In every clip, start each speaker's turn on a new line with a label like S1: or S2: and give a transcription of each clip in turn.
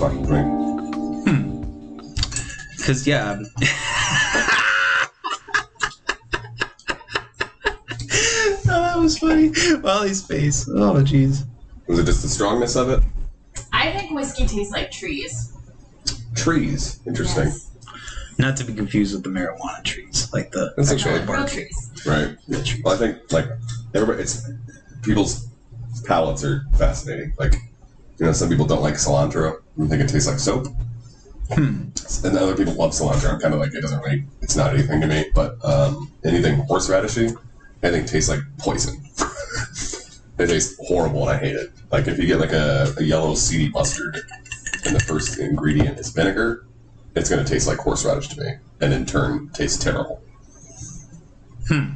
S1: fucking drink.
S2: Because hmm. yeah. Um, oh, that was funny. Wally's face. Oh, jeez.
S1: Was it just the strongness of it?
S3: I think whiskey tastes like trees.
S1: Trees. Interesting.
S3: Yes.
S2: Not to be confused with the marijuana trees, like the
S1: That's
S2: actual
S1: okay.
S3: Real
S2: bark.
S3: trees.
S1: Right.
S2: The trees.
S1: Well, I think like everybody, it's people's palates are fascinating. Like, you know, some people don't like cilantro and think it tastes like soap,
S2: Hmm.
S1: and other people love cilantro. I'm kind of like it doesn't really, it's not anything to me. But um, anything horseradishy, I think tastes like poison. it tastes horrible, and I hate it. Like if you get like a, a yellow seedy mustard, and the first ingredient is vinegar, it's going to taste like horseradish to me, and in turn taste terrible. Hmm.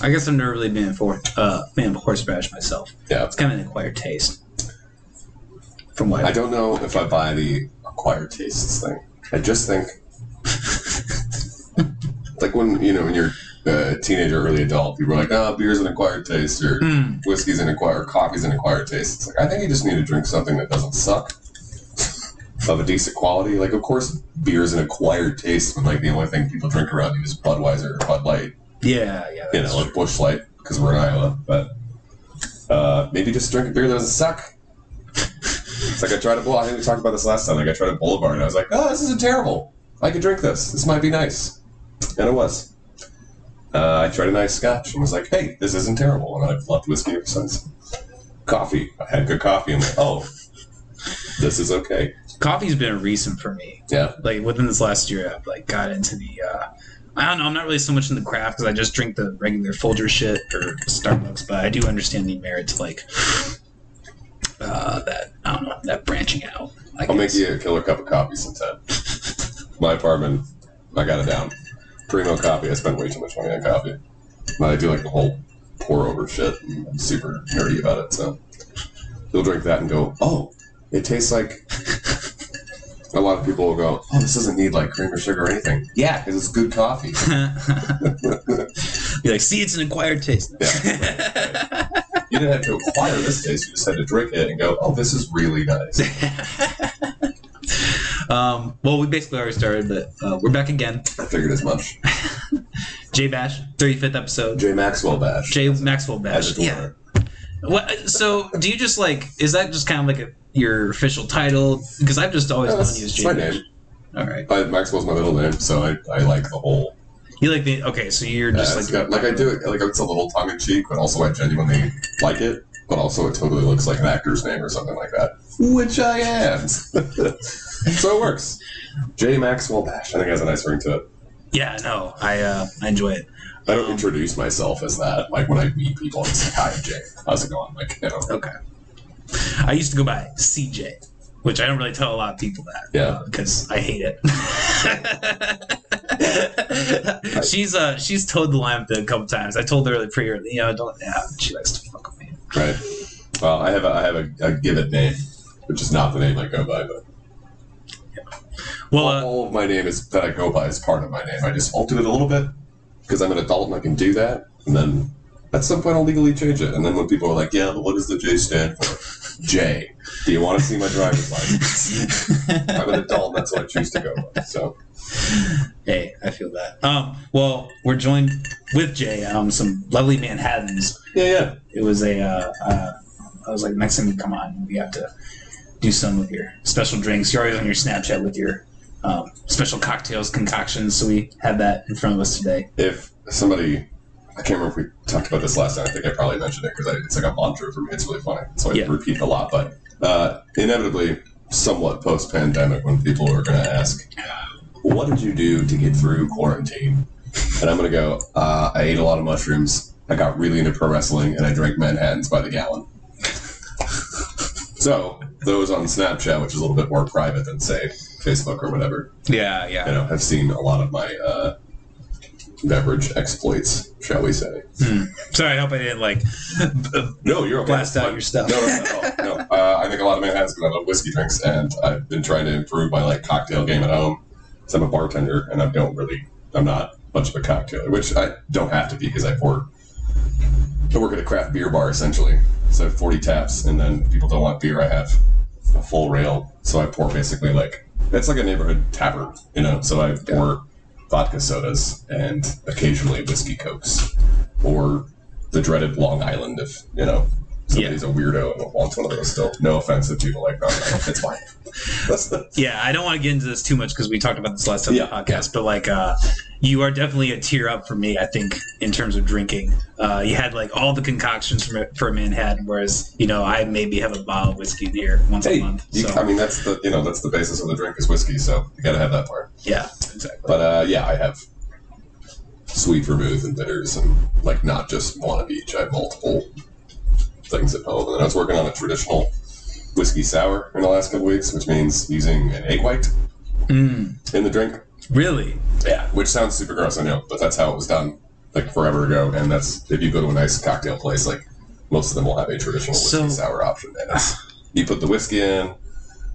S2: I guess I've never really been for uh fan of horseradish myself.
S1: Yeah.
S2: It's kind of an acquired taste. From what
S1: I don't know if I buy the acquired tastes thing. I just think, like when you know when you're a teenager, early adult, people are like, "Oh, beer's an acquired taste," or
S2: Mm.
S1: "Whiskey's an acquired, or coffee's an acquired taste." It's like I think you just need to drink something that doesn't suck, of a decent quality. Like, of course, beer's an acquired taste when like the only thing people drink around you is Budweiser or Bud Light,
S2: Yeah, yeah.
S1: you know, like Busch Light because we're in Iowa. But uh, maybe just drink a beer that doesn't suck. It's like I tried to. Well, I think we talked about this last time. Like I tried a Boulevard, and I was like, "Oh, this isn't terrible. I could drink this. This might be nice," and it was. Uh, I tried a nice Scotch and was like, "Hey, this isn't terrible," and I've loved whiskey ever since. Coffee. I had good coffee. I'm like, "Oh, this is okay."
S2: Coffee's been a recent for me.
S1: Yeah.
S2: Like within this last year, I've like got into the. uh I don't know. I'm not really so much in the craft because I just drink the regular Folger shit or Starbucks, but I do understand the merit to like uh, that. I don't know that branching out. I
S1: I'll make you a killer cup of coffee sometime. My apartment, I got it down. Primo coffee. I spend way too much money on coffee. But I do like the whole pour over shit. and I'm super nerdy about it. So you'll drink that and go, oh, it tastes like. A lot of people will go, oh, this doesn't need like cream or sugar or anything. Yeah, because it's good coffee.
S2: Be like, see, it's an acquired taste.
S1: Yeah, You didn't have to acquire this taste. You just had to drink it and go, oh, this is really nice.
S2: um, well, we basically already started, but uh, we're back again.
S1: I figured as much.
S2: J Bash, 35th episode.
S1: J. Maxwell Bash.
S2: J Maxwell Bash. Yeah. What? So, do you just like? Is that just kind of like a, your official title? Because I've just always
S1: No,
S2: known you as J
S1: my
S2: Bash.
S1: name.
S2: All right.
S1: I, Maxwell's my middle name, so I, I like the whole.
S2: You like the okay? So you're
S1: Uh,
S2: just
S1: it's
S2: like
S1: got- like I do it like it's a little tongue in cheek, but also I genuinely like it. But also it totally looks like an actor's name or something like that, which I am. so it works. J Maxwell Bash. I think it has a nice ring to it.
S2: Yeah, no, I uh, I enjoy it.
S1: I don't
S2: Um,
S1: introduce myself as that. Like when I meet people, it's like, "Hi, I'm Jay. How's it going?" Like, you know,
S2: Okay. I used to go by CJ, which I don't really tell a lot of people that.
S1: Yeah.
S2: Because I hate it. she's uh she's told the line a couple times. I told her early pretty early, you know, don't yeah, she likes to fuck with me.
S1: right? Well, I have a, I have a, a given name, which is not the name I go by, but
S2: Well,
S1: all,
S2: uh,
S1: all of my name is that I go by is part of my name. I just altered it a little bit because I'm an adult and I can do that. And then at some point I'll legally change it. And then when people are like, "Yeah, but what does the J stand for?" J. Do you want to see my driver's license? I'm an adult. That's what I choose to go with. So
S2: hey, I feel that. Um, well, we're joined with Jay on some lovely Manhattans.
S1: yeah, yeah.
S2: It was a uh, uh, I was like, next time you come on, we have to do some of your special drinks. You're always on your Snapchat with your um, special cocktails concoctions, so we had that in front of us today.
S1: If somebody, I can't remember if we talked about this last time. I think I probably mentioned it because it's like a mantra for me. It's really funny, so I
S2: Yeah.
S1: repeat it a lot. But uh, inevitably, somewhat post-pandemic, when people are going to ask, "What did you do to get through quarantine?" and I'm going to go, uh, "I ate a lot of mushrooms. I got really into pro wrestling, and I drank Manhattan's by the gallon." so those on Snapchat, which is a little bit more private than say Facebook or whatever,
S2: Yeah, yeah.
S1: you know, have seen a lot of my uh, beverage exploits, shall we say.
S2: Sorry, I hope I didn't like.
S1: No, you're okay.
S2: Blast out your stuff.
S1: No, no, no, no. Uh, I think a lot of Manhattans because I love whiskey drinks, and I've been trying to improve my like cocktail game at home. So I'm a bartender, and I don't really, I'm not much of a cocktailer, which I don't have to be because I pour. I work at a craft beer bar essentially, so I have 40 taps, and then people don't want beer. I have a full rail, so I pour basically like it's like a neighborhood tavern, you know. So I pour vodka sodas and occasionally whiskey cokes, or the dreaded Long Island if you know somebody's a weirdo and wants one of those. Still, no offense to people like Island, it's fine.
S2: Yeah, I don't want to get into this too much because we talked about this last time
S1: Yeah,
S2: on the podcast. But like, uh, you are definitely a tier up for me. I think in terms of drinking, uh, you had like all the concoctions for, for Manhattan, whereas you know I maybe have a bottle of whiskey beer once a
S1: hey,
S2: month.
S1: you, I mean that's the you know that's the basis of the drink is whiskey, so you got to have that part.
S2: yeah, exactly.
S1: But uh, yeah, I have sweet vermouth and bitters, and like not just one of each. I have multiple things at home. And then I was working on a traditional whiskey sour in the last couple weeks, which means using an egg white
S2: Mm,
S1: in the drink.
S2: really?
S1: Yeah, which sounds super gross, I know, but that's how it was done like forever ago. And that's if you go to a nice cocktail place, like most of them will have a traditional whiskey
S2: So-
S1: sour option. And you put the whiskey in.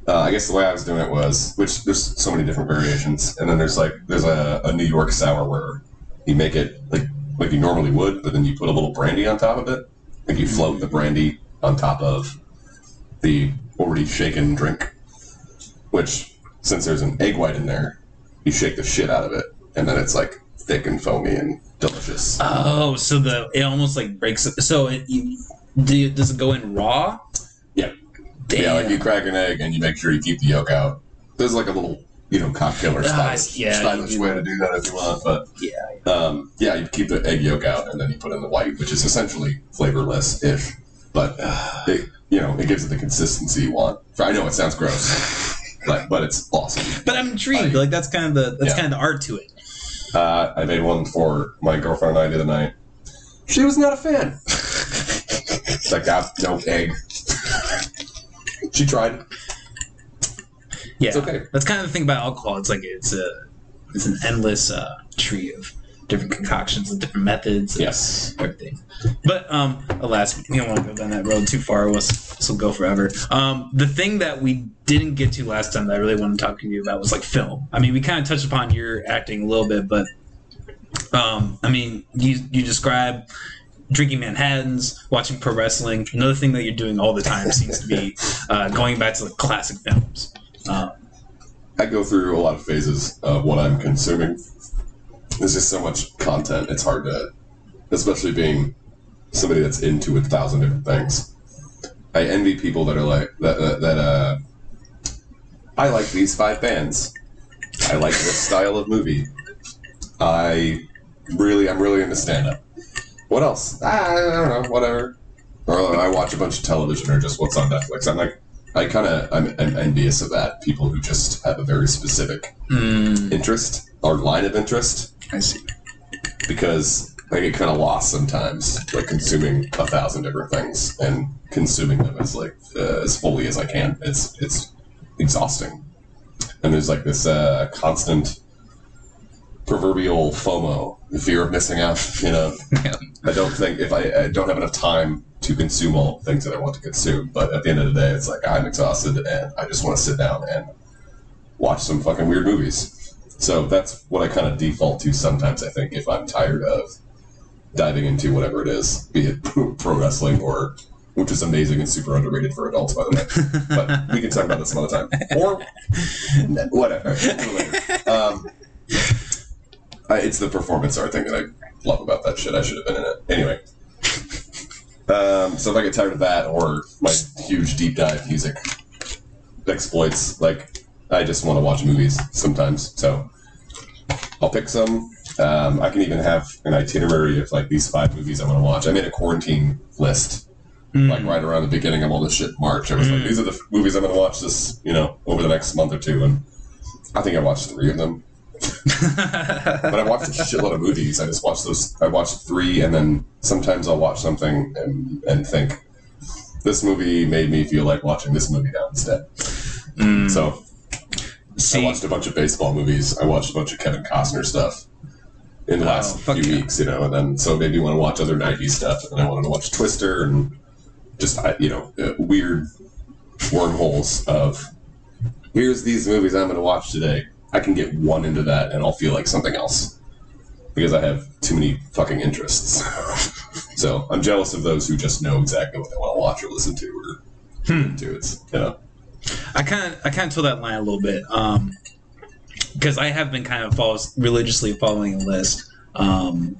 S1: Uh, I guess the way I was doing it was, which there's so many different variations, and then there's like there's a, a New York sour where you make it like like you normally would, but then you put a little brandy on top of it. Like you float the brandy on top of the already shaken drink, which since there's an egg white in there, you shake the shit out of it, and then it's like thick and foamy and delicious.
S2: Oh, so the it almost like breaks. it- So it you, do you, does it go in raw?
S1: Yeah.
S2: Damn.
S1: Yeah, like you crack an egg and you make sure you keep the yolk out. There's like a little, you know, cocktail or
S2: Ah,
S1: stylish,
S2: yeah,
S1: stylish way to do that if you want. But
S2: yeah.
S1: um, yeah, you keep the egg yolk out and then you put in the white, which is essentially flavorless ish. But it, you know, it gives it the consistency you want. I know it sounds gross, but but it's awesome.
S2: But I'm intrigued.
S1: I-
S2: like that's kind of the that's
S1: Yeah.
S2: kind of the art to it.
S1: Uh, I made one for my girlfriend and I the other night. She was not a fan. like, ah, no egg. she tried.
S2: Yeah,
S1: It's okay.
S2: That's kind of the thing about alcohol. It's like it's a it's an endless uh, tree of different concoctions and different methods. and
S1: Yes.
S2: everything. But um, alas, we don't want to go down that road too far. This will go forever. Um, the thing that we didn't get to last time that I really wanted to talk to you about was like film. I mean, we kind of touched upon your acting a little bit, but um, I mean, you you describe drinking Manhattans, watching pro wrestling. Another thing that you're doing all the time seems to be uh, going back to the classic films. Um,
S1: I go through a lot of phases of what I'm consuming. There's just so much content, it's hard to, especially being somebody that's into a thousand different things. I envy people that are like, that, that, that uh, I like these five bands. I like this style of movie. I really, I'm really into stand up. What else? Ah, I don't know, whatever. Or I watch a bunch of television or just what's on Netflix. I'm like, I kind of I'm, I'm envious of that. People who just have a very specific
S2: mm,
S1: interest or line of interest,
S2: I see.
S1: because I get kind of lost sometimes, like consuming a thousand different things and consuming them as like uh, as fully as I can. It's it's exhausting, and there's like this uh, constant proverbial FOMO, the fear of missing out. You know,
S2: Yeah.
S1: I don't think if I, I don't have enough time to consume all the things that I want to consume, but at the end of the day, it's like I'm exhausted and I just want to sit down and watch some fucking weird movies. So that's what I kind of default to sometimes. I think if I'm tired of diving into whatever it is, be it pro wrestling or which is amazing and super underrated for adults, by the way. But we can talk about this some other time, or whatever. Um, I, it's the performance art thing that I love about that shit. I should have been in it anyway. Um, so if I get tired of that or my huge deep dive music exploits, like I just want to watch movies sometimes. So I'll pick some. Um, I can even have an itinerary of like these five movies I want to watch. I made a quarantine list
S2: Mm.
S1: like right around the beginning of all this shit March. I was like,
S2: Mm.
S1: these are the movies I'm going to watch this, you know, over the next month or two, and I think I watched three of them. But I watched a shitload of movies. I just watched those. I watched three, and then sometimes I'll watch something and and think this movie made me feel like watching this movie now instead.
S2: Mm.
S1: So I watched a bunch of baseball movies. I watched a bunch of Kevin Costner stuff in the
S2: Oh,
S1: last
S2: fuck
S1: few
S2: yeah.
S1: weeks, you know, and then so maybe made want to watch other Nike stuff, and I wanted to watch Twister and just you know uh, weird wormholes of here's these movies I'm going to watch today. I can get one into that, and I'll feel like something else because I have too many fucking interests. so I'm jealous of those who just know exactly what they want to watch or listen to or
S2: Hmm.
S1: into. It's you know
S2: I kind of I kind of told that line a little bit um, because I have been kind of follows, religiously following a list. Um,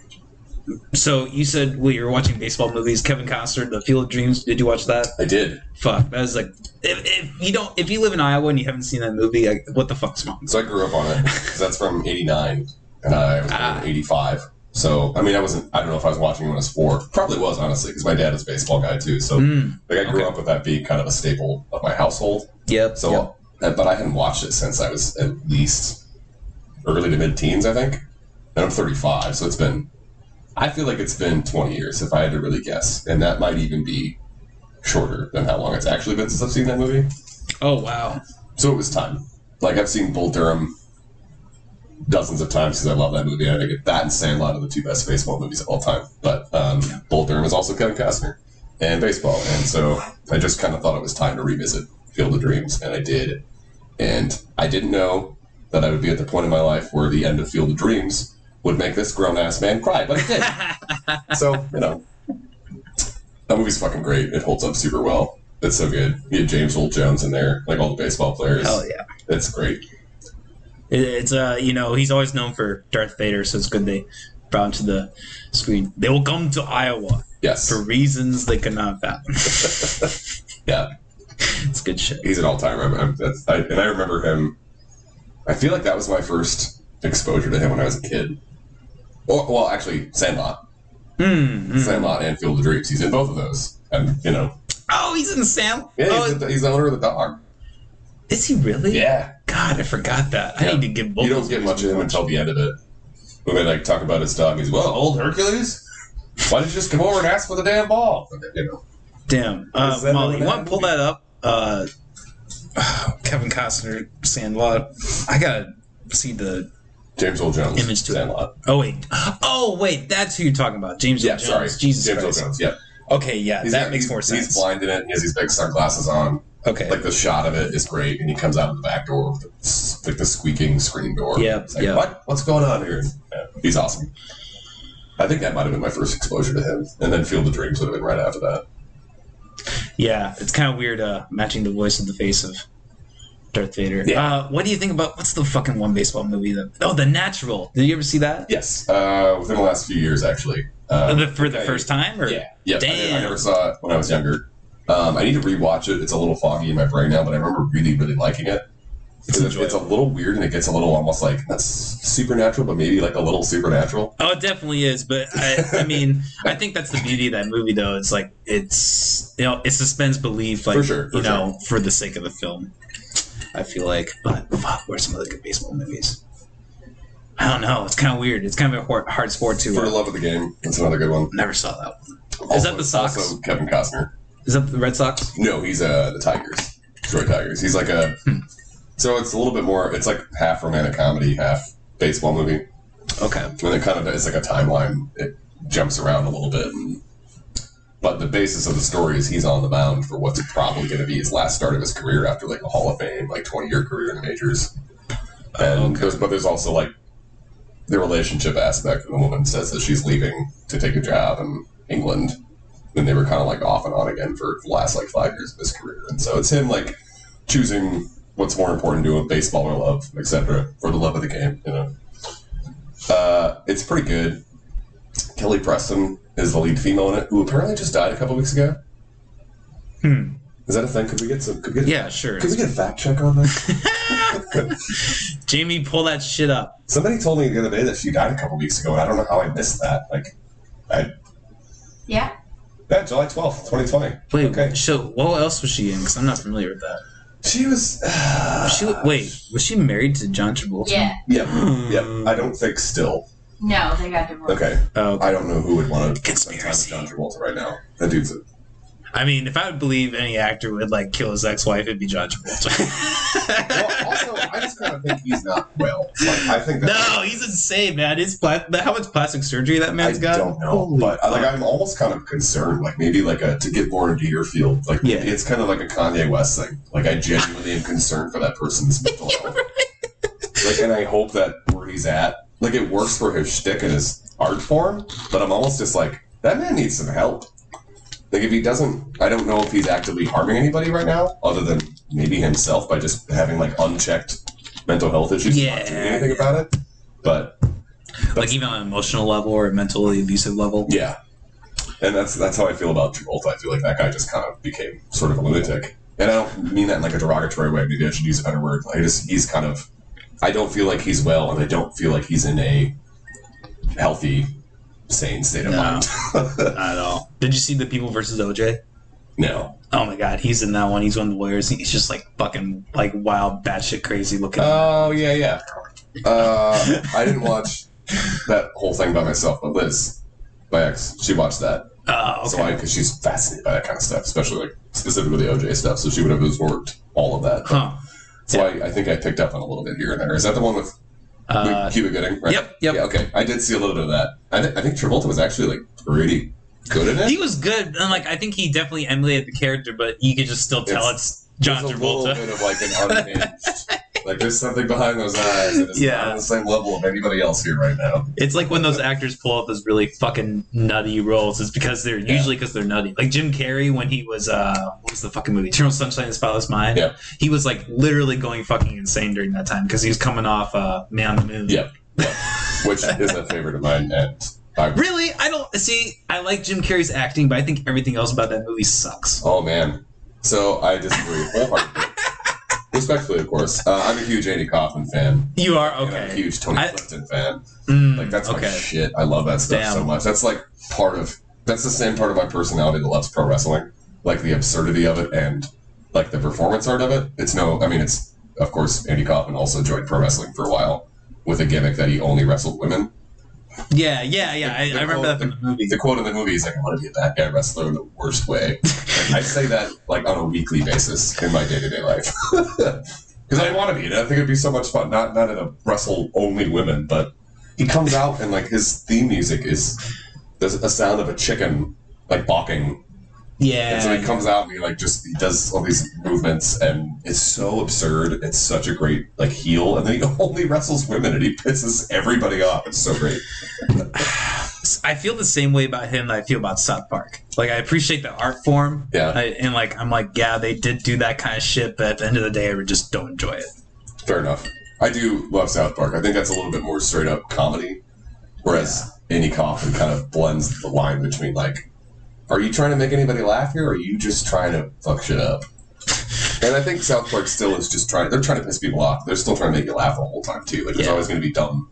S2: so you said well you were watching baseball movies. Kevin Costner, The Field of Dreams. Did you watch that?
S1: I did.
S2: Fuck, that was like if, if you don't if you live in Iowa and you haven't seen that movie, like, what the fuck's wrong?
S1: So I grew up on it because that's from '89, and I was born
S2: Ah.
S1: '85. So I mean, I wasn't. I don't know if I was watching when I was four. Probably was honestly, because my dad is a baseball guy too. So
S2: Mm,
S1: like I grew
S2: okay.
S1: up with that being kind of a staple of my household.
S2: yep.
S1: So,
S2: yep.
S1: uh, but I hadn't watched it since I was at least early to mid teens, I think. And I'm 35, so it's been. I feel like it's been 20 years if I had to really guess, and that might even be shorter than how long it's actually been since I've seen that movie.
S2: Oh wow.
S1: So it was time. Like I've seen Bull Durham dozens of times because I love that movie. I think that and Sandlot are the two best baseball movies of all time. But um, Bull Durham is also Kevin Costner and baseball, and so I just kind of thought it was time to revisit Field of Dreams, and I did. And I didn't know that I would be at the point in my life where the end of Field of Dreams would make this grown ass man cry, but it did. so you know, that movie's fucking great. It holds up super well. It's so good. You had James Earl Jones in there, like all the baseball players.
S2: Hell yeah.
S1: It's great.
S2: It, it's uh you know he's always known for Darth Vader, so it's good they brought him to the screen. They will come to Iowa
S1: Yes.
S2: for reasons they could not fathom.
S1: yeah.
S2: it's good shit.
S1: He's an all timer. I'm, that's, I, and I remember him. I feel like that was my first exposure to him when I was a kid. Or, well, actually, Sandlot.
S2: Mm, mm.
S1: Sandlot and Field of Dreams. He's in both of those. And, you know,
S2: Oh, he's in Sam.
S1: yeah,
S2: oh,
S1: he's, the, he's the owner of the dog.
S2: is he really?
S1: Yeah.
S2: God, I forgot that. I need to give both.
S1: You don't get much of him until the end of it. When they, like, talk about his dog. He's, well, old Hercules? Why did you just come over and ask for the damn ball? You know.
S2: Damn. Uh, Molly, you want to pull that up? Uh, Kevin Costner, Sandlot. I gotta see the.
S1: James Earl Jones.
S2: Image to.
S1: Sandlot.
S2: Oh wait. Oh wait, that's who you're talking about. James
S1: Yeah,
S2: Earl
S1: sorry.
S2: Jones. Jesus
S1: James Earl Jones, yeah.
S2: Okay, yeah,
S1: He's-
S2: that makes
S1: he's-
S2: more
S1: He's
S2: sense.
S1: blind in it. He has these big sunglasses on.
S2: Okay.
S1: like the shot of it is great, and he comes out of the back door with the, like the squeaking screen door.
S2: Yeah,
S1: like,
S2: yeah.
S1: what? What's going on here? Yeah, he's awesome. I think that might have been my first exposure to him, and then Field of Dreams would have been right after that.
S2: Yeah, it's kind of weird uh, matching the voice with the face of Darth Vader.
S1: Yeah.
S2: Uh, what do you think about what's the fucking one baseball movie that? Oh, The Natural. Did you ever see that?
S1: Yes, uh, within the last few years, actually. Um,
S2: The- for the
S1: I-
S2: first time, or
S1: Yeah, yeah. I, I never saw it when I was younger. Um, I need to rewatch it. It's a little foggy in my brain now, but I remember really, really liking it.
S2: It's
S1: It's, it's a little weird, and it gets a little almost like that's supernatural, but maybe like a little supernatural.
S2: Oh, it definitely is, but I, I mean, I think that's the beauty of that movie, though. It's like it's you know it suspends belief, like
S1: For sure, for
S2: you know, for the sake of the film. I feel like, but fuck, where's some other good baseball movies? I don't know. It's kind of weird. It's kind of a hard, hard sport to.
S1: For the
S2: Uh,
S1: love of the game, that's another good one.
S2: never saw that one.
S1: Also,
S2: that the Sox?
S1: Also, Kevin Costner.
S2: Is that the Red Sox?
S1: No, he's uh the Tigers, Detroit Tigers. He's like a.
S2: Hmm.
S1: So it's a little bit more. It's like half romantic comedy, half baseball movie,
S2: Okay.
S1: and it kind of it's like a timeline. It jumps around a little bit, and, but the basis of the story is he's on the mound for what's probably going to be his last start of his career after like a Hall of Fame, like twenty year career in the majors. And
S2: Okay.
S1: there's, but there's also like the relationship aspect. The woman says that she's leaving to take a job in England, and they were kind of like off and on again for the last like five years of his career. And so it's him like choosing what's more important to him, baseball or love, etc., for the love of the game. You know, uh, it's pretty good. Kelly Preston is the lead female in it, who apparently just died a couple weeks ago.
S2: Hmm.
S1: Is that a thing? Could we get some? Could we get?
S2: Yeah, sure.
S1: Could we get a fact check on that?
S2: Jamie, pull that shit up.
S1: Somebody told me the other day that she died a couple weeks ago, and I don't know how I missed that. Like, I
S3: Yeah.
S1: yeah, July twelfth, twenty twenty.
S2: Wait,
S1: okay.
S2: so what else was she in? Because I'm not familiar with that.
S1: She was.
S2: Was she wait, was she married to John Travolta?
S3: Yeah.
S1: yeah, yeah. I don't think still.
S3: No, they got divorced.
S1: Okay,
S2: Oh,
S1: I don't know who would want to
S2: Conspiracy.
S1: John Travolta right now. That dude's. A,
S2: I mean, if I would believe any actor would like kill his ex-wife, it'd be John Travolta.
S1: well, also, I just kind of think he's not well. Like, I think that.
S2: no, he's insane, man. His pla- how much plastic surgery that
S1: I
S2: man's got?
S1: I don't know,
S2: Holy
S1: but I, like
S2: fuck.
S1: I'm almost kind of concerned, like maybe like a to get more into your field, like
S2: Yeah.
S1: it's kind of like a Kanye West thing. Like I genuinely am concerned for that person's mental health. Like, and I hope that where he's at, like it works for his shtick and his art form, but I'm almost just like that man needs some help. Like if he doesn't, I don't know if he's actively harming anybody right now, other than maybe himself by just having like unchecked mental health issues, and not
S2: Yeah,
S1: doing anything about it. But
S2: like even on an emotional level or a mentally abusive level.
S1: yeah, and that's that's how I feel about Travolta. I feel like that guy just kind of became sort of a lunatic, and I don't mean that in like a derogatory way. Maybe I should use a better word. I just he's kind of. I don't feel like he's well, and I don't feel like he's in a healthy, sane state of
S2: No.
S1: mind.
S2: Not at all. Did you see the People versus OJ?
S1: no.
S2: Oh my god, he's in that one. He's one of the lawyers. He's just like fucking like wild, batshit crazy looking.
S1: Oh yeah, yeah. Uh, I didn't watch that whole thing by myself, but Liz, my ex, she watched that.
S2: Oh, okay.
S1: So I, because she's fascinated by that kind of stuff, especially like specifically the OJ stuff. So she would have absorbed all of that.
S2: huh.
S1: So I, I think I picked up on a little bit here and there. Is that the one with
S2: Uh,
S1: Cuba Gooding? Right?
S2: yep, yep.
S1: Yeah. Okay. I did see a little bit of that. I, th- I think Travolta was actually like pretty good in it.
S2: He was good, and like I think he definitely emulated the character, but you could just still tell it's, John
S1: There's a little
S2: Travolta.
S1: bit of like an unhinged. like there's something behind those eyes, and it's
S2: Yeah.
S1: not on the same level of anybody else here right now.
S2: It's like when those actors pull off those really fucking nutty roles. It's because they're
S1: Yeah.
S2: usually because they're nutty. Like Jim Carrey when he was uh, what was the fucking movie? Eternal Sunshine of the Spotless Mind.
S1: Yeah.
S2: He was like literally going fucking insane during that time because he was coming off uh, Man on the Moon.
S1: Yeah. Which is a favorite of mine, and I
S2: Really, I don't see. I like Jim Carrey's acting, but I think everything else about that movie sucks.
S1: Oh man. So I disagree. Respectfully, of course. Uh, I'm a huge Andy Kaufman fan.
S2: You are
S1: And I'm a
S2: okay.
S1: huge Tony
S2: I-
S1: Clifton fan.
S2: Mm,
S1: Like that's my shit. I love that stuff
S2: Damn.
S1: so much. That's like part of that's the same part of my personality that loves pro wrestling. Like the absurdity of it and like the performance art of it. It's no I mean it's of course Andy Kaufman also joined pro wrestling for a while with a gimmick that he only wrestled women.
S2: Yeah, yeah, yeah. I,
S1: The-
S2: I remember that
S1: the-
S2: from the movie.
S1: The quote in the movie is like, I want to be a bad guy wrestler in the worst way. Like, I say that like on a weekly basis in my day to day life. Because I want to be, and I think it'd be so much fun. Not not in a wrestle only women, but he comes out and like his theme music is there's a sound of a chicken like balking,
S2: Yeah.
S1: and so he comes out and he like just he does all these movements, and it's so absurd. It's such a great like heel, and then he only wrestles women, and he pisses everybody off. It's so great.
S2: I feel the same way about him that I feel about South Park. Like I appreciate the art form,
S1: Yeah.
S2: I, and like I'm like, yeah, they did do that kind of shit, but at the end of the day, I just don't enjoy it.
S1: Fair enough. I do love South Park. I think that's a little bit more straight up comedy, whereas Andy Kaufman kind of blends the line between like, are you trying to make anybody laugh here, or are you just trying to fuck shit up? And I think South Park still is just trying. They're trying to piss people off. They're still trying to make you laugh the whole time too. Like there's
S2: Yeah.
S1: always going to be dumb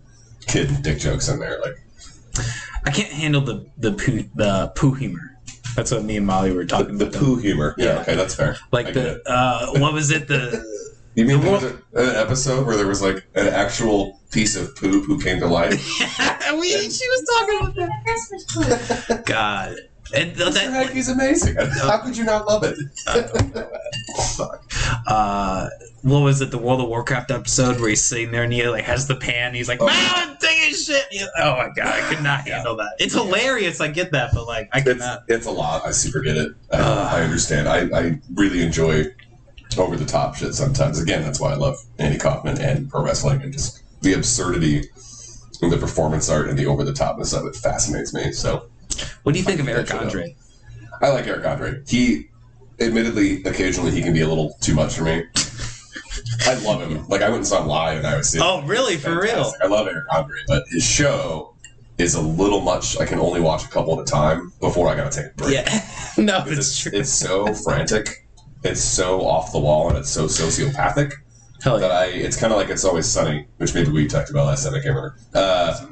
S1: kid and dick jokes in there. Like
S2: I can't handle the the poo the poo humor. That's what me and Molly were
S1: the,
S2: talking
S1: the
S2: about.
S1: poo humor. Yeah,
S2: Yeah.
S1: okay, that's fair. I
S2: Like
S1: get
S2: the
S1: it.
S2: uh, what was it? The
S1: You mean
S2: the
S1: there was a, an episode where there was like an actual piece of poop who came to life?
S2: we, she was talking about that.
S3: Christmas food.
S2: God, and
S1: Mr.
S2: that
S1: he's amazing. How could you not love it?
S2: uh, what was it? The World of Warcraft episode where he's sitting there and he like has the pan. He's like,
S1: Oh.
S2: "Man, I'm taking shit." Oh my god, I could not
S1: Yeah.
S2: handle that. It's hilarious. I get that, but like, I could
S1: It's, it's a lot. I super get it. I,
S2: Ugh.
S1: I understand. I, I really enjoy over the top shit sometimes. Again, that's why I love Andy Kaufman and pro wrestling and just the absurdity and the performance art and the over the topness of it fascinates me. So
S2: What do you think of Eric
S1: catch it up.
S2: Andre?
S1: I like Eric Andre. He, admittedly, occasionally he can be a little too much for me. I love him. Like I went and saw him live and I was
S2: Oh, really? For real?
S1: I love Eric Andre, but his show is a little much. I can only watch a couple at a time before I gotta take a break.
S2: Yeah, no, it's
S1: it's,
S2: true.
S1: it's so frantic, it's so off the wall, and it's so sociopathic
S2: Hell
S1: that. I. It's kind of like it's always sunny, which maybe we talked about last time. I can't remember. Uh,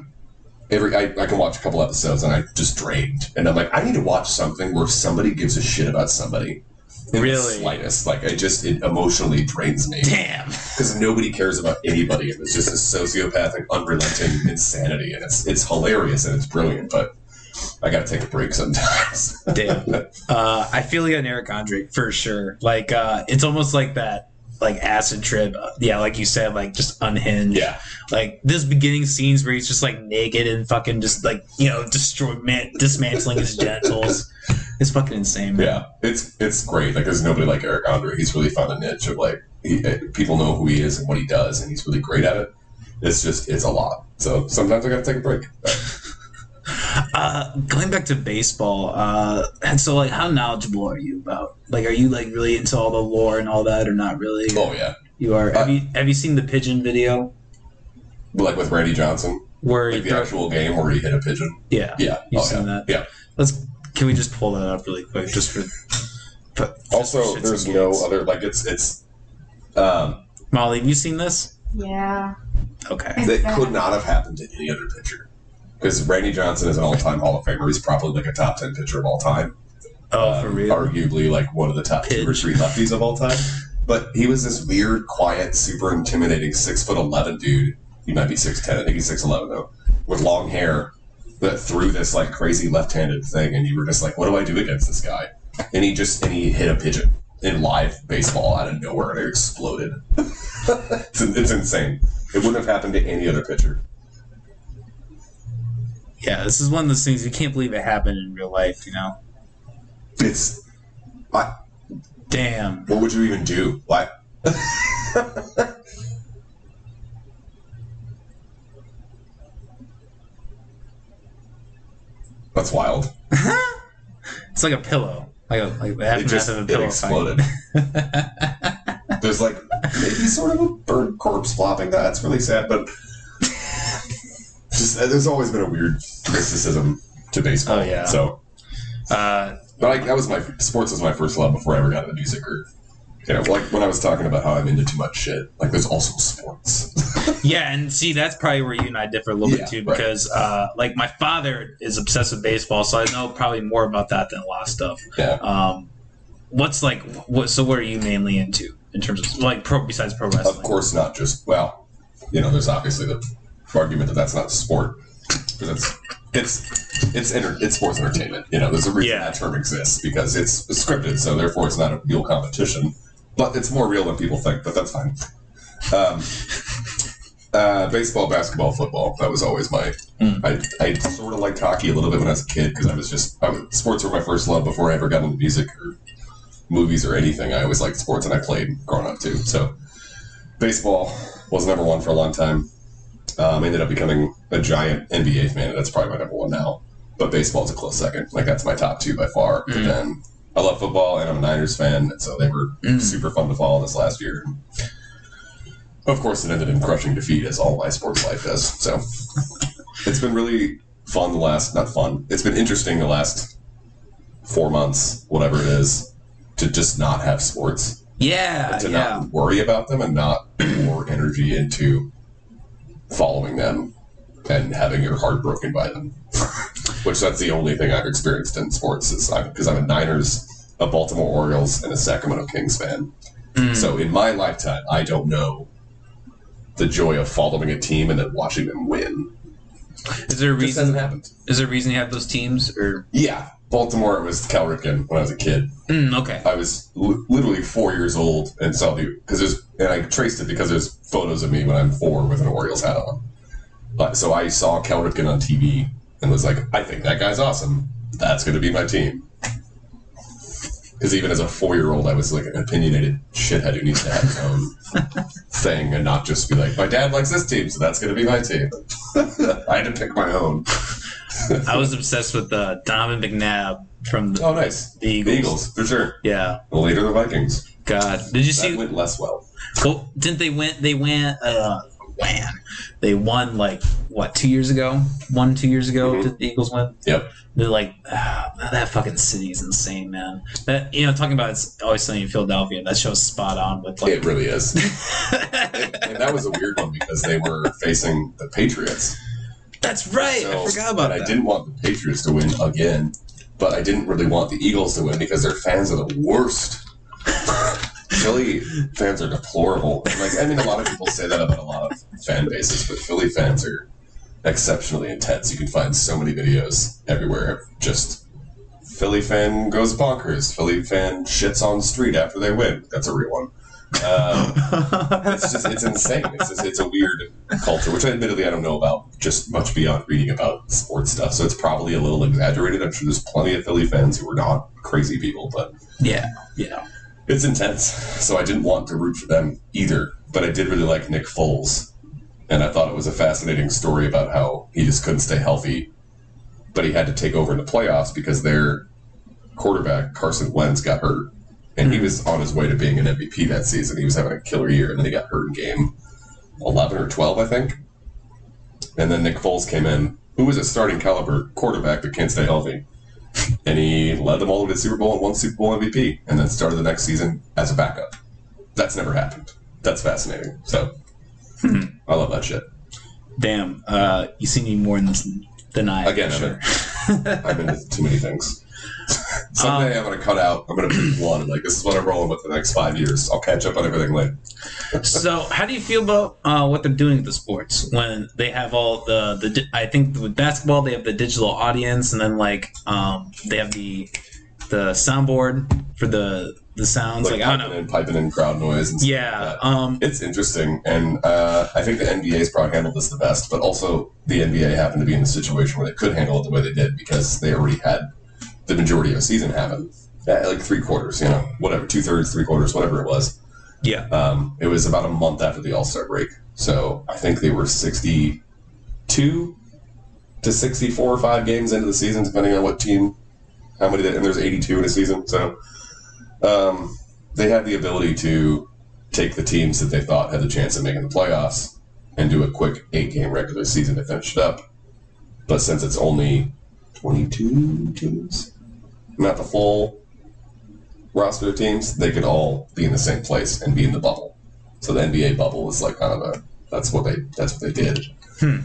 S1: every I, I can watch a couple episodes and I just drained, and I'm like, I need to watch something where somebody gives a shit about somebody. In
S2: Really?
S1: the slightest, like it just it emotionally drains me
S2: Damn.
S1: because nobody cares about anybody, and it's just a sociopathic, unrelenting insanity, and it's it's hilarious and it's brilliant, but I gotta take a break sometimes.
S2: Damn. Uh, I feel you on Eric Andre for sure. Like, uh, it's almost like that, like acid trip. Yeah, like you said, like just unhinged.
S1: yeah,
S2: Like this beginning scenes where he's just like naked and fucking just like you know destroy man, dismantling his genitals. It's fucking insane, man.
S1: yeah, it's it's great. Like there's nobody like Eric Andre. He's really found a niche of like he, uh, people know who he is and what he does, and he's really great at it. It's just it's a lot. So sometimes I gotta take a break.
S2: Uh, going back to baseball, uh, and so like, how knowledgeable are you about? Like, are you like really into all the lore and all that, or not really?
S1: Oh yeah,
S2: You are.
S1: Uh,
S2: have you have you seen the pigeon video
S1: like with Randy Johnson,
S2: where
S1: like
S2: he
S1: the
S2: throw-
S1: actual game where he hit a pigeon.
S2: Yeah,
S1: Yeah,
S2: you've
S1: oh,
S2: seen
S1: yeah.
S2: that.
S1: Yeah.
S2: Let's. Can we just pull that up really quick, just for? But
S1: Also,
S2: shits
S1: there's no
S2: gigs.
S1: other like it's it's. Um,
S2: Molly, have you seen this?
S3: Yeah.
S2: Okay.
S1: that could not have happened to any other pitcher. Because Randy Johnson is an all-time Hall of Famer. He's probably like a top ten pitcher of all time.
S2: Oh,
S1: Um,
S2: for real?
S1: Arguably like one of the top two or
S2: Pitch.
S1: three lefties of all time. But he was this weird, quiet, super intimidating six foot eleven dude. He might be six ten. I think he's six eleven though, with long hair that threw this like crazy left-handed thing, and you were just like, "What do I do against this guy?" And he just and he hit a pigeon in live baseball out of nowhere, and it exploded. it's, it's insane. It wouldn't have happened to any other pitcher.
S2: Yeah, this is one of those things you can't believe it happened in real life. You know?
S1: It's
S2: Damn.
S1: what would you even do? Why? That's wild.
S2: It's like a pillow. Like a like the
S1: It
S2: aftermath
S1: just
S2: of a pillow.
S1: it
S2: exploded.
S1: There's like maybe sort of a bird corpse flopping. That's really sad, but just there's always been a weird mysticism to baseball.
S2: Oh, yeah.
S1: So,
S2: uh,
S1: but like that was my sports was my first love before I ever got into music or. You know, like when I was talking about how I'm into too much shit, like there's also sports.
S2: yeah, and see, that's probably where you and I differ a little
S1: Yeah,
S2: bit too,
S1: right.
S2: because uh, like my father is obsessed with baseball, so I know probably more about that than a lot of stuff.
S1: yeah.
S2: Um, what's like what? So what are you mainly into in terms of like pro besides pro wrestling?
S1: Of course, not just well. You know, there's obviously the argument that that's not sport because it's it's it's enter, it's sports entertainment. You know, there's a reason
S2: Yeah.
S1: that term exists because it's scripted, so therefore it's not a real competition. But it's more real than people think. But that's fine. Um, uh, baseball, basketball, football. That was always my.
S2: Mm.
S1: I, I sort of liked hockey a little bit when I was a kid because I was just I was, sports were my first love before I ever got into music or movies or anything. I always liked sports and I played growing up too. So baseball was number one for a long time. Um, ended up becoming a giant NBA fan. and That's probably my number one now. But baseball's a close second. Like that's my top two by far. But
S2: Mm.
S1: then I love football and I'm a Niners fan, and so they were
S2: Mm.
S1: super fun to follow this last year. Of course, it ended in crushing defeat, as all my sports life does. So it's been really fun the last not fun. It's been interesting the last four months, whatever it is, to just not have sports
S2: yeah,
S1: to
S2: yeah.
S1: not worry about them and not pour energy into following them and having your heart broken by them. Which that's the only thing I've experienced in sports is because I'm a Niners, a Baltimore Orioles, and a Sacramento Kings fan.
S2: Mm.
S1: So in my lifetime, I don't know the joy of following a team and then watching them win.
S2: is there a reason? Is there a reason you have those teams or?
S1: Yeah, Baltimore it was Cal Ripken when I was a kid.
S2: Mm, okay.
S1: I was li- literally four years old and saw the because there's and I traced it because there's photos of me when I'm four with an Orioles hat on. But so I saw Cal Ripken on TV and was like, I think that guy's awesome. That's going to be my team. Because even as a four year old, I was like an opinionated shithead who needs to have his own thing and not just be like, my dad likes this team, so that's going to be my team. I had to pick my own.
S2: I was obsessed with uh, Donovan McNabb from the,
S1: Oh, nice.
S2: the
S1: The
S2: Eagles.
S1: Eagles, for sure.
S2: Yeah.
S1: The later the Vikings.
S2: God, did you
S1: That
S2: see?
S1: went less well.
S2: Well, didn't they win? They went. Uh, win. They won like what two years ago? One two years ago.
S1: Mhm.
S2: Did the Eagles win?
S1: Yep.
S2: They're like ah, that fucking city's insane, man. That you know, talking about it's always sunny in Philadelphia. That show's spot on with like.
S1: It really is. and that was a weird one because they were facing the Patriots.
S2: That's right. I forgot about that.
S1: I didn't want the Patriots to win again, but I didn't really want the Eagles to win because their fans are the worst. Philly fans are deplorable. Like I mean, a lot of people say that about a lot of fan bases, but Philly fans are exceptionally intense. You can find so many videos everywhere. of Just Philly fan goes bonkers. Philly fan shits on street after they win. That's a real one. Um, it's just it's insane. It's just, it's a weird culture, which admittedly I don't know about just much beyond reading about sports stuff. So it's probably a little exaggerated. I'm sure there's plenty of Philly fans who are not crazy people, but
S2: yeah, yeah.
S1: It's intense. So I didn't want to root for them either. But I did really like Nick Foles, and I thought it was a fascinating story about how he just couldn't stay healthy but he had to take over in the playoffs because their quarterback Carson Wentz got hurt, and he
S2: Mhm.
S1: was on his way to being an MVP that season. He was having a killer year, and then he got hurt in game eleven or twelve, I think. And then Nick Foles came in, who was a starting caliber quarterback but can't stay healthy, and he led them all to the Super Bowl and won Super Bowl MVP, and then started the next season as a backup. That's never happened. That's fascinating. So
S2: Hmm.
S1: I love that shit.
S2: Damn, uh, you see me more than this than I.
S1: Again,
S2: for
S1: I'm I'm into too many things. Someday I'm gonna cut out. I'm gonna pick one. Like this is what I'm rolling with the next five years. I'll catch up on everything later.
S2: so, how do you feel about uh, what they're doing with the sports when they have all the the? I think with basketball they have the digital audience, and then like um, they have the the soundboard for the the sounds. Like, I don't
S1: piping
S2: know.
S1: in, piping in crowd noise and stuff
S2: Yeah.
S1: like.
S2: Um.
S1: It's interesting, and uh, I think the NBA's probably handled this the best. But also, the NBA happened to be in a situation where they could handle it the way they did because they already had the majority of a season happen, Yeah, like three quarters, you know, whatever, two thirds, three quarters, whatever it was.
S2: Yeah.
S1: Um, it was about a month after the All Star break, so I think they were sixty-two to sixty-four or five games into the season, depending on what team, how many. And there's eighty-two in a season, so um, they had the ability to take the teams that they thought had the chance of making the playoffs and do a quick eight-game regular season to finish it up. But since it's only twenty-two teams, not the full roster of teams, they could all be in the same place and be in the bubble. So the NBA bubble is like kind of a that's what they that's what they did.
S2: Hmm.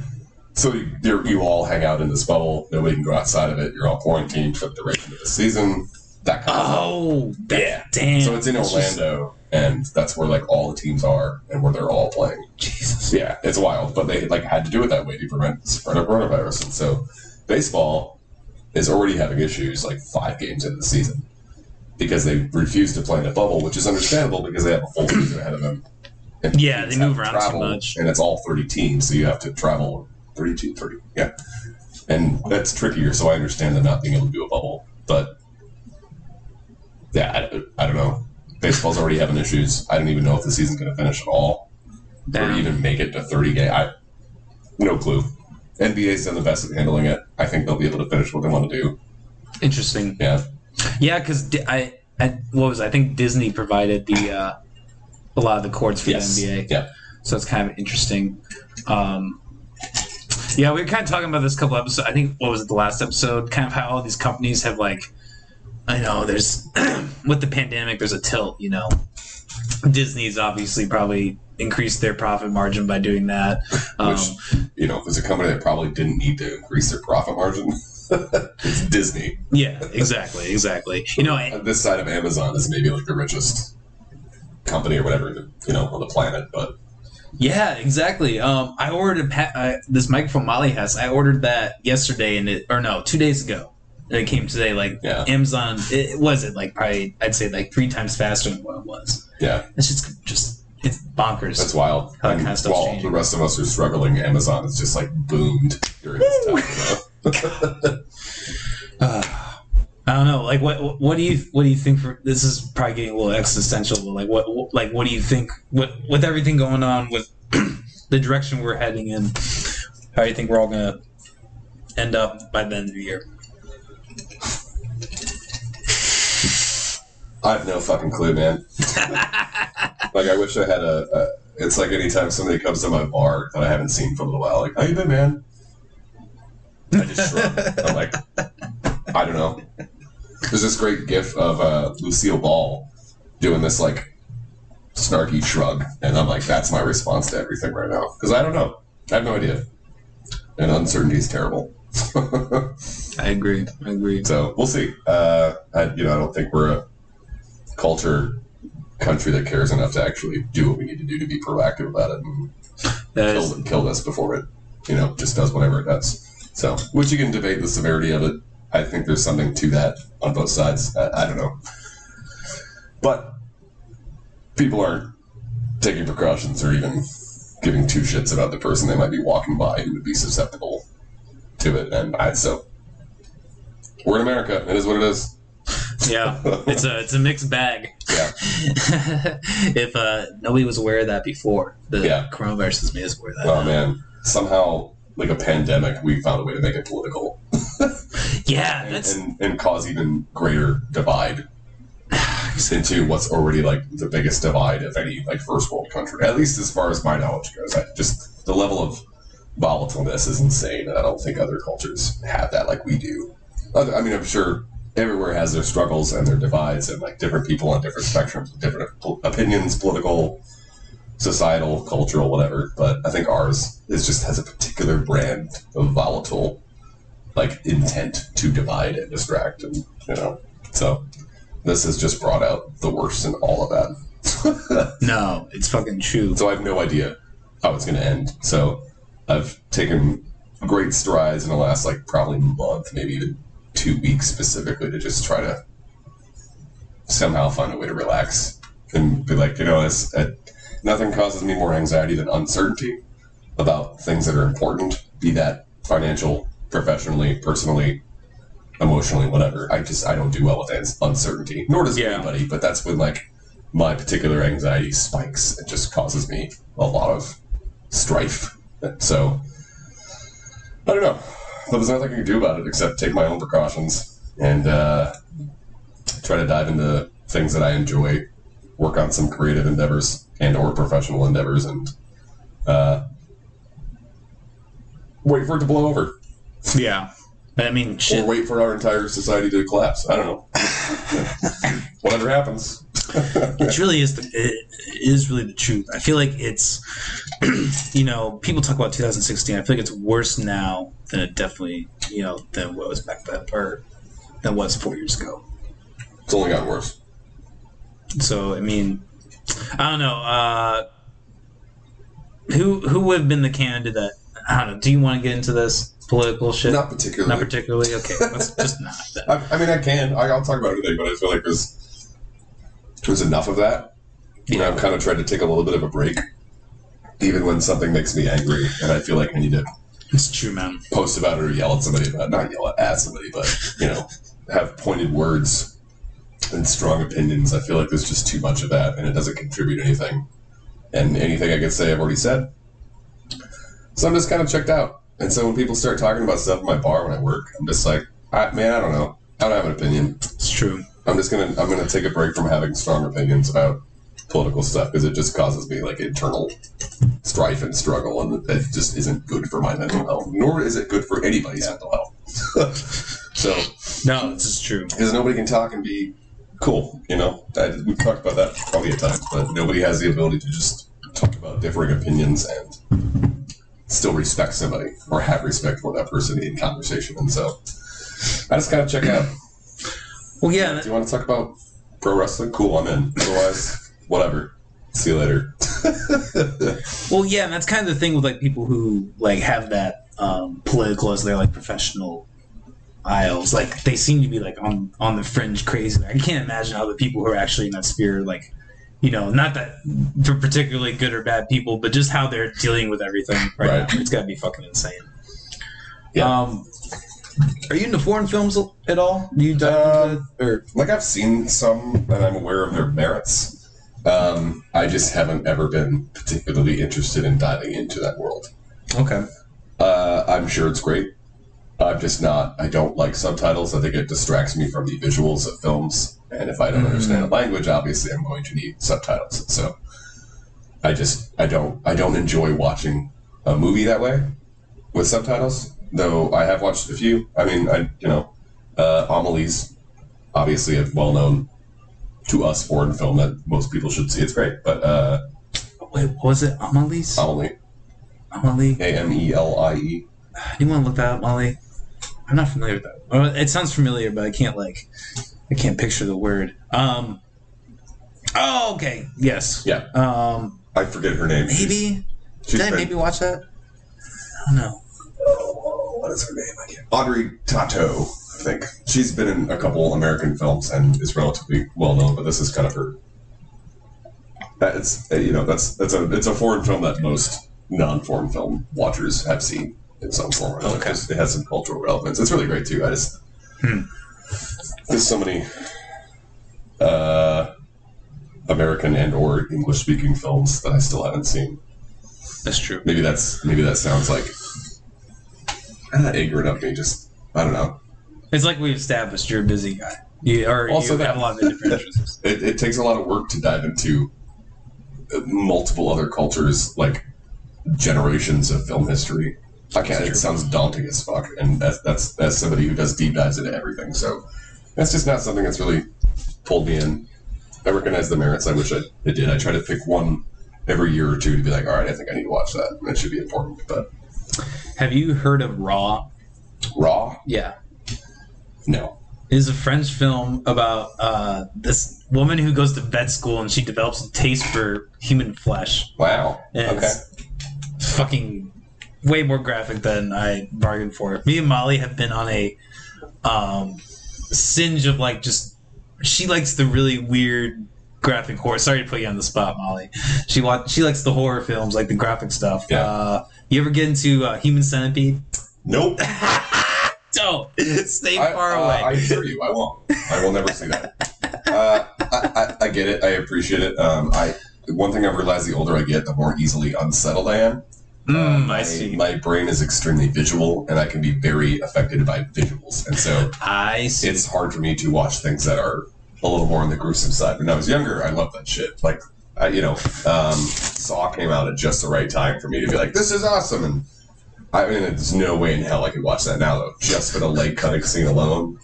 S1: So you, you're, all hang out in this bubble. Nobody can go outside of it. You're all quarantined for the duration of the season. That kind of.
S2: Oh,
S1: Yeah.
S2: Damn.
S1: So it's in
S2: That's just-
S1: Orlando, and that's where like all the teams are and where they're all playing.
S2: Jesus.
S1: Yeah, it's wild, but they like had to do it that way to prevent the spread of coronavirus. And so, baseball is already having issues like five games into the season because they refuse to play in a bubble, which is understandable because they have a full season ahead of them. And
S2: Yeah, they move around so
S1: travel,
S2: much.
S1: and it's all thirty teams, so you have to travel 32, 30. Yeah, and that's trickier. So I understand them not being able to do a bubble, but yeah, I, I don't know. Baseball's already having issues. I don't even know if the season's going to finish at all or even make it to 30 game. I no clue. NBA's done the best at handling it. I think they'll be able to finish what they want to do.
S2: Interesting.
S1: Yeah,
S2: Yeah, because I, I what was it? I think Disney provided the uh, a lot of the courts for
S1: Yes.
S2: the NBA.
S1: Yeah.
S2: So it's kind of interesting. Um, yeah, we were kind of talking about this a couple episodes. I think what was it the last episode? Kind of how all these companies have like, I know there's with the pandemic, there's a tilt. You know, Disney's obviously probably increased their profit margin by doing that. Um,
S1: which you know, there's a company that probably didn't need to increase their profit margin. it's Disney.
S2: yeah, exactly, exactly. You know, and-
S1: On this side of Amazon is maybe like the richest company or whatever, you know, on the planet. But
S2: Yeah, exactly. Um, I ordered a pa- uh, this microphone Molly has. I ordered that yesterday, and it or no, two days ago, and it came today. Like
S1: Yeah.
S2: Amazon, it was it like probably I'd say like three times faster than what it was.
S1: yeah,
S2: It's just just it's bonkers.
S1: that's wild.
S2: How that kind of stuff's
S1: while
S2: changing.
S1: the rest of us are struggling, Amazon has just like boomed during this time.
S2: Uh, I don't know. Like, what what do you what do you think? For this is probably getting a little existential. But like, what what- like what do you think? What with everything going on with the direction we're heading in? How do you think we're all gonna end up by the end of the year?
S1: I have no fucking clue, man. like, I wish I had a, a. It's like anytime somebody comes to my bar that I haven't seen for a little while, like, how you been, man? I just shrug. I'm like, I don't know. There's this great gif of uh, Lucille Ball doing this like snarky shrug, and I'm like, that's my response to everything right now because I don't know. I have no idea, and uncertainty is terrible.
S2: I agree. I agree.
S1: So we'll see. Uh, I, you know, I don't think we're a culture country that cares enough to actually do what we need to do to be proactive about it and
S2: That
S1: kill,
S2: is,
S1: kill this before it, you know, just does whatever it does. So, which you can debate the severity of it. I think there's something to that on both sides. I, I don't know, but people aren't taking precautions or even giving two shits about the person they might be walking by who would be susceptible to it. And I so we're in America. It is what it is.
S2: Yeah. It's a it's a mixed bag.
S1: Yeah.
S2: if uh, nobody was aware of that before, the
S1: Yeah.
S2: coronavirus has made us aware of that.
S1: Oh
S2: now.
S1: man, somehow like a pandemic, we found a way to make it political.
S2: Yeah,
S1: and,
S2: that's
S1: and, and cause even greater divide into what's already like the biggest divide of any like first world country. At least as far as my knowledge goes, I just the level of volatileness is insane, and I don't think other cultures have that like we do. I mean, I'm sure everywhere has their struggles and their divides, and like different people on different spectrums, with different opinions, political, societal, cultural, whatever. But I think ours is just has a particular brand of volatile, like intent to divide and distract, and you know, so this has just brought out the worst in all of that.
S2: no, it's fucking true.
S1: So I have no idea how it's going to end. So I've taken great strides in the last like probably month, maybe even two weeks specifically, to just try to somehow find a way to relax and be like, you know, it's, it, nothing causes me more anxiety than uncertainty about things that are important, be that financial, professionally, personally, emotionally, whatever. I just I don't do well with uncertainty, nor does
S2: Yeah.
S1: anybody. But that's when like my particular anxiety spikes. It just causes me a lot of strife. So I don't know. But there's nothing I can do about it except take my own precautions and uh, try to dive into things that I enjoy, work on some creative endeavors and or professional endeavors, and uh, wait for it to blow over
S2: Yeah, I mean,
S1: or
S2: shit.
S1: wait for our entire society to collapse. I don't know. Whatever happens.
S2: It really is the it is really the truth. I feel like it's you know people talk about 2016. I feel like it's worse now than it definitely you know than what was back then or than was four years ago.
S1: It's only gotten worse.
S2: So I mean, I don't know. Uh, who who would have been the candidate that I don't know. Do you want to get into this political shit?
S1: Not particularly.
S2: Not particularly. Okay, let's just not.
S1: I, I mean, I can. I, I'll talk about anything, but I feel like there's there's enough of that. You know, I've kind of tried to take a little bit of a break, even when something makes me angry, and I feel like I need to
S2: It's true, man.
S1: post about it or yell at somebody about not yell at, at somebody, but you know, have pointed words and strong opinions. I feel like there's just too much of that, and it doesn't contribute anything. And anything I can say, I've already said. So I'm just kind of checked out. And so when people start talking about stuff in my bar when I work, I'm just like, I, man, I don't know. I don't have an opinion.
S2: It's true.
S1: I'm just gonna I'm gonna take a break from having strong opinions about political stuff because it just causes me like internal strife and struggle, and it just isn't good for my mental health. Nor is it good for anybody's mental health. so
S2: No, this is true.
S1: because nobody can talk and be cool, you know. I, we've talked about that probably at times, but nobody has the ability to just talk about differing opinions and still respect somebody or have respect for that person in conversation. And so I just gotta check out.
S2: Well, yeah.
S1: Do you want to talk about pro wrestling? Cool, I'm in. Otherwise, whatever. See you later.
S2: Well, yeah, and that's kind of the thing with like people who like have that um, political as their like professional aisles. Like they seem to be like on on the fringe crazy. I can't imagine how the people who are actually in that sphere like. You know, not that they're particularly good or bad people, but just how they're dealing with everything right,
S1: Right.
S2: now. It's got to be fucking insane.
S1: Yeah.
S2: Um, are you into foreign films at all? Do you dive into or
S1: like I've seen some, and I'm aware of their merits. Um, I just haven't ever been particularly interested in diving into that world.
S2: okay?
S1: Uh, I'm sure it's great. I'm just not. I don't like subtitles. I think it distracts me from the visuals of films. And if I don't understand the language, obviously I'm going to need subtitles. So I just I don't I don't enjoy watching a movie that way with subtitles. Though I have watched a few. I mean, I you know, uh, Amelie's obviously a well known to us foreign film that most people should see. It's great, but uh,
S2: Wait, what was it Amelie's?
S1: Amelie
S2: Amelie?
S1: A M E L I E.
S2: You want to look that up, Molly? I'm not familiar with that. Well, it sounds familiar, but I can't like, I can't picture the word. Um. Oh, okay. Yes.
S1: Yeah,
S2: Um.
S1: I forget her name. She's-
S2: Maybe.
S1: she's
S2: Did I
S1: been-
S2: maybe watch that? I don't know.
S1: What is her name? I can't. Audrey Tautou, I think. She's been in a couple American films and is relatively well known, but this is kind of her. It's uh, you know that's that's a it's a foreign film that most non-foreign film watchers have seen in some form or another.
S2: Okay.
S1: It has some cultural relevance. It's really great too. I just
S2: Hmm.
S1: there's so many uh, American and or English speaking films that I still haven't seen.
S2: That's true.
S1: Maybe that's maybe that sounds like uh, ignorant of me. Just I don't know.
S2: It's like we've established you're a busy guy. You, or
S1: Also
S2: you
S1: that-
S2: have a lot of different interests.
S1: It, it takes a lot of work to dive into uh, multiple other cultures, like generations of film history. I can't. It sounds daunting as fuck, and that's that's as somebody who does deep dives into everything. So that's just not something that's really pulled me in. I recognize the merits. I wish I, I did. I try to pick one every year or two to be like, all right, I think I need to watch that. That should be important. But
S2: Have you heard of Raw?
S1: Raw,
S2: Yeah.
S1: no.
S2: It is a French film about uh, this woman who goes to vet school and she develops a taste for human flesh.
S1: Wow.
S2: And
S1: Okay.
S2: it's fucking way more graphic than I bargained for. Me and Molly have been on a um, singe of like just she likes the really weird graphic horror. Sorry to put you on the spot, Molly. She wa- she likes the horror films, like the graphic stuff.
S1: Yeah.
S2: Uh, you ever get into uh, Human Centipede?
S1: Nope.
S2: Don't stay
S1: I,
S2: far
S1: uh,
S2: away.
S1: I assure you, I won't. I will never see that. Uh, I, I, I get it. I appreciate it. Um, I one thing I've realized: the older I get, the more easily unsettled I am.
S2: Mm,
S1: Uh, my,
S2: I see.
S1: My brain is extremely visual, and I can be very affected by visuals, and so
S2: I see.
S1: it's hard for me to watch things that are a little more on the gruesome side. When I was younger, I loved that shit. Like, You know, um, Saw came out at just the right time for me to be like, "This is awesome," and I mean, there's no way in hell I could watch that now, though. Just for the leg cutting scene alone.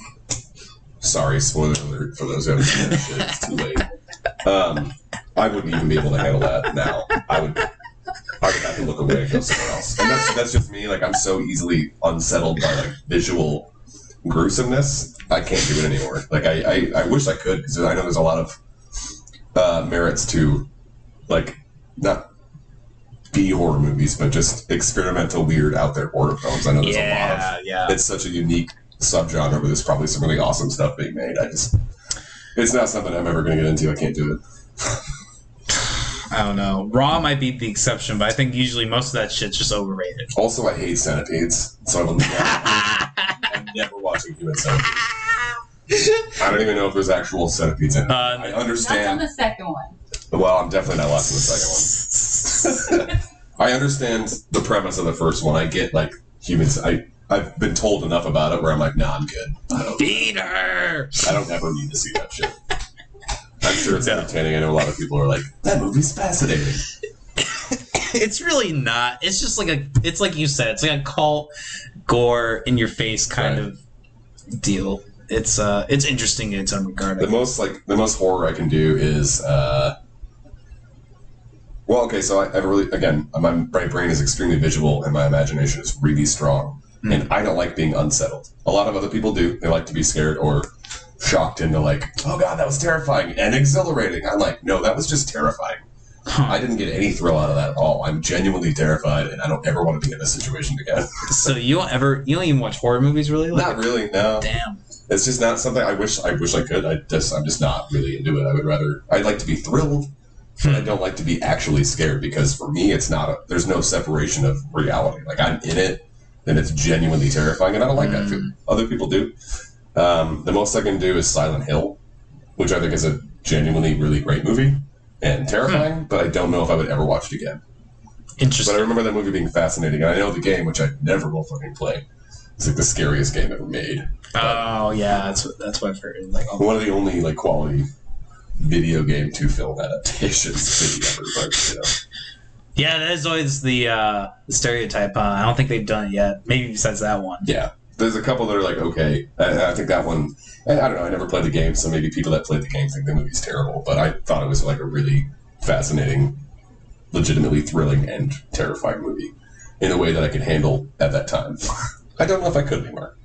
S1: Sorry, spoiler alert for those who haven't seen that shit. It's too late. Um, I wouldn't even be able to handle that now. I would. I would have to look away and go somewhere else. And that's that's just me. Like I'm so easily unsettled by like visual gruesomeness. I can't do it anymore. Like I I, I wish I could because I know there's a lot of uh, merits to like not B horror movies, but just experimental, weird, out there horror films. I know there's a lot of
S2: yeah, yeah.
S1: it's such a unique subgenre but there's probably some really awesome stuff being made. I just it's not something I'm ever going to get into. I can't do it.
S2: I don't know. Raw might be the exception, but I think usually most of that shit's just overrated.
S1: Also, I hate centipedes, so I will never, I'm never watching human centipedes. I don't even know if there's actual centipedes in it.
S2: Uh,
S1: I
S3: That's on
S1: understand.
S3: the second one.
S1: Well, I'm definitely not watching the second one. I understand the premise of the first one. I get like humans. I I've been told enough about it where I'm like, nah, I'm good. I don't.
S2: Feed.
S1: I don't ever need to see that shit. I'm sure it's
S2: No.
S1: entertaining. I know a lot of people are like, that movie's fascinating.
S2: It's really not. It's just like a. It's like you said. It's like a cult gore in your face kind
S1: Right.
S2: of deal. It's uh. It's interesting in its own regard.
S1: The most like the most horror I can do is uh well okay so I, I really again my, brain is extremely visual and my imagination is really strong
S2: Hmm.
S1: and I don't like being unsettled. A lot of other people do. They like to be scared or shocked into like oh god that was terrifying and exhilarating. I'm like no that was just terrifying.
S2: Huh.
S1: I didn't get any thrill out of that at all. I'm genuinely terrified and I don't ever want to be in this situation again.
S2: So you don't ever. You don't even watch horror movies, really? Like,
S1: Not really no.
S2: Damn.
S1: It's just not something I wish I wish I could. I just I'm just not really into it. I would rather I'd like to be thrilled, but I hmm. don't like to be actually scared because for me it's not a there's no separation of reality. Like I'm in it and it's genuinely terrifying and I don't like that feeling. Hmm. Other people do. Um, the most I can do is Silent Hill, which I think is a genuinely really great movie and terrifying, hmm. but I don't know if I would ever watch it again.
S2: Interesting. But.
S1: I remember that movie being fascinating and I know the game, which I never will fucking play. It's like the scariest game ever made.
S2: Oh yeah, that's what that's what I've heard. Like, oh,
S1: one of the only like quality video game to film adaptations ever, but you know.
S2: yeah, that is always the uh, the stereotype. Uh, I don't think they've done it yet. Maybe besides that one.
S1: Yeah. There's a couple that are like, okay. I, I think that one I, I don't know, I never played the game, so maybe people that played the game think the movie's terrible, but I thought it was like a really fascinating, legitimately thrilling and terrifying movie in a way that I could handle at that time. I don't know if I could anymore.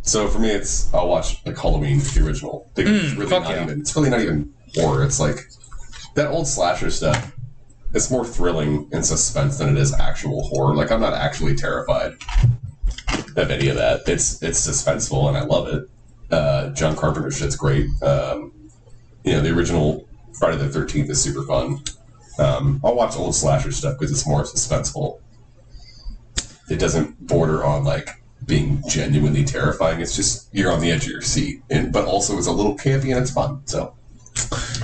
S1: So for me, it's I'll watch like Halloween, the original. It's
S2: Mm,
S1: really not
S2: yeah.
S1: even. It's really not even horror. It's like that old slasher stuff. It's more thrilling and suspense than it is actual horror. Like I'm not actually terrified of any of that. It's it's suspenseful and I love it. Uh, John Carpenter shit's great. Um, you know the original Friday the Thirteenth is super fun. Um, I'll watch old slasher stuff because it's more suspenseful. It doesn't border on like being genuinely terrifying. It's just you're on the edge of your seat, and but also it's a little campy and it's fun. So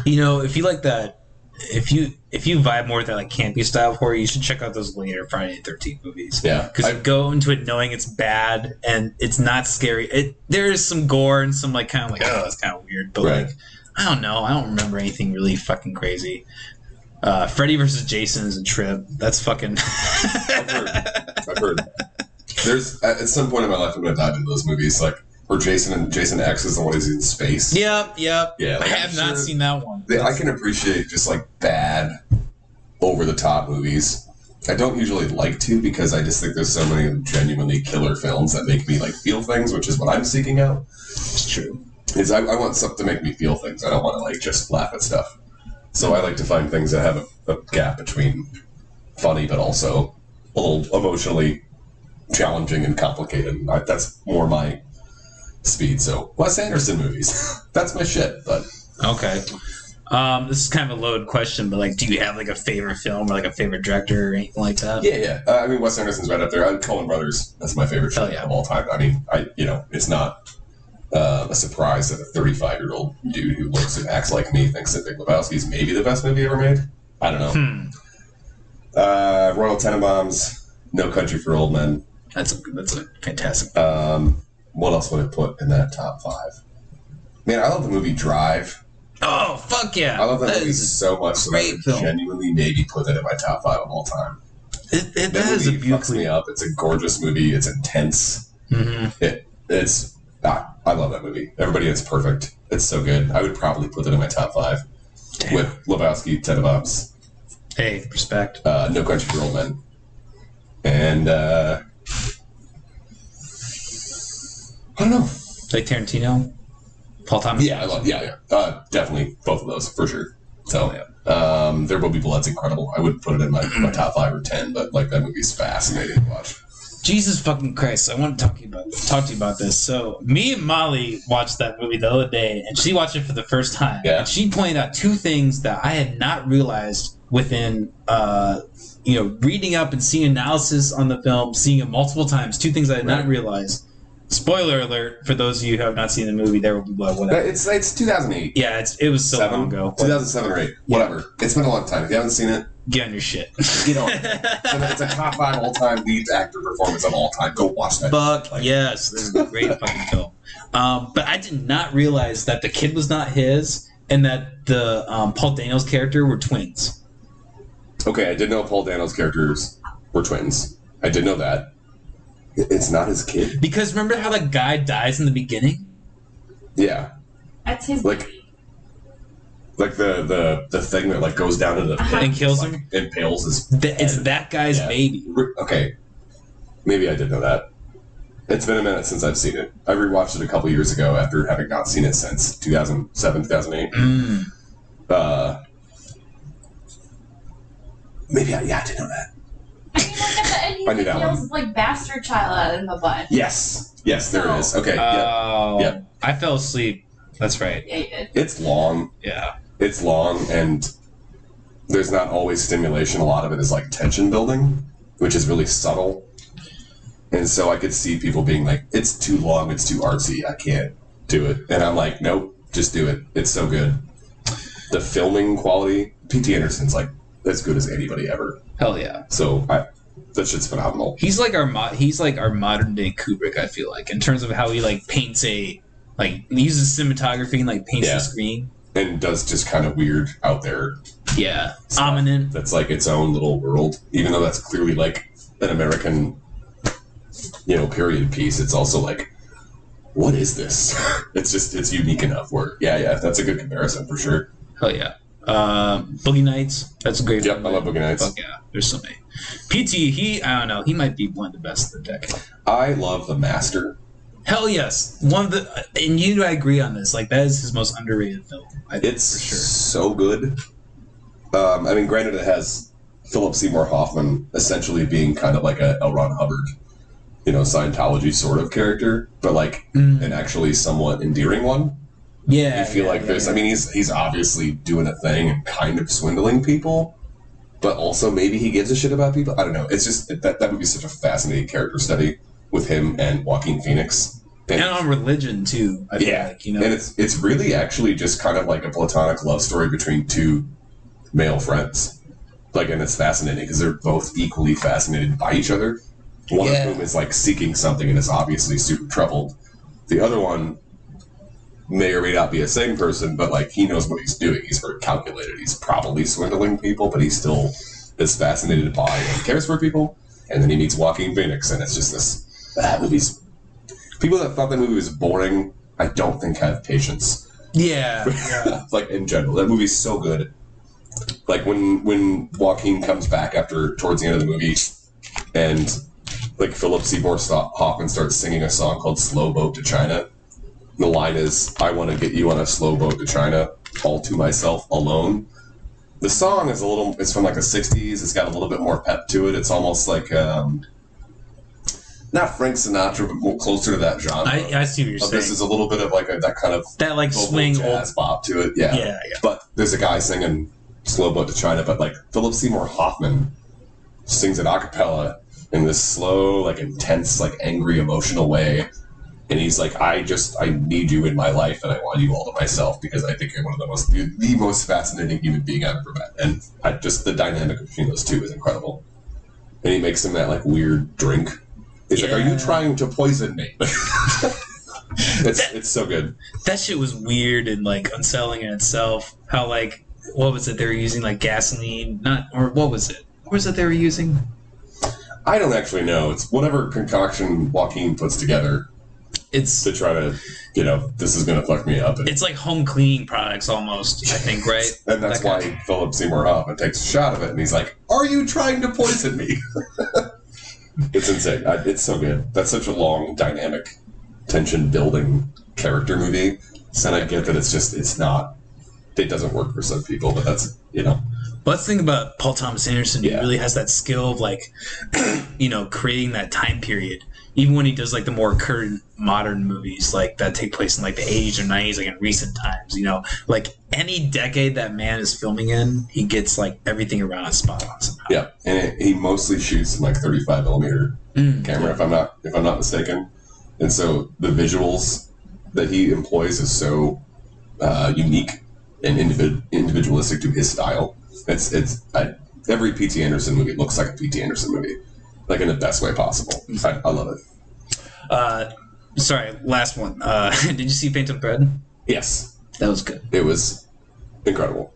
S2: You know, if you like that if you if you vibe more with that like campy style of horror, you should check out those later Friday the Thirteenth movies.
S1: Yeah,
S2: because you go into it knowing it's bad and it's not scary. It there is some gore and some like kind of like oh that's kind of weird, but
S1: Right.
S2: like I don't know, I don't remember anything really fucking crazy. Uh, Freddy versus Jason is a trip. That's fucking.
S1: I've heard. I've heard. There's at some point in my life I'm gonna dive into those movies, like where Jason and Jason X is the one who's in space.
S2: yep, yep.
S1: Yeah,
S2: I
S1: like, I'm
S2: have not
S1: sure-
S2: seen that one.
S1: They- I can appreciate just like bad, over the top movies. I don't usually like to because I just think there's so many genuinely killer films that make me like feel things, which is what I'm seeking out.
S2: It's true.
S1: Is I, I want something to make me feel things. I don't want to like just laugh at stuff. So I like to find things that have a, a gap between funny but also a little emotionally challenging and complicated. I, that's more my speed. So Wes Anderson movies, that's my shit. But
S2: Okay. Um, this is kind of a loaded question, but like, do you have like a favorite film or like a favorite director or anything like that?
S1: Yeah, yeah. Uh, I mean, Wes Anderson's right up there. I'm Coen Brothers. That's my favorite show
S2: yeah.
S1: of all time. I mean, I you know, it's not uh, a surprise that a 35 year old dude who looks and acts like me thinks that Big Lebowski is maybe the best movie ever made. I don't know.
S2: Hmm.
S1: Uh, Royal Tenenbaums, No Country for Old Men.
S2: That's a that's a fantastic.
S1: Um, what else would I put in that top five? Man, I love the movie Drive.
S2: Oh fuck yeah!
S1: I love that,
S2: That
S1: movie so much that I
S2: film.
S1: genuinely maybe put that in my top five of all time.
S2: It, it,
S1: That
S2: is a
S1: movie fucks me up. It's a gorgeous movie. It's intense.
S2: Mhm.
S1: It, it's ah, I love that movie. Everybody is perfect. It's so good. I would probably put that in my top five
S2: Damn.
S1: with Lebowski, Tenenbaums,
S2: Hey, respect.
S1: uh, No Country for Old Men, and uh, I don't know.
S2: Like Tarantino, Paul Thomas.
S1: Yeah, I love. Yeah, yeah, uh, definitely both of those for sure. So, um, There Will Be Blood's incredible. I would put it in my, my top five or ten, but like that movie's fascinating to watch.
S2: Jesus fucking Christ! I want to talk to you about talk to you about this. So, me and Molly watched that movie the other day, and she watched it for the first time.
S1: Yeah.
S2: And she pointed out two things that I had not realized within, uh, you know, reading up and seeing analysis on the film, seeing it multiple times. Two things I had not
S1: Right.
S2: realized. Spoiler alert for those of you who have not seen the movie. There will be blood. Whatever.
S1: It's it's 2008.
S2: Yeah, it's it was so
S1: Seven?
S2: long ago.
S1: 2007 or 8. Whatever. It's been a long time. If you haven't seen it,
S2: Get on your shit.
S1: get on it. It's a- top five all time lead actor performance of all time. Go watch that.
S2: Fuck
S1: Like-
S2: yes, this is a great fucking film. Um, but I did not realize that the kid was not his, and that the um, Paul Dano's character were twins.
S1: Okay, I did know Paul Dano's characters were twins. I did know that. It's not his kid.
S2: Because remember how that guy dies in the beginning?
S1: Yeah,
S3: That's his
S1: Like-
S3: baby.
S1: Like the the the thing that like goes down to the pit
S2: And kills
S1: like,
S2: him?
S1: impales his.
S2: Th- it's that guy's
S1: Yeah.
S2: baby.
S1: Okay, maybe I did know that. It's been a minute since I've seen it. I rewatched it a couple years ago after having not seen it since 2007, 2008.
S2: Mm.
S1: Uh, maybe I, yeah, I did know that.
S3: I mean, like at the end, he
S1: I knew that
S3: kills
S1: one.
S3: like bastard child out of the butt.
S1: Yes, yes, there it is. Okay, yeah,
S2: Oh,
S1: Yeah.
S2: I fell asleep. That's right.
S3: Yeah, he did.
S1: it's long.
S2: Yeah.
S1: It's long, and there's not always stimulation. A lot of it is like tension building, which is really subtle. And so I could see people being like, "It's too long. It's too artsy. I can't do it." And I'm like, "Nope, just do it. It's so good." The filming quality, P.T. Anderson's like as good as anybody ever.
S2: Hell yeah.
S1: So I, that shit's phenomenal.
S2: He's like our mo- he's like our modern day Kubrick. I feel like in terms of how he like paints a like he uses cinematography and like paints
S1: Yeah.
S2: the screen.
S1: And does just kind of weird out there
S2: Yeah.
S1: Stuff.
S2: Ominent.
S1: that's like its own little world even though that's clearly like an american you know period piece it's also like what is this it's just it's unique enough where yeah yeah that's a good comparison for sure
S2: Hell yeah. Um, Boogie Nights. That's a great.
S1: yep
S2: film.
S1: i love boogie nights
S2: Fuck yeah. There's so many. PT. He. I don't know. He might be one of the best of the decade.
S1: i love the master
S2: Hell yes. One of the. And you I agree on this. Like that is his most underrated film. I think
S1: it's
S2: for sure.
S1: so good um, i mean granted it has philip seymour hoffman essentially being kind of like a L. ron hubbard you know scientology sort of character but like
S2: Mm.
S1: an actually somewhat endearing one
S2: Yeah.
S1: you feel
S2: yeah,
S1: like
S2: yeah,
S1: there's
S2: yeah.
S1: i mean he's he's obviously doing a thing and kind of swindling people but also maybe he gives a shit about people i don't know it's just that that would be such a fascinating character study with him and Joaquin Phoenix and,
S2: and on religion too. I
S1: yeah
S2: like you know.
S1: and it's it's really actually just kind of like a platonic love story between two male friends. Like, and it's fascinating because they're both equally fascinated by each other. One
S2: Yeah.
S1: of whom is like seeking something and is obviously super troubled. The other one may or may not be a sane person, but like he knows what he's doing. He's very calculated. He's probably swindling people, but he still is fascinated by and cares for people. And then he meets Joaquin Phoenix, and it's just this. That movie's. People that thought that movie was boring, I don't think have patience.
S2: Yeah, yeah.
S1: like in general, that movie's so good. Like when when Joaquin comes back after towards the end of the movie, and like Philip Seymour Hoffman starts singing a song called "Slow Boat to China." The line is, "I want to get you on a slow boat to China, all to myself, alone." The song is a little. It's from like the '60s. It's got a little bit more pep to it. It's almost like um, not Frank Sinatra, but more closer to that genre.
S2: I, I see what you're
S1: Of
S2: saying.
S1: this is a little bit of like a, that kind of
S2: that like swing old.
S1: jazz bop to it. Yeah.
S2: Yeah, yeah.
S1: But there's a guy singing "Slow Boat to China," but like Philip Seymour Hoffman sings it a cappella in this slow, like intense, like angry, emotional way. And he's like, "I just, I need you in my life, and I want you all to myself because I think you're one of the most, the, the most fascinating human being I've ever met." And I just the dynamic between those two is incredible. And he makes him that like weird drink. He's like, "Are you trying to poison me?" it's it's so good.
S2: That shit was weird and like unsettling in itself. How like what was it they were using like gasoline? Not or what was it? What was it they were using?
S1: I don't actually know. It's whatever concoction Joaquin puts together
S2: It's
S1: to try to, you know, this is going to fuck me up. And,
S2: it's like home cleaning products almost. I think right.
S1: and that's
S2: That
S1: why Philip Seymour Hoffman takes a shot of it and he's like, Are you trying to poison me? it's insane. I, it's so good. That's such a long, dynamic, tension building character movie. And I get that it's just, it's not, it doesn't work for some people, but that's, you know,
S2: But let's think about Paul Thomas Anderson. He
S1: Yeah.
S2: really has that skill of like, you know, creating that time period. Even when he does like the more current modern movies, like that take place in like the 80s or 90s, like in recent times, you know, like any decade that man is filming in, he gets like everything around it spot on somehow.
S1: yeah. And it, he mostly shoots in like 35 millimeter
S2: Mm.
S1: camera, if I'm not if I'm not mistaken. And so the visuals that he employs is so uh, unique and individ- individualistic to his style. It's it's I, every P.T. Anderson movie looks like a P.T. Anderson movie, like in the best way possible. I, I love it.
S2: Uh, sorry, last one. Uh, did you see Phantom Thread?
S1: Yes,
S2: That was good.
S1: it was incredible.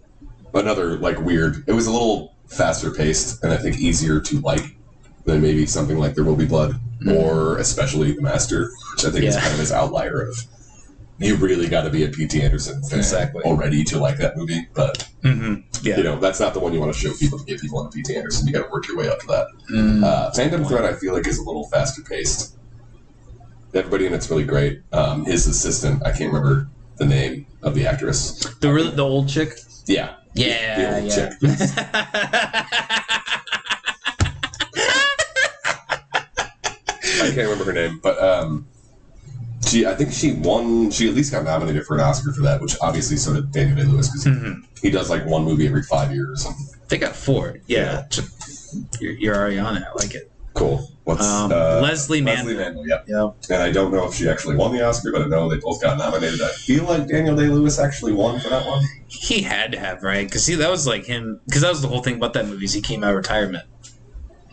S1: Another like weird. It was a little faster paced and I think easier to like than maybe something like There Will Be Blood or especially The Master, which I think is kind of his outlier of. You really got to be a P.T. Anderson fan
S2: Exactly.
S1: already to like that movie, but
S2: Mm-hmm. Yeah.
S1: you know that's not the one you want to show people to get people on P.T. Anderson. You got to work your way up to that.
S2: Mm.
S1: Uh, Phantom Thread, I feel like, is a little faster paced. Everybody in it's really great. Um, his assistant, I can't remember the name of the actress.
S2: the really the old chick.
S1: Yeah,
S2: Yeah,
S1: the old
S2: yeah.
S1: chick. I can't remember her name, but um, she, I think she won. She at least got nominated for an Oscar for that, which obviously so did Daniel Day Lewis because
S2: Mhm.
S1: he does like one movie every five years.
S2: They got four. Yeah. You're, you're already on it. I like it.
S1: cool. What's
S2: Um,
S1: uh,
S2: Lesley
S1: Lesley
S2: Manville.
S1: Manville? Yep.
S2: Yeah.
S1: And I don't know if she actually won the Oscar, but I know they both got nominated. I feel like Daniel Day Lewis actually won for that one.
S2: He had to have, right? Because see, that was like him. Because that was the whole thing about that movie. Is he came out of retirement.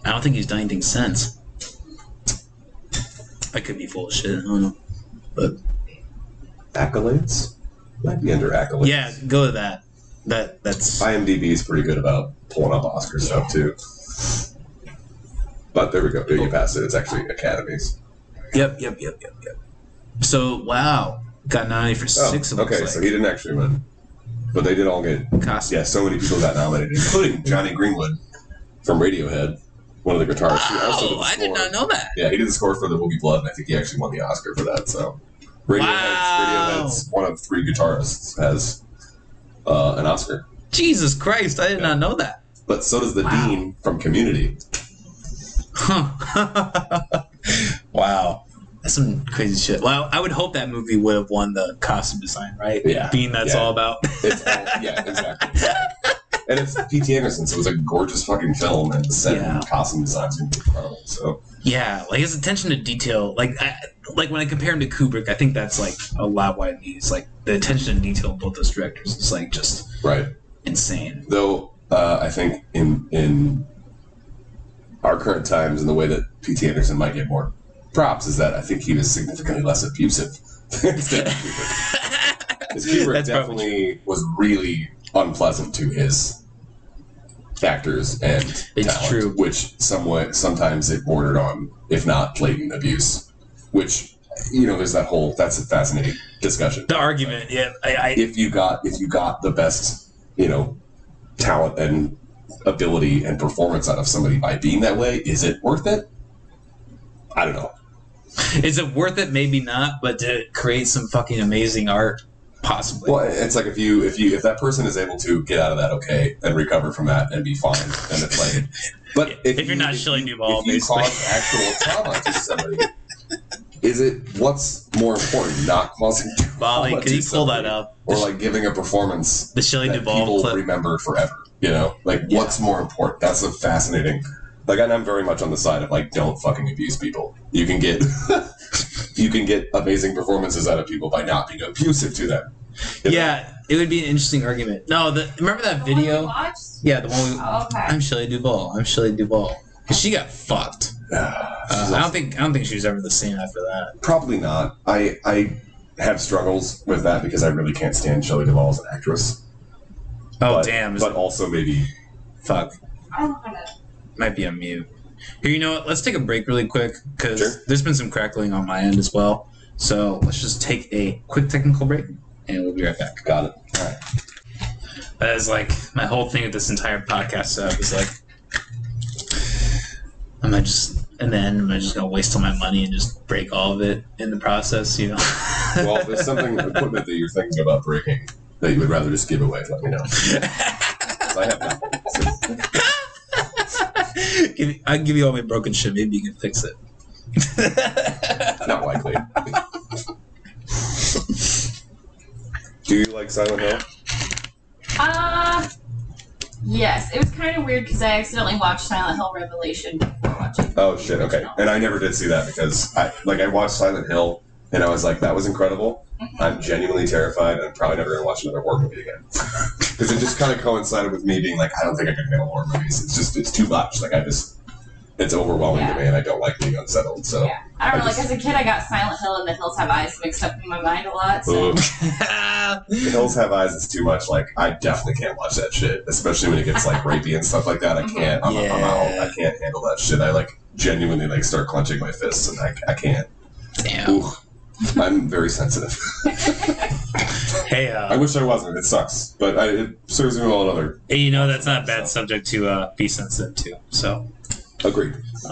S2: I don't think he's done anything since. I could be full of shit. I don't know. But
S1: Accolades might be under accolades.
S2: yeah, go to that. That that's
S1: IMDb is pretty good about pulling up Oscar stuff too. But there we go. You pass it. It's actually Academies.
S2: yep, yep, yep, yep, yep. So wow, got nominated for
S1: Oh,
S2: six of them.
S1: okay, so he didn't actually win, but they did all get.
S2: costume.
S1: Yeah, so many people got nominated, including Jonny Greenwood from Radiohead, one of the guitarists. He also did
S2: Oh,
S1: the
S2: I did not know that.
S1: Yeah, he did the score for the movie Blood, and I think he actually won the Oscar for that. So, Radiohead's,
S2: Wow.
S1: Radiohead's one of three guitarists has uh, an Oscar,
S2: Jesus Christ, I did not know that.
S1: but so does the
S2: Wow.
S1: dean from Community.
S2: Huh. wow. That's some crazy shit. Well, I would hope that movie would have won the costume design, right?
S1: Yeah.
S2: Being that's
S1: Yeah.
S2: all about.
S1: It's all, yeah, exactly. And it's P.T. Anderson, so it was a gorgeous fucking film, and the set
S2: Yeah.
S1: and costume design is incredible. So,
S2: yeah, like his attention to detail. Like, I, like when I compare him to Kubrick, I think that's like a lot why he's like the attention to detail of both those directors is like just
S1: right.
S2: insane.
S1: Though uh, I think in in our current times and the way that P.T. Anderson might get more props is that I think he was significantly less abusive than Kubrick. Because Kubrick
S2: That's
S1: definitely was really unpleasant to his actors and
S2: It's
S1: talent,
S2: true.
S1: which somewhat sometimes it bordered on, if not blatant abuse. Which you know, there's that whole that's a fascinating discussion.
S2: The argument, yeah, I, I
S1: if you got if you got the best you know talent and ability and performance out of somebody by being that way is it worth it i don't know
S2: is it worth it? Maybe not, but to create some fucking amazing art, possibly.
S1: well it's like if you if you if that person is able to get out of that okay and recover from that and be fine then it's like but if,
S2: If you're
S1: you-
S2: not
S1: if
S2: Shelley
S1: you-
S2: Duvall,
S1: if you
S2: basically.
S1: cause actual trauma to somebody is it what's more important not causing
S2: Molly,
S1: trauma
S2: could you pull that up?
S1: or like giving a performance
S2: The Shelley
S1: that
S2: Duvall
S1: people
S2: clip.
S1: remember forever. You know, like
S2: Yeah.
S1: what's more important? That's a fascinating. Like, and I'm very much on the side of like, don't fucking abuse people. You can get, you can get amazing performances out of people by not being abusive to them. You know?
S2: Yeah, it would be an interesting argument. No, the, remember that
S3: The one we
S2: video?
S3: watched?
S2: Yeah, the one. We,
S3: Oh, okay.
S2: I'm Shelley Duvall. I'm Shelley Duvall. 'Cause she got fucked. Uh, I don't think I don't think she was ever the same after that.
S1: Probably not. I I have struggles with that because I really can't stand Shelley Duvall as an actress.
S2: Oh
S1: but,
S2: damn!
S1: But also maybe
S2: fuck. Might be on mute. Here, you know what? Let's take a break really quick because
S1: Sure.
S2: there's been some crackling on my end as well. So let's just take a quick technical break, and we'll be right back.
S1: got it. All right.
S2: That is like my whole thing with this entire podcast setup is like, am I just and then I'm I just gonna waste all my money and just break all of it in the process? You know.
S1: Well, if there's something equipment that you're thinking about breaking that you would rather just give away, let me know. I have nothing. So-
S2: Give I can give you all my broken shit. Maybe you can fix it.
S1: Not likely. Do you like Silent Hill?
S3: Uh, yes. It was kind of weird because I accidentally watched Silent Hill Revelation before watching.
S1: Oh shit. Okay. And I never did see that because I like I watched Silent Hill and I was like, that was incredible.
S3: Mhm.
S1: I'm genuinely terrified. and I'm probably never gonna watch another horror movie again because it just kind of coincided with me being like, I don't think I can handle horror movies. It's just it's too much. Like I just it's overwhelming to me and I don't like being unsettled. So.
S3: Yeah. I don't know.
S1: I
S3: Like as a kid, I got Silent Hill and The Hills Have Eyes mixed up in my mind a lot. So.
S1: The Hills Have Eyes is too much. Like I definitely can't watch that shit, especially when it gets like rapey and stuff like that. I can't. I'm, I'm out.
S2: Yeah.
S1: I can't handle that shit. I like genuinely like start clenching my fists and I, I can't.
S2: Damn.
S1: Ooh, I'm very sensitive.
S2: Hey,
S1: I
S2: uh,
S1: wish I wasn't. It sucks, but I, it serves me well in other.
S2: hey, you know that's not a bad subject to uh, be sensitive to. So,
S1: Agreed.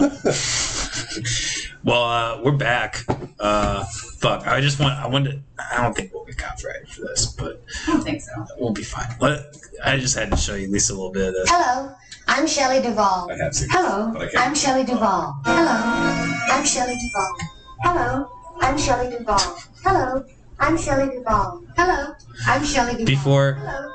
S2: well, uh, we're back. Uh, fuck. I just want. I wanted. I don't think we'll get copyrighted for this, but
S3: I don't think so.
S2: we'll be fine. But I just had to show you at least a little bit of this.
S4: Hello, I'm Shelley Duvall.
S1: I have seen.
S4: Hello,
S1: but I
S4: I'm Shelley Duvall. Hello, I'm Shelley Duvall. Hello, I'm Shelley Duvall. Hello, I'm Shelley Duvall. Hello, I'm Shelley Duvall.
S2: Before,
S4: Hello,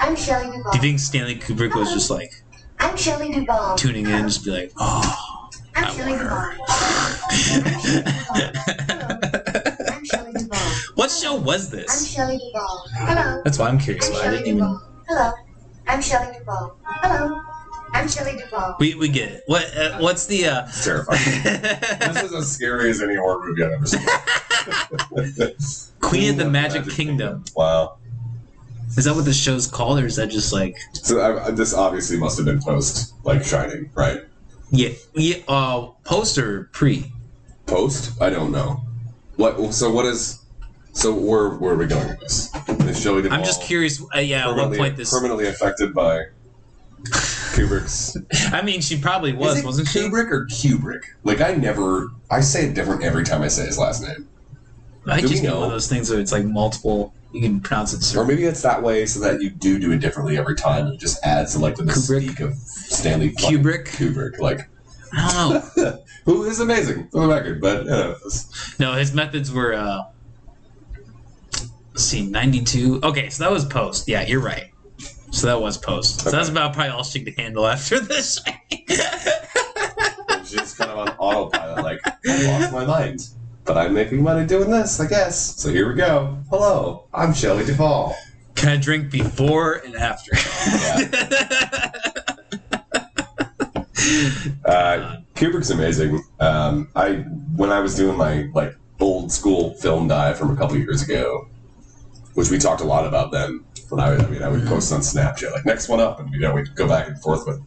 S4: I'm Shelley Duvall.
S2: do you think Stanley Kubrick was just like
S4: I'm Shelley Duvall.
S2: tuning in, just be like, oh.
S4: I'm
S2: I
S4: Shelley
S2: want
S4: Duvall. I'm Shelley Duvall.
S2: what show was this?
S4: I'm
S2: this?
S4: Shelley Duvall. Hello,
S2: That's why I'm curious.
S4: I'm
S2: Why I didn't even.
S4: Duvall. Hello, I'm Shelley Duvall. Hello, I'm Shelley Duvall.
S2: We, we get it. What uh, what's the uh?
S1: It's terrifying. this is as scary as any horror movie I've ever seen.
S2: Queen of the Magic Kingdom.
S1: Wow.
S2: Is that what the show's called, or is that just like
S1: So I, this obviously must have been post like Shining, right?
S2: yeah yeah uh poster pre?
S1: Post? I don't know. What? So what is? So where where are we going with this? Is Shelley Duvall
S2: I'm just curious. Uh, yeah, at what point this?
S1: permanently affected by Kubrick's?
S2: I mean, she probably was,
S1: Is it
S2: wasn't she?
S1: Kubrick or Kubrick? Like I never, I say it different every time I say his last name.
S2: I
S1: Do
S2: just
S1: know?
S2: one of those things where it's like multiple. You can pronounce it.
S1: Or maybe it's that way so that you do do it differently every time. and It just adds to like the
S2: Kubrick?
S1: mystique of Stanley
S2: Kubrick.
S1: Kubrick, like
S2: I don't know.
S1: who is amazing for the record, but you know,
S2: No, his methods were. uh Let's see, 92. Okay, so that was post. Yeah, you're right. So that was post. So that's about probably all she could handle after this.
S1: just kind of on autopilot. Like I lost my mind, but I'm making money doing this, I guess. So here we go. Hello, I'm Shelley Duvall.
S2: Can I drink before and after?
S1: Uh, Kubrick's amazing. Um, I when I was doing my like old school film dive from a couple years ago, which we talked a lot about then. When I, I mean, I would post on Snapchat like next one up, and you know we'd go back and forth with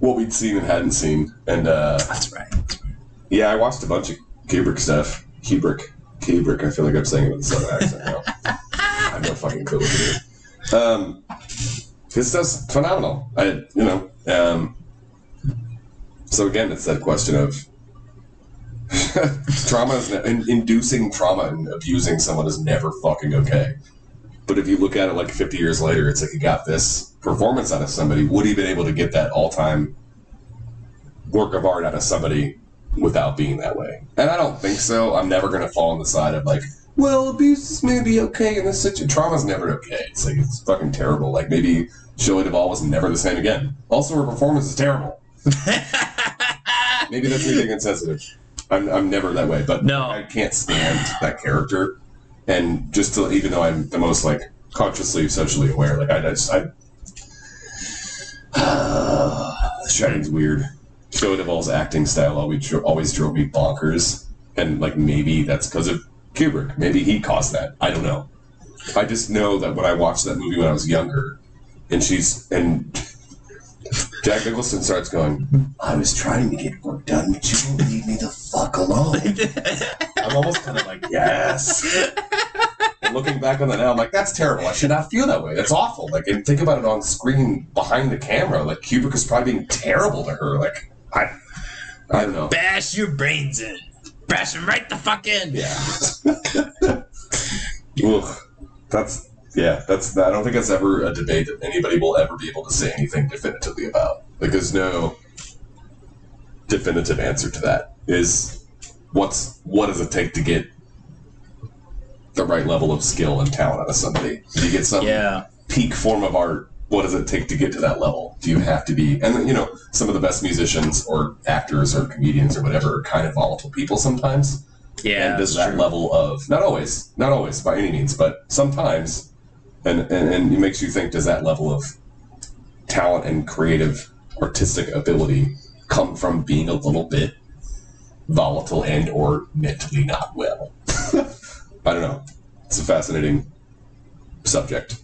S1: what we'd seen and hadn't seen. And uh,
S2: That's right. That's right.
S1: yeah, I watched a bunch of Kubrick stuff. Kubrick, Kubrick. I feel like I'm saying it with a southern accent now. I have no fucking clue what to do. Um, his stuff's phenomenal. I, you know, um, so again, it's that question of trauma is ne- in, inducing trauma and abusing someone is never fucking okay. But if you look at it like 50 years later, it's like you got this performance out of somebody. Would he been able to get that all time work of art out of somebody without being that way? And I don't think so. I'm never going to fall on the side of like, well, abuse is maybe okay in this situation. Trauma's never okay. It's like, it's fucking terrible. Like maybe Shelley Duvall was never the same again. Also, her performance is terrible. Maybe that's me being insensitive. I'm, I'm never that way, but
S2: No.
S1: I can't stand that character. And just to, even though I'm the most like consciously socially aware, like I just I. the Shining's weird. Shelley Duvall's acting style always always drove me bonkers, and like maybe that's because of Kubrick. Maybe he caused that. I don't know. I just know that when I watched that movie when I was younger, and she's and Jack Nicholson starts going, I was trying to get work done, but you won't leave me the fuck alone. I'm almost kind of like, yes. And looking back on that now, I'm like, that's terrible. I should not feel that way. That's awful. Like, and think about it on screen behind the camera. Like, Kubrick is probably being terrible to her. Like, I, I don't know.
S2: Bash your brains in. Bash them right the fuck in.
S1: Yeah. Ugh. That's yeah. That's I don't think that's ever a debate that anybody will ever be able to say anything definitively about. Like there's no definitive answer to that. Is what's what does it take to get the right level of skill and talent out of somebody? Do you get some
S2: Yeah.
S1: peak form of art? What does it take to get to that level? Do you have to be? And you know, some of the best musicians or actors or comedians or whatever are kind of volatile people sometimes
S2: Yeah.
S1: and does that
S2: true.
S1: level of not always not always by any means but sometimes and, and and it makes you think does that level of talent and creative artistic ability come from being a little bit volatile and or mentally not well i don't know it's a fascinating subject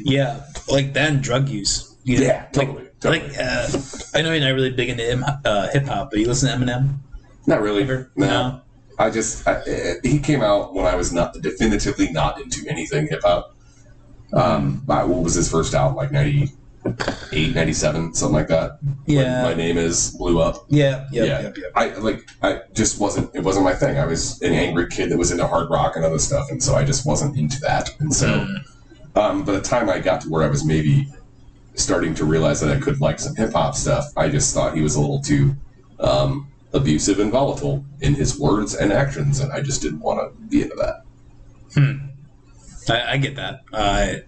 S2: Yeah. Like that and drug use. You know,
S1: yeah totally, totally.
S2: Like, uh, I know you're not really big into uh, hip hop, but you listen to Eminem?
S1: not really
S2: Ever?
S1: no.
S2: No.
S1: I just I, eh, he came out when I was not definitively not into anything hip hop. Um, I- what was his first album? Like 98, 97, something like that.
S2: Yeah.
S1: My name is blew up.
S2: Yeah. Yep,
S1: yeah,
S2: Yep. Yep.
S1: I like I just wasn't. It wasn't my thing. I was an angry kid that was into hard rock and other stuff, and so I just wasn't into that. And so,
S2: Mm.
S1: Um, by the time I got to where I was maybe starting to realize that I could like some hip hop stuff, I just thought he was a little too um, abusive and volatile in his words and actions, and I just didn't want to be into that.
S2: I, I get that. I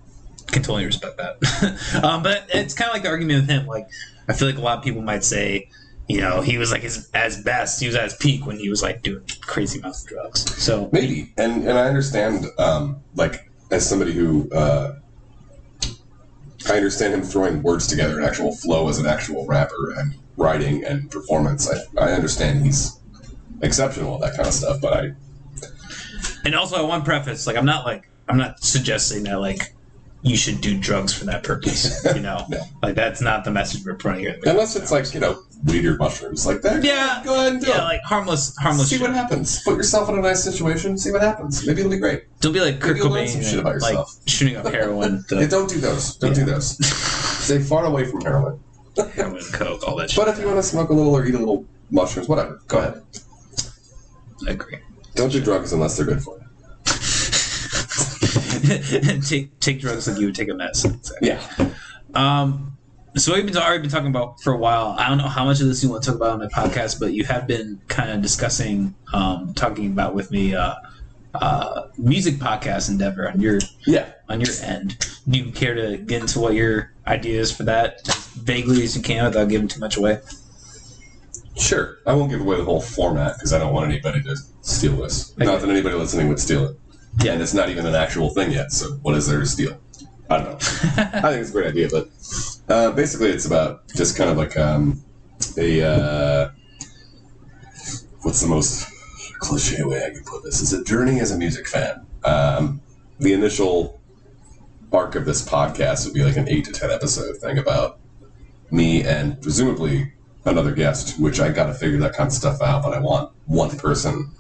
S2: can totally respect that. um, but it's kind of like the argument with him. Like, I feel like a lot of people might say, you know, he was like his as best. He was at his peak when he was like doing crazy amounts of drugs. So
S1: Maybe, and and I understand, um, like as somebody who. Uh, I understand him throwing words together, an actual flow as an actual rapper and writing and performance. I, I understand he's exceptional at that kind of stuff, but I
S2: And also, I want preface, like, I'm not like I'm not suggesting that like you should do drugs for that purpose. You know,
S1: No.
S2: like that's not the message we're putting here.
S1: unless it's like you know weed or mushrooms like that.
S2: Yeah.
S1: go ahead and do
S2: yeah,
S1: it.
S2: like harmless, harmless.
S1: see
S2: shit.
S1: what happens. Put yourself in a nice situation. See what happens. Maybe it'll be great.
S2: Don't be like Kurt
S1: Maybe
S2: Cobain,
S1: some shit
S2: and,
S1: about
S2: like shooting up heroin,
S1: Yeah, don't do those. Don't do those. Stay far away from heroin.
S2: heroin, coke, all that shit.
S1: But if you want to smoke a little or eat a little mushrooms, whatever, go ahead.
S2: I agree.
S1: Don't do drugs unless they're good for you.
S2: take take drugs like you would take a medicine. Exactly.
S1: Yeah.
S2: Um, so we've been already been talking about for a while. I don't know how much of this you want to talk about on the podcast, but you have been kind of discussing, um, talking about with me, uh, uh, music podcast endeavor on your
S1: Yeah.
S2: on your end. Do you care to get into what your idea is for that as vaguely as you can without giving too much away?
S1: Sure. I won't give away the whole format because I don't want anybody to steal this.
S2: Okay.
S1: Not that anybody listening would steal it.
S2: Yeah.
S1: And it's not even an actual thing yet, so what is there to steal? I don't know. I think it's a great idea, but uh, basically, it's about just kind of like um, a uh, what's the most cliche way I can put this? Is a journey as a music fan. Um, the initial arc of this podcast would be like an eight to ten episode thing about me and presumably another guest, which I got to figure that kind of stuff out. But I want one person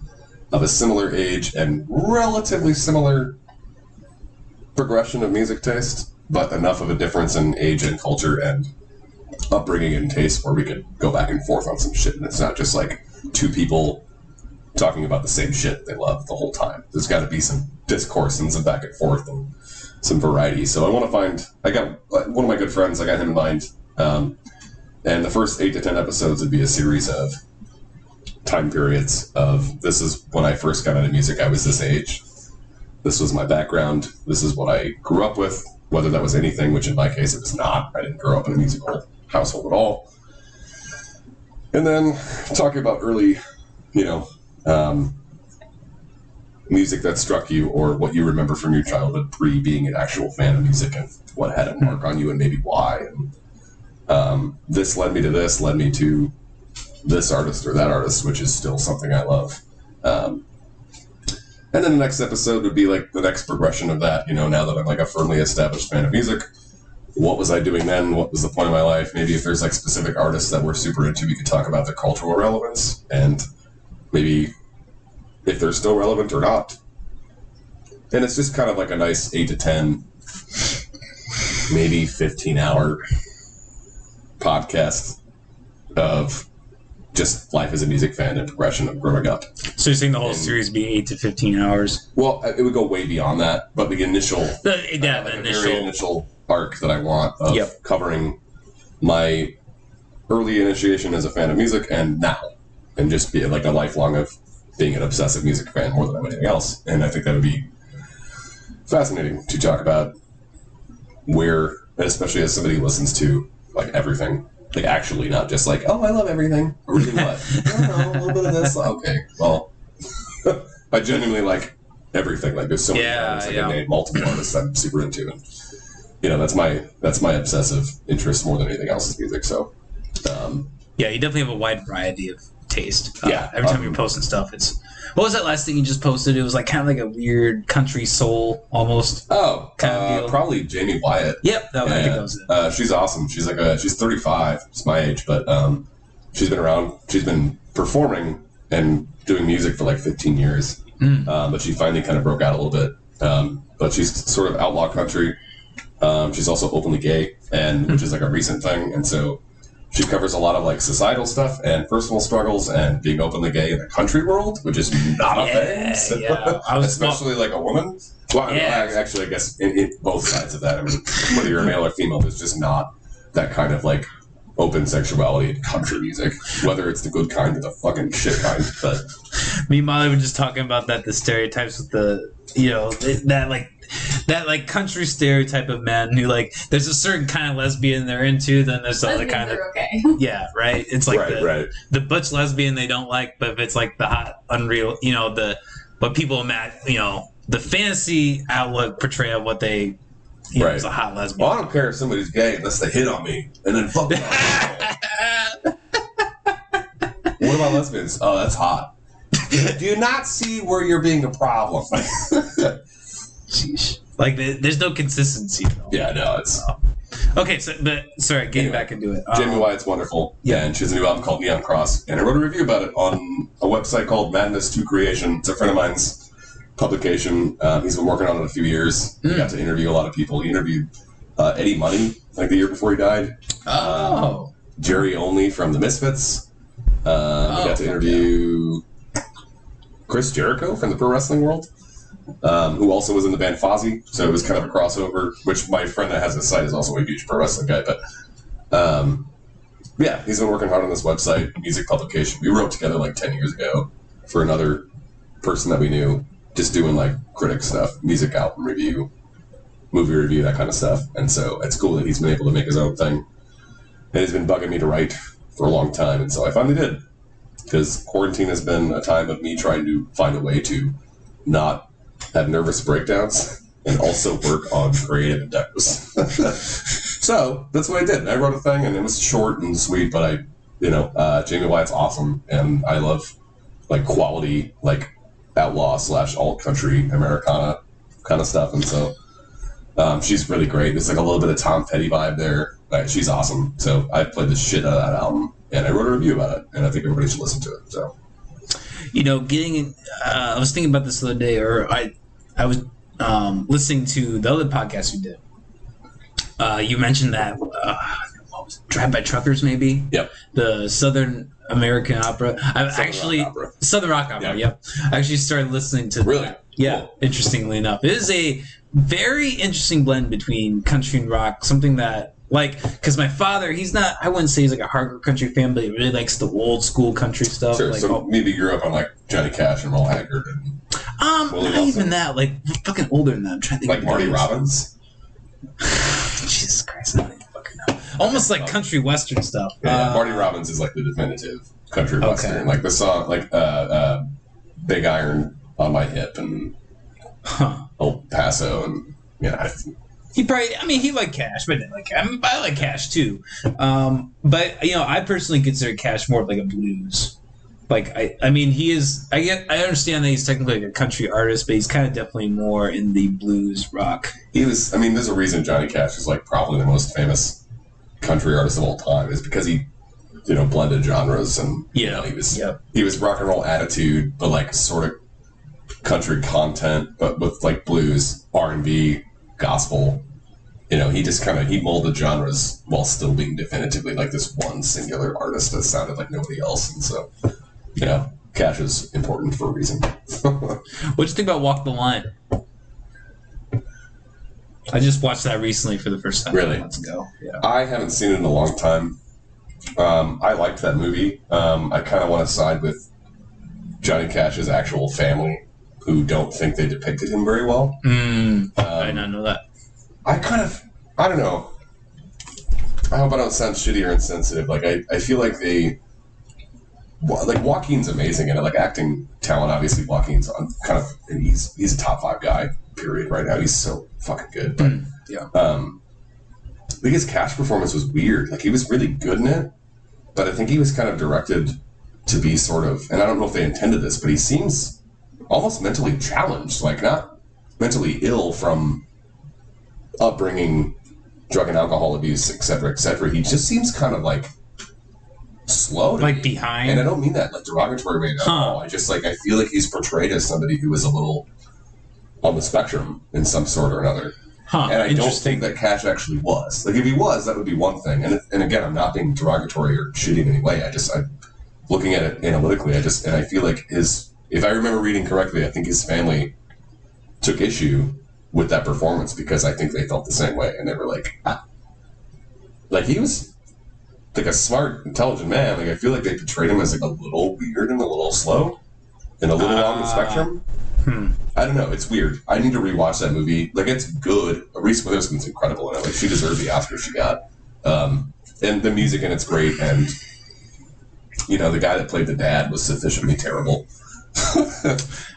S1: of a similar age and relatively similar progression of music taste, but enough of a difference in age and culture and upbringing and taste where we could go back and forth on some shit. And it's not just like two people talking about the same shit they love the whole time. There's got to be some discourse and some back and forth and some variety. So I want to find. I got one of my good friends. I got him in mind. Um, and the first eight to ten episodes would be a series of time periods of this is when I first got into music. I was this age. This was my background. This is what I grew up with. Whether that was anything, which in my case it was not. I didn't grow up in a musical household at all. And then talking about early, you know, um, music that struck you or what you remember from your childhood pre being an actual fan of music and what had a mark on you and maybe why. And um, this led me to this, led me to this artist or that artist, which is still something I love. Um, and then the next episode would be like the next progression of that. You know, now that I'm like a firmly established fan of music, what was I doing then? What was the point of my life? Maybe if there's like specific artists that we're super into, we could talk about their cultural relevance and maybe if they're still relevant or not. And it's just kind of like a nice eight to ten, maybe fifteen hour podcast of just life as a music fan and progression of growing up.
S2: So you're saying the whole
S1: And-
S2: series would be eight to fifteen hours?
S1: Well, it would go way beyond that, but the initial,
S2: The, yeah,
S1: uh,
S2: the
S1: like
S2: initial.
S1: very initial arc that I want of
S2: Yep.
S1: covering my early initiation as a fan of music and now, and just be like a lifelong of being an obsessive music fan more than anything else. And I think that would be fascinating to talk about where, especially as somebody who listens to like everything. Like actually, not just like, oh, I love everything. Really, what? I don't know, a little bit of this. Okay, well, I genuinely like everything. Like there's so many
S2: Yeah,
S1: artists I
S2: yeah.
S1: can name, multiple artists I'm super into, and you know that's my that's my obsessive interest more than anything else is music. So, um,
S2: Yeah, you definitely have a wide variety of taste. Uh,
S1: Yeah,
S2: every time
S1: um,
S2: you're posting stuff, it's what was that last thing you just posted? It was like kind of like a weird country soul almost.
S1: oh,
S2: Kind of
S1: uh,
S2: deal.
S1: probably Jaime Wyatt.
S2: Yep, that, I think that was it.
S1: uh, she's awesome. She's like a she's 35. It's my age, but um, she's been around. She's been performing and doing music for like 15 years.
S2: Mm.
S1: Um, but she finally kind of broke out a little bit. Um, but she's sort of outlaw country. Um, she's also openly gay, and which is like a recent thing. And so she covers a lot of like societal stuff and personal struggles and being openly gay in the country world, which is not a
S2: Yeah,
S1: thing. So-
S2: yeah. I was-
S1: especially like a woman. Well,
S2: Yeah.
S1: I- actually, I guess in, in both sides of that. I mean, whether you're a male or female, there's just not that kind of like open sexuality in country music. Whether it's the good kind or the fucking shit kind, but
S2: Me and Molly were just talking about that the stereotypes with the you know that like that like country stereotype of men who like there's a certain kind of lesbian they're into, then there's the other kind of
S3: okay.
S2: yeah right. It's like
S1: right,
S2: the,
S1: right.
S2: the butch lesbian they don't like, but if it's like the hot unreal, you know the what people imagine, you know the fantasy outlook portrayal of what they you know,
S1: Right.
S2: as a hot lesbian.
S1: Well, I don't care if somebody's gay unless they hit on me and then fuck them. what about lesbians? Oh, that's hot. Do you not see where you're being a problem?
S2: Sheesh. Like the, there's no consistency. At all.
S1: yeah, no, it's
S2: Okay, so but sorry, getting
S1: Anyway,
S2: back into it.
S1: Jaime
S2: Um,
S1: Wyatt's wonderful.
S2: yeah.
S1: and she has a new album called Neon Cross, and I wrote a review about it on a website called Madness to Creation. It's a friend of mine's publication. Um, he's been working on it a few years. He
S2: Mm.
S1: got to interview a lot of people. He interviewed uh, Eddie Money like the year before he died.
S2: Oh,
S1: Jerry Only from the Misfits. Um,
S2: Oh,
S1: we got to
S2: fuck
S1: interview Chris Jericho from the pro wrestling world, um, who also was in the band Fozzy. So it was kind of a crossover. Which my friend that has this site is also a huge pro wrestling guy. But um, yeah, he's been working hard on this website, music publication. We wrote together like ten years ago for another person that we knew, just doing like critic stuff, music album review, movie review, that kind of stuff. And so it's cool that he's been able to make his own thing. And he's been bugging me to write for a long time, and so I finally did. Because quarantine has been a time of me trying to find a way to not have nervous breakdowns and also work on creative endeavors. so that's what I did. I wrote a thing, and it was short and sweet, but I, you know, uh, Jaime Wyatt's awesome, and I love like quality, like outlaw slash alt country Americana kind of stuff, and so um, she's really great. There's like a little bit of Tom Petty vibe there. Like, she's awesome. So I played the shit out of that album, and I wrote a review about it, and I think everybody should listen to it. So
S2: you know, getting. Uh, I was thinking about this the other day, or I, I was um, listening to the other podcast you did. Uh, you mentioned that uh, what was it, Drive by Truckers, maybe.
S1: Yep.
S2: The Southern American Opera. I've
S1: Southern
S2: actually
S1: Rock Opera.
S2: Southern Rock Opera.
S1: Yeah.
S2: Yep. I actually started listening to.
S1: Really?
S2: that. Yeah.
S1: Cool.
S2: Interestingly enough, it is a very interesting blend between country and rock. Something that. Like, because my father, he's not, I wouldn't say he's like a hardcore country fan, but he really likes the old school country stuff.
S1: sure.
S2: Like,
S1: so maybe you grew up on like Johnny Cash and Merle Haggard and
S2: Um,
S1: Willie
S2: not
S1: Nelson.
S2: even that. Like fucking older than that. I'm trying to think.
S1: like
S2: of
S1: Marty. Robbins.
S2: Jesus Christ, I don't even fucking know. Almost like country western stuff.
S1: Yeah,
S2: Uh,
S1: Marty Robbins is like the definitive country
S2: Okay.
S1: western. Like the song, like uh, uh, "Big Iron on My Hip" and
S2: Huh.
S1: El Paso, and yeah, I,
S2: He probably. I mean, he liked Cash, but I, didn't like, I, mean, I like Cash too. Um, but you know, I personally consider Cash more of like a blues. Like I, I mean, he is. I get. I understand that he's technically like a country artist, but he's kind of definitely more in the blues rock.
S1: he was. I mean, there's a reason Johnny Cash is like probably the most famous country artist of all time. Is because he, you know, blended genres and you
S2: Yeah.
S1: know, he was
S2: Yep.
S1: he was rock and roll attitude, but like sort of country content, but with like blues, R and B, gospel. You know, he just kind of he molded genres while still being definitively like this one singular artist that sounded like nobody else, and so you know, Cash is important for a reason.
S2: what do you think about Walk the Line? I just watched that recently for the first time.
S1: Really?
S2: Months ago. Yeah.
S1: I haven't seen it in a long time. Um, I liked that movie. Um, I kind of want to side with Johnny Cash's actual family, who don't think they depicted him very well.
S2: Mm, I did
S1: Um,
S2: not know that.
S1: I kind of, I don't know. I hope I don't sound shitty or insensitive. Like I, I feel like they, like Joaquin's amazing and like acting talent. Obviously, Joaquin's on kind of, and he's he's a top five guy. Period. Right now, he's so fucking good. But
S2: Mm, yeah.
S1: um, I think his Cash performance was weird. Like he was really good in it, but I think he was kind of directed to be sort of, and I don't know if they intended this, but he seems almost mentally challenged. Like not mentally ill from upbringing, drug and alcohol abuse, etc., cetera, et cetera. He just seems kind of like slow, to
S2: Like
S1: me.
S2: behind.
S1: And I don't mean that like derogatory way at
S2: Huh.
S1: all. I just like I feel like he's portrayed as somebody who is a little on the spectrum in some sort or another.
S2: huh.
S1: And I don't think that Cash actually was. Like if he was, that would be one thing. And and again, I'm not being derogatory or shitty in any way. I just I'm looking at it analytically. I just and I feel like his if I remember reading correctly, I think his family took issue with that performance because I think they felt the same way and they were like, ah. like he was like a smart, intelligent man. Like I feel like they portrayed him as like a little weird and a little slow and a little on the
S2: Ah.
S1: spectrum.
S2: Hmm.
S1: I don't know. It's weird. I need to rewatch that movie. Like it's good. Reese Witherspoon's incredible in it. Like she deserved the Oscar she got. Um, and the music in it's great. And you know the guy that played the dad was sufficiently terrible.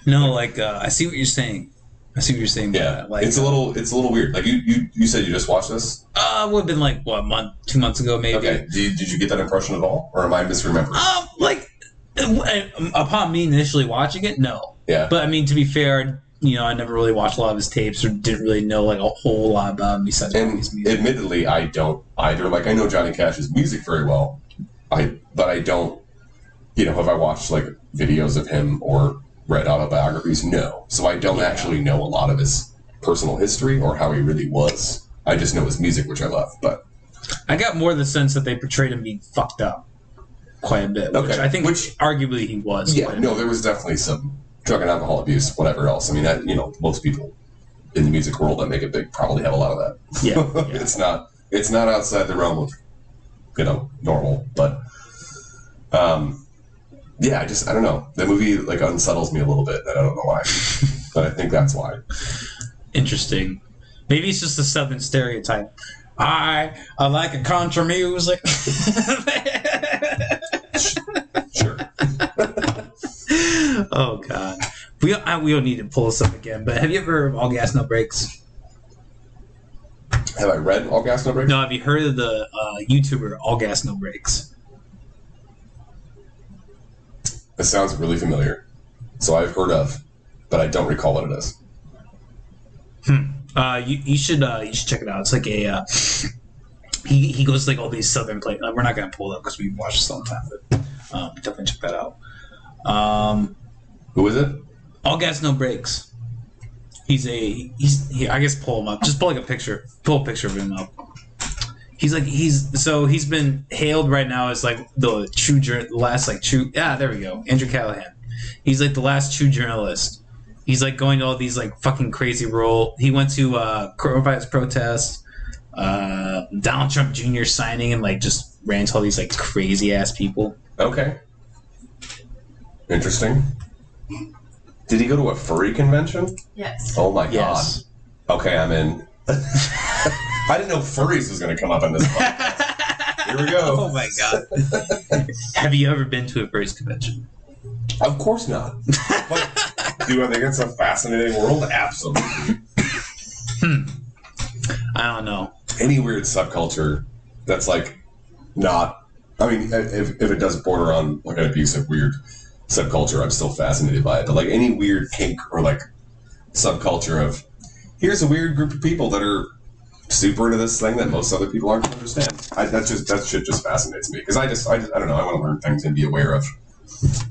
S2: No, like uh, I see what you're saying. I see what you're saying.
S1: yeah,
S2: like
S1: it's a little. It's a little weird. Like you, you, you said you just watched this.
S2: Uh, would have been like what month, two months ago, maybe.
S1: Okay. Did you, did you get that impression at all, or am I misremembering?
S2: Um, like uh, upon me initially watching it, no.
S1: Yeah.
S2: But I mean, to be fair, you know, I never really watched a lot of his tapes or didn't really know like a whole lot about him besides
S1: And
S2: his music.
S1: admittedly, I don't either. Like I know Johnny Cash's music very well, I but I don't. You know, have I watched like videos of him or read autobiographies? No. So I don't
S2: Yeah.
S1: actually know a lot of his personal history or how he really was. I just know his music, which I love. But
S2: I got more the sense that they portrayed him being fucked up quite a bit, which
S1: Okay,
S2: I think
S1: which-
S2: arguably he was.
S1: yeah, no, there was definitely some drug and alcohol abuse, whatever else. I mean, that, you know, most people in the music world that make it big probably have a lot of that.
S2: Yeah, yeah.
S1: it's not it's not outside the realm of you know normal but um yeah i just i don't know the movie like unsettles me a little bit and i don't know why but i think that's why
S2: Interesting. Maybe it's just the southern stereotype. I I like a country music.
S1: sure
S2: oh god. We I, we don't need to pull this up again, but have you ever heard of All Gas No Brakes?
S1: Have I read All Gas No Brakes?
S2: No, have you heard of the uh, YouTuber All Gas No Brakes?
S1: It sounds really familiar. So I've heard of, but I don't recall what it is.
S2: Uh, you, you should uh, you should check it out. It's like a uh, he he goes to, like all these southern places. we're not gonna pull it up because we watched this all the time, but um, definitely check that out. Um,
S1: Who is it?
S2: all gas no brakes. He's a he's here. I guess pull him up. Just pull like a picture. Pull a picture of him up. He's like he's so he's been hailed right now as like the true jour- last like true yeah there we go Andrew Callaghan. He's like the last true journalist. He's like going to all these like fucking crazy role. He went to uh coronavirus protest uh Donald Trump Jr. signing and like just ran to all these like crazy ass people.
S1: Okay. Interesting. Did he go to a furry convention?
S3: Yes.
S1: Oh my
S2: Yes.
S1: god. Okay, I'm in. I didn't know furries was going to come up in this podcast. Here we go.
S2: Oh my god. Have you ever been to a furries convention?
S1: Of course not. But do I think it's a fascinating world? Absolutely. Hmm.
S2: I don't know.
S1: Any weird subculture that's like not. I mean, if, if it does border on like an abusive weird subculture, I'm still fascinated by it. But like any weird kink or like subculture of here's a weird group of people that are super into this thing that most other people aren't gonna understand. I, that's just that shit just fascinates me because I just I, I don't know I want to learn things and be aware of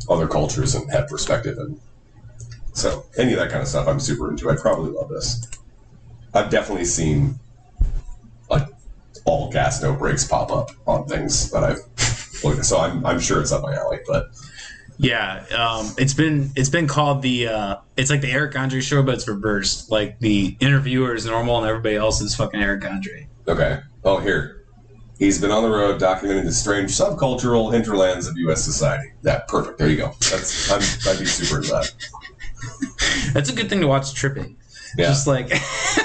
S1: other cultures and have perspective and so any of that kind of stuff I'm super into. I probably love this. I've definitely seen like all gas no brakes pop up on things that I've looked at. So I'm I'm sure it's up my alley, but
S2: Yeah, um, it's been it's been called the uh, it's like the Eric Andre show, but it's reversed. Like the interviewer is normal and everybody else is fucking Eric Andre.
S1: okay. Oh here. He's been on the road documenting the strange subcultural hinterlands of U.S. society. Yeah, perfect. There you go. That's I'm, I'd be super into that.
S2: That's a good thing to watch tripping.
S1: Yeah.
S2: Just like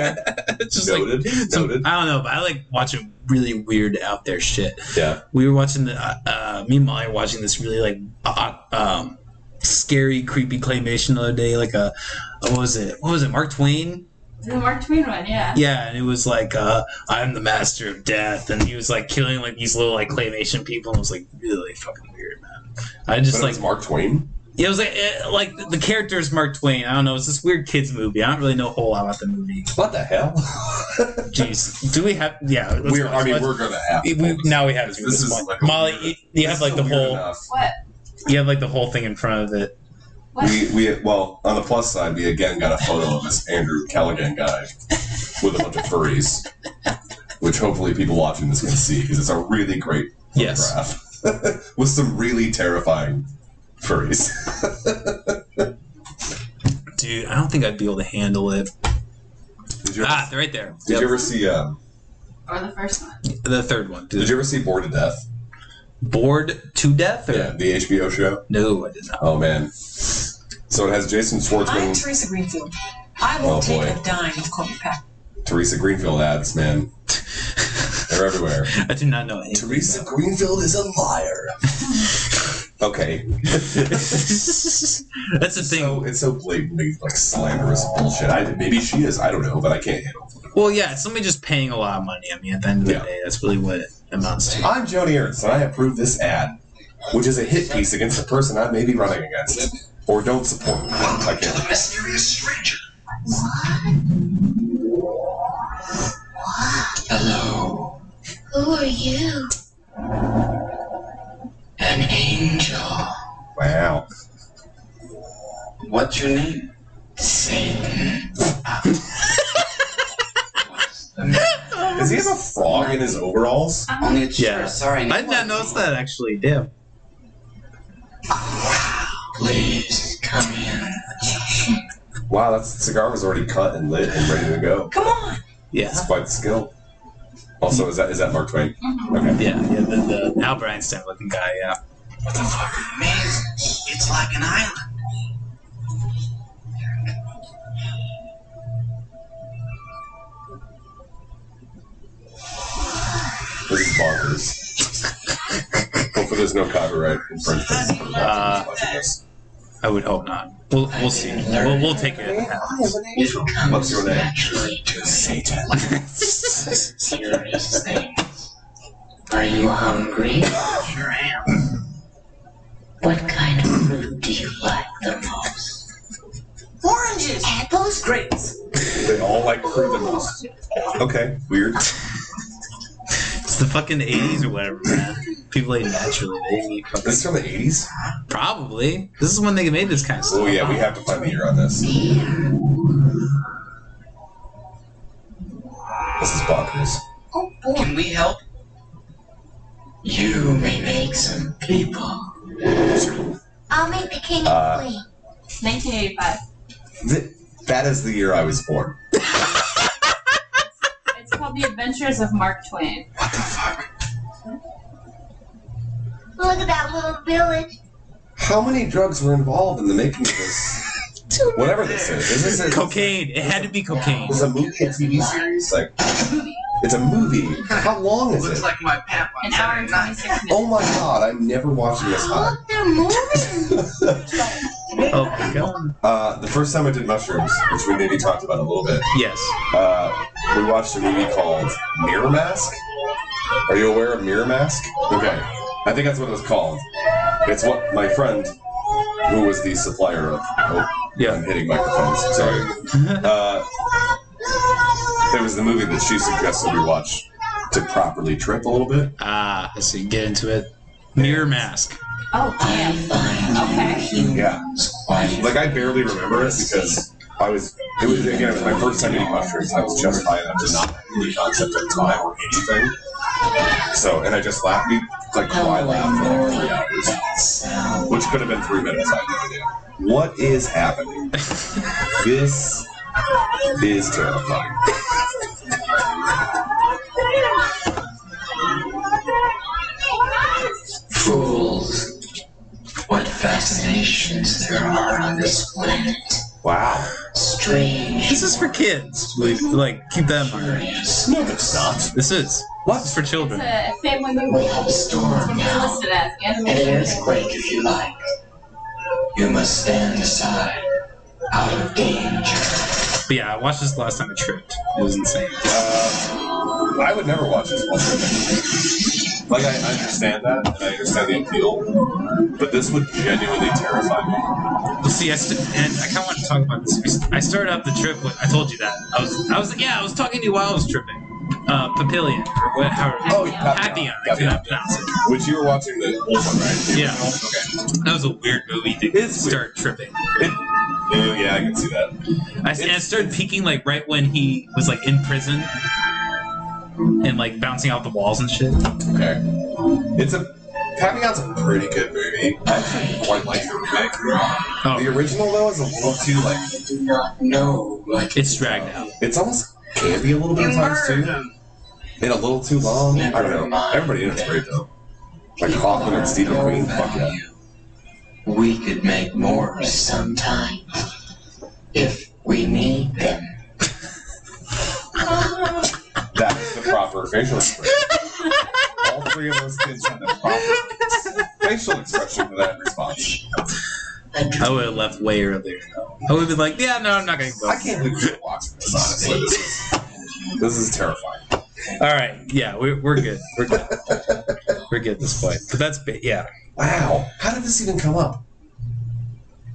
S1: Okay.
S2: just
S1: Noted.
S2: like some-
S1: Noted.
S2: I don't know, but I like watching really weird out there shit.
S1: Yeah.
S2: We were watching the uh, uh, me and Molly were watching this really like uh, um, scary, creepy claymation the other day. Like a what was it? What was it? Mark Twain.
S3: The Mark Twain one, yeah.
S2: Yeah, and it was like uh, I'm the master of death, and he was like killing like these little like claymation people, and it was like really fucking weird, man. I just
S1: But
S2: like
S1: Mark Twain.
S2: It was like it, like the character is Mark Twain. I don't know. It's this weird kids movie. I don't really know a whole lot about the movie.
S1: What the hell?
S2: Jeez, do we have? Yeah, let's
S1: we're,
S2: go.
S1: I mean,
S2: Let's-
S1: we're gonna have. to
S2: we, now we have to. This
S1: This is
S2: point.
S1: like
S2: Molly,
S1: weird-
S2: you, you have like the whole
S1: enough.
S3: What?
S2: you have like the whole thing in front of it.
S3: What?
S1: We, we well on the plus side we again got a photo of this Andrew Callaghan guy with a bunch of furries, which hopefully people watching this can see because it's a really great
S2: Yes.
S1: photograph with some really terrifying furries.
S2: Dude, I don't think I'd be able to handle it.
S1: Did you ever,
S2: Ah, they're right there.
S1: did
S2: Yep.
S1: you ever see um,
S3: Or the first one?
S2: the third one?
S1: Did you ever see Bored to Death?
S2: Bored to death? Or?
S1: Yeah, the HBO show.
S2: No, I did not.
S1: Oh man. So it has Jason Schwartzman.
S5: I'm Theresa Greenfield. I
S1: Oh,
S5: won't take
S1: boy.
S5: a dime of corporate pack.
S1: Theresa Greenfield ads. Man, they're everywhere.
S2: I do not know anything.
S1: Theresa
S2: about
S1: Greenfield is a liar. okay.
S2: That's the thing.
S1: So it's so blatantly like slanderous bullshit. I maybe she is. I don't know, but I can't handle it.
S2: Well, yeah, it's somebody just paying a lot of money. I mean, at the end of the
S1: Yeah.
S2: day, that's really what it amounts to.
S1: I'm Joni Ernst, and I approve this ad, which is a hit piece against the person I may be running against or don't support. I can't.
S6: mysterious stranger. What? Hello,
S4: Who are you?
S6: An angel.
S1: Wow.
S6: What's your name? Satan. What's the?
S1: Does he have a frog in his overalls?
S6: Only it's
S2: Yeah.
S6: sure, sorry.
S2: I did not notice that actually. Damn.
S6: Please come in.
S1: Wow, that cigar was already cut and lit and ready to go.
S5: Come on.
S2: Yeah.
S1: That's quite the skill. Also, is that is that Mark Twain?
S3: Mhm.
S1: Okay.
S2: Yeah, yeah, the, the Albert Einstein looking guy, yeah.
S6: What the fuck? Amazing. It's like an island.
S1: This is bonkers. Hopefully, there's no copyright infringement.
S2: Uh,
S1: watching this.
S2: I would hope not. We'll we'll see. We'll, we'll take it.
S6: It comes
S1: What's your name?
S6: naturally to me.
S1: Satan.
S6: Serious things. Are you hungry? Sure am. What kind of fruit do you like the most?
S5: Oranges.
S4: Apples?
S5: Grapes.
S1: They all like fruit the most. Okay, weird.
S2: It's the fucking 80s or whatever, man. People ate naturally. They didn't eat fucking.
S1: This is from the 80s?
S2: Probably. This is when they made this kind of stuff.
S1: Oh, yeah, we have to find the year on this. This is bonkers.
S4: Oh boy.
S6: Can we help? You may make some people.
S4: I'll make the king
S1: Uh,
S4: and queen.
S3: 1985.
S1: Th- that is the year I was born.
S3: It's called The Adventures of Mark Twain.
S1: What the fuck?
S4: Look at that little village.
S1: How many drugs were involved in the making of this? Whatever this is. Is this a,
S2: Cocaine. It had to be cocaine.
S1: Is a movie, a TV series? Like, it's a movie. How long is
S6: Looks
S1: it?
S6: like my pap on
S3: An hour and
S6: Saturday
S3: 26 minutes.
S1: Oh my god, I'm never watching this high.
S4: Look, they're moving.
S2: Oh my god.
S1: Uh, the first time I did mushrooms, which we maybe talked about a little bit,
S2: Yes.
S1: uh, we watched a movie called Mirror Mask. Are you aware of Mirror Mask? Okay, I think that's what it was called. It's what my friend, who was the supplier of. Oh,
S2: Yeah.
S1: I'm hitting microphones. Sorry. Uh, it was the movie that she suggested we watch to properly trip a little bit.
S2: Ah, let's see. Get into it. Mirror mask.
S3: Oh, damn. Okay.
S1: Yeah. Like I barely remember it because I was. It was again. It was my first time eating mushrooms. I was just high enough to not have any concept of time or anything. So, and I just laughed. We like cry laughed for like three hours, which could have been three minutes. I have no idea. What is happening? this is terrifying.
S6: Fools. What fascinations there are on this planet.
S1: Wow.
S6: Strange.
S2: This is for kids. Like, like keep that in mind.
S1: No, it's not.
S2: This is.
S1: What?
S2: This is for
S3: It's
S2: children.
S3: a family movie.
S6: We
S3: movie.
S6: have a
S3: It's
S6: storm now.
S3: listed as
S6: An
S3: animation.
S6: earthquake if you like. You must stand aside. Out of danger.
S2: But yeah, I watched this last time I tripped. It was insane.
S1: Uh, I would never watch this one. Like I understand that, and I understand the appeal, but this would genuinely terrify me.
S2: Well, see, I st- and I kind of want to talk about this. I started out the trip with. I told you that. I was. I was. Yeah, I was talking to you while I was tripping. Uh, Papillion or what? How?
S1: Oh,
S2: Papillon. I cannot pronounce it.
S1: Which you were watching the old one, right?
S2: Yeah.
S1: Okay.
S2: That was a weird movie to
S1: It's weird.
S2: start tripping.
S1: It, oh, yeah, I can see that.
S2: I, it started peeking like right when he was like in prison and like bouncing out the walls and shit.
S1: Okay. It's a. Papillon's a pretty good movie. I actually quite like the remake.
S2: Oh,
S1: The original though is a little too like.
S6: I do not know what
S2: it's dragged out.
S1: It's almost campy a little bit at times too, and a little too long. I don't know. Everybody in it's great though. Like Hoffman and Steve McQueen. Fuck yeah.
S6: We could make more sometime. If we need them.
S1: Is the proper facial expression. All three of those kids had the proper facial expression for that response.
S2: I would have left way earlier. Though. I would have been like, yeah, no, I'm not gonna go.
S1: I can't believe we're watching this, honestly. This is, this is terrifying.
S2: All right, yeah, we're, we're good. We're good. We're good at this point. But that's ba- yeah.
S1: Wow. How did this even come up?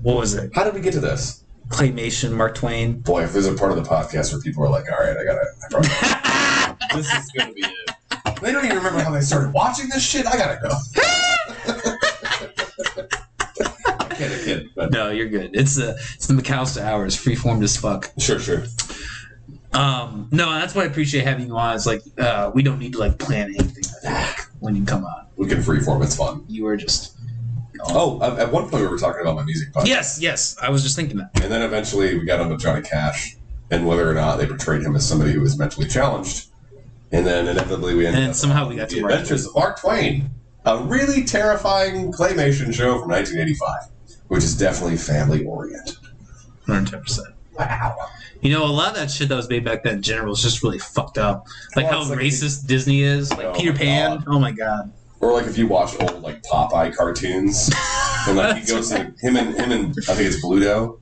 S2: What was it?
S1: How did we get to this?
S2: Claymation, Mark Twain.
S1: Boy, if there's a part of the podcast where people are like, all right, I gotta. I probably, this is gonna be it. They don't even remember how they started watching this shit. I gotta go. I kid, I kid. But
S2: No, you're good. It's the it's the McAllister hours, freeformed as fuck.
S1: sure, sure.
S2: Um, no, that's why I appreciate having you on. It's like uh, we don't need to like plan anything. I think, when you come on,
S1: We can freeform. It's fun.
S2: you are just.
S1: Oh, at at one point we were talking about my music podcast.
S2: Yes, yes. I was just thinking that.
S1: And then eventually we got onto Johnny Cash and whether or not they portrayed him as somebody who was mentally challenged. And then inevitably we ended
S2: And
S1: up
S2: somehow we got
S1: The Adventures of Mark Twain, a really terrifying claymation show from 1985, which is definitely family oriented.
S2: Hundred ten percent.
S1: Wow.
S2: You know, a lot of that shit that was made back then in general is just really fucked up. Like
S1: Well,
S2: how
S1: like
S2: racist Disney is. Like
S1: Oh
S2: Peter Pan.
S1: God.
S2: Oh my god.
S1: Or like if you watch old like Popeye cartoons, and like he goes to him and him and I think it's Bluto,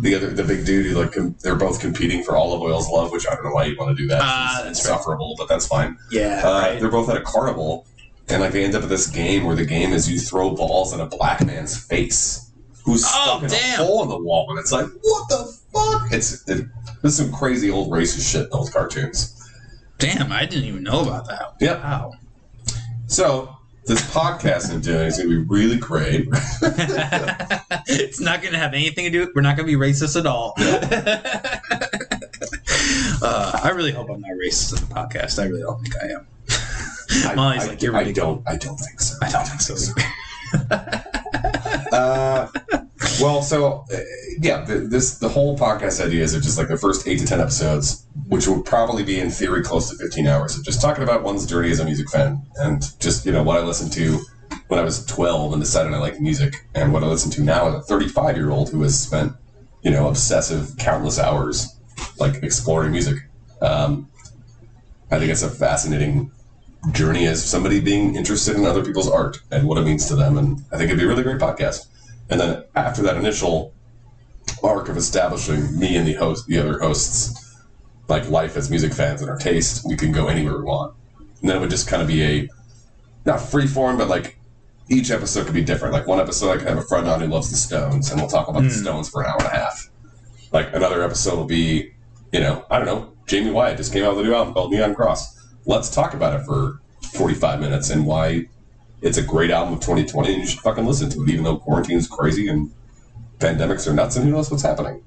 S1: the other the big dude who like com- they're both competing for Olive Oyl's love, which I don't know why you'd want to do that.
S2: Ah,
S1: it's insufferable, but that's fine.
S2: Yeah,
S1: Uh,
S2: right.
S1: They're both at a carnival, and like they end up at this game where the game is you throw balls at a black man's face who's
S2: Oh,
S1: stuck in
S2: damn.
S1: a hole in the wall, and it's like, what the fuck? It's it, there's some crazy old racist shit in those cartoons.
S2: Damn, I didn't even know about that.
S1: Yep.
S2: Wow.
S1: So this podcast I'm doing is gonna be really great.
S2: it's not going to have anything to do with. We're not going to be racist at all. uh, I really hope I'm not racist in the podcast. I really don't think I am.
S1: I,
S2: Molly's
S1: I-
S2: like, you're
S1: I
S2: ridiculous.
S1: don't I don't think so.
S2: I don't think so.
S1: Uh, well, so uh, yeah, the, this the whole podcast ideas are just like the first eight to ten episodes, which will probably be in theory close to fifteen hours of just talking about one's journey as a music fan and just you know what I listened to when I was twelve and decided I liked music, and what I listen to now as a thirty-five year old who has spent you know obsessive countless hours like exploring music. Um, I think it's a fascinating journey as somebody being interested in other people's art and what it means to them. And I think it'd be a really great podcast. And then after that initial arc of establishing me and the host, the other hosts, like life as music fans and our taste, we can go anywhere we want. And then it would just kind of be a not free form, but like each episode could be different. Like one episode, I could have a friend on who loves the Stones, and we'll talk about the
S2: Hmm.
S1: Stones for an hour and a half. Like another episode will be, you know, I don't know, Jaime Wyatt just came out with a new album called Neon Cross. Let's talk about it for 45 minutes and why it's a great album of 2020 and you should fucking listen to it, even though quarantine is crazy and pandemics are nuts and who knows what's happening.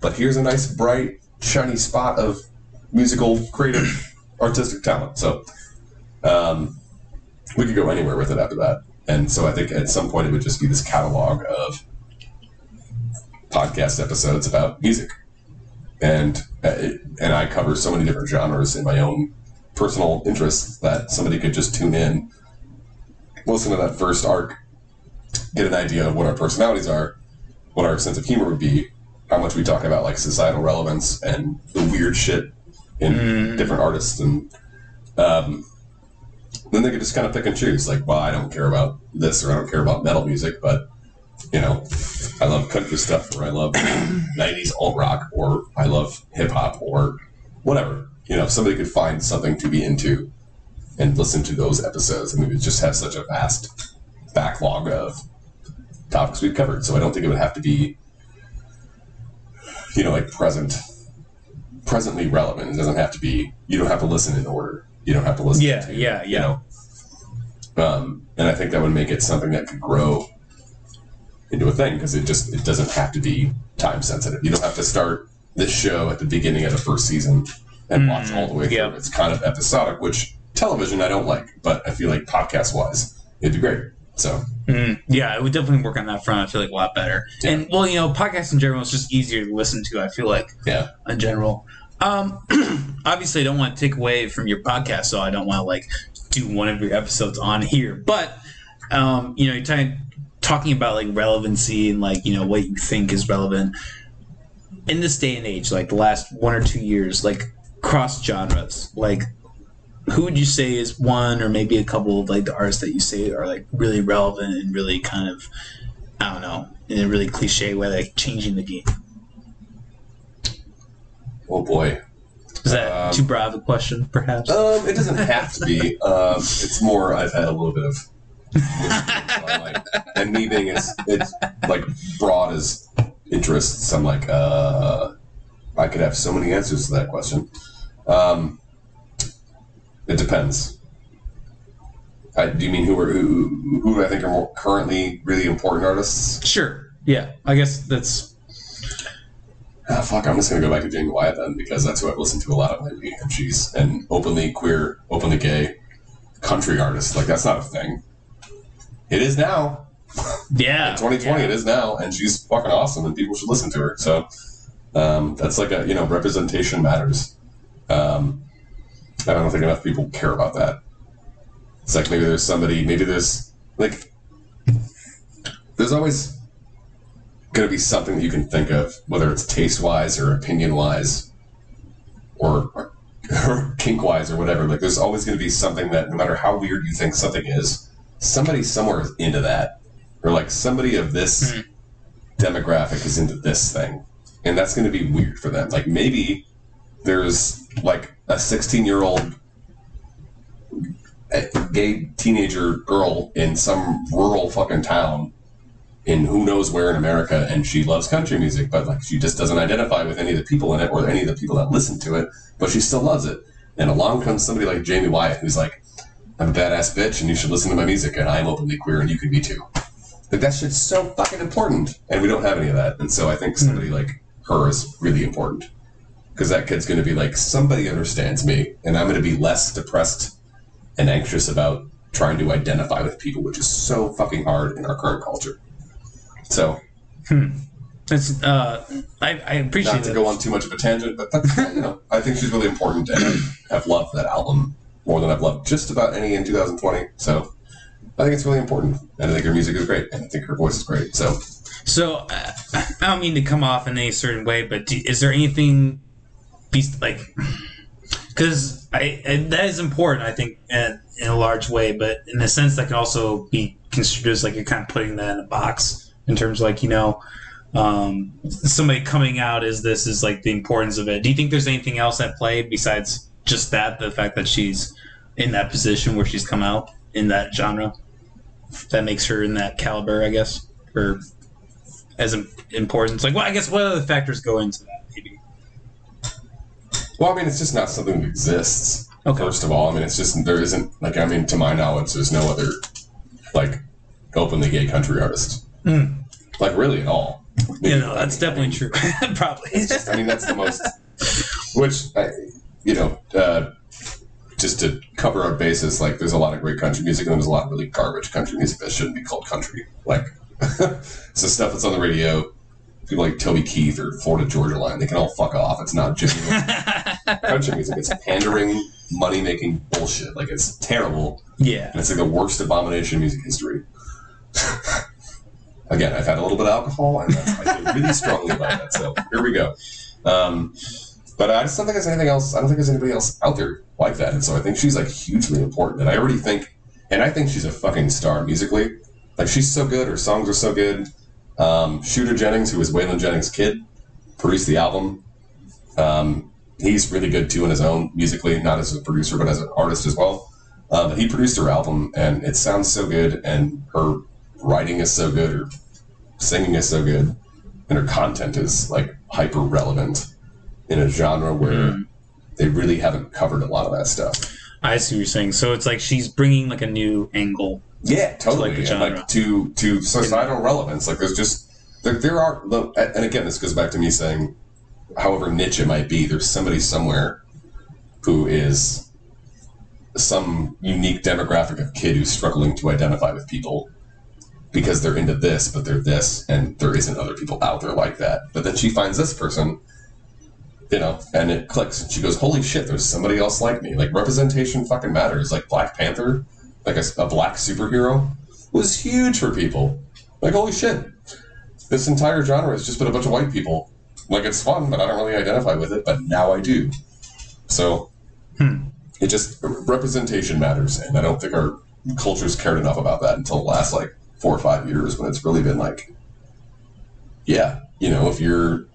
S1: But here's a nice, bright, shiny spot of musical, creative, artistic talent. So um, we could go anywhere with it after that. And so I think at some point it would just be this catalog of podcast episodes about music. And uh, it, and I cover so many different genres in my own personal interests that somebody could just tune in, listen to that first arc, get an idea of what our personalities are, what our sense of humor would be, how much we talk about like societal relevance and the weird shit in
S2: Mm.
S1: different artists, and um, then they could just kind of pick and choose. Like, well, I don't care about this or I don't care about metal music, but you know, I love country stuff or I love 90s alt rock or I love hip hop or whatever. You know, if somebody could find something to be into and listen to those episodes, and we just have such a vast backlog of topics we've covered. So I don't think it would have to be, you know, like present, presently relevant. It doesn't have to be. You don't have to listen in order. You don't have to listen.
S2: Yeah,
S1: to,
S2: yeah,
S1: You
S2: yeah.
S1: know, um, and I think that would make it something that could grow into a thing because it just it doesn't have to be time sensitive. You don't have to start this show at the beginning of the first season and watch all the way through.
S2: yeah.
S1: It's kind of episodic, which television I don't like, but I feel like podcast wise it'd be great. So
S2: Mm, yeah, it would definitely work on that front. I feel like a lot better.
S1: Yeah.
S2: And well, you know, podcasts in general is just easier to listen to. I feel like
S1: yeah,
S2: in general. Um, obviously, I don't want to take away from your podcast, so I don't want to like do one of your episodes on here. But um, you know, you're talking talking about like relevancy and like you know what you think is relevant in this day and age, like the last one or two years, like cross genres, like. Who would you say is one or maybe a couple of like the artists that you say are like really relevant and really kind of I don't know in a really cliche way like changing the game?
S1: oh boy.
S2: Is that
S1: Um,
S2: too broad of a question, perhaps?
S1: Um, it doesn't have to be. Um, it's more I've had a little bit of, like, and me being as it's like broad as interests. I'm like, uh, I could have so many answers to that question. Um, it depends. I, do you mean who are who, who I think are more currently really important artists?
S2: Sure. Yeah. I guess that's.
S1: Ah, fuck, I'm just gonna go back to Jaime Wyatt then because that's who I've listened to a lot of lately, and she's an openly queer, openly gay country artist. Like that's not a thing. It is now.
S2: Yeah.
S1: In 2020, it is now, and she's fucking awesome, and people should listen to her. So um, that's like a you know representation matters. Um, I don't think enough people care about that. It's like maybe there's somebody, maybe there's like there's always going to be something that you can think of, whether it's taste wise or opinion wise, or or kink wise or whatever. Like there's always going to be something that no matter how weird you think something is, somebody somewhere is into that, or like somebody of this
S2: Hmm.
S1: demographic is into this thing, and that's going to be weird for them. Like maybe there's like a 16 year old gay teenager girl in some rural fucking town in who knows where in America, and she loves country music, but like she just doesn't identify with any of the people in it or any of the people that listen to it, but she still loves it. And along comes somebody like Jaime Wyatt, who's like, "I'm a badass bitch, and you should listen to my music, and I'm openly queer, and you can be too." Like that shit's so fucking important, and we don't have any of that. And so I think somebody hmm. like her is really important because that kid's going to be like, somebody understands me, and I'm going to be less depressed and anxious about trying to identify with people, which is so fucking hard in our current culture. So,
S2: It's, uh, I, I appreciate
S1: not to
S2: that.
S1: go on too much of a tangent, but you know, I think she's really important, and I have loved that album more than I've loved just about any in 2020. So, I think it's really important, and I think her music is great, and I think her voice is great. So,
S2: So uh, I don't mean to come off in any certain way, but do, is there anything, like, because I, that is important, I think, in, in a large way, but in a sense that can also be construed as like you're kind of putting that in a box in terms of like you know. Um, somebody coming out as this is like the importance of it. Do you think there's anything else at play besides just that? The fact that she's in that position where she's come out in that genre that makes her in that caliber, I guess, or as im- importance. Like, well, I guess what other factors go into that? Maybe.
S1: well, I mean, it's just not something that exists.
S2: Okay.
S1: First of all, I mean, it's just there isn't like I mean, to my knowledge, there's no other like openly gay country artist,
S2: Mm.
S1: like really at all.
S2: You know, that's
S1: I mean,
S2: definitely true. Probably.
S1: Just, I mean, that's the most, which, I, you know, uh, just to cover our bases, like, there's a lot of great country music, and there's a lot of really garbage country music that shouldn't be called country. Like, so stuff that's on the radio, people like Toby Keith or Florida Georgia Line, they can all fuck off. It's not genuine country music. It's pandering, money making bullshit. Like, it's terrible.
S2: yeah.
S1: And it's like the worst abomination in music history. Again, I've had a little bit of alcohol, and that's, I feel really strongly about that. So here we go. Um, but I just don't think there's anything else. I don't think there's anybody else out there like that. And so I think she's like hugely important. And I already think, and I think she's a fucking star musically. Like she's so good. Her songs are so good. Um, Shooter Jennings, who was Waylon Jennings' kid, produced the album. Um, he's really good too in his own musically, not as a producer, but as an artist as well. Uh, but he produced her album, and it sounds so good, and her writing is so good, her singing is so good, and her content is like hyper relevant in a genre where
S2: Hmm.
S1: they really haven't covered a lot of that stuff.
S2: I see what you're saying. So it's like she's bringing like a new angle.
S1: Yeah, totally.
S2: like
S1: and
S2: genre.
S1: like to to societal relevance. Like there's just there, there are and again this goes back to me saying, however niche it might be, there's somebody somewhere who is some unique demographic of kid who's struggling to identify with people because they're into this, but they're this, and there isn't other people out there like that. But then she finds this person, you know, and it clicks, and she goes, "Holy shit, there's somebody else like me." Like representation fucking matters. Like Black Panther, like a, a black superhero, was huge for people. Like holy shit, this entire genre has just been a bunch of white people. Like it's fun, but I don't really identify with it. But now I do. So hmm. it just representation matters, and I don't think our culture's cared enough about that until the last like four or five years when it's really been like, yeah, you know, if you're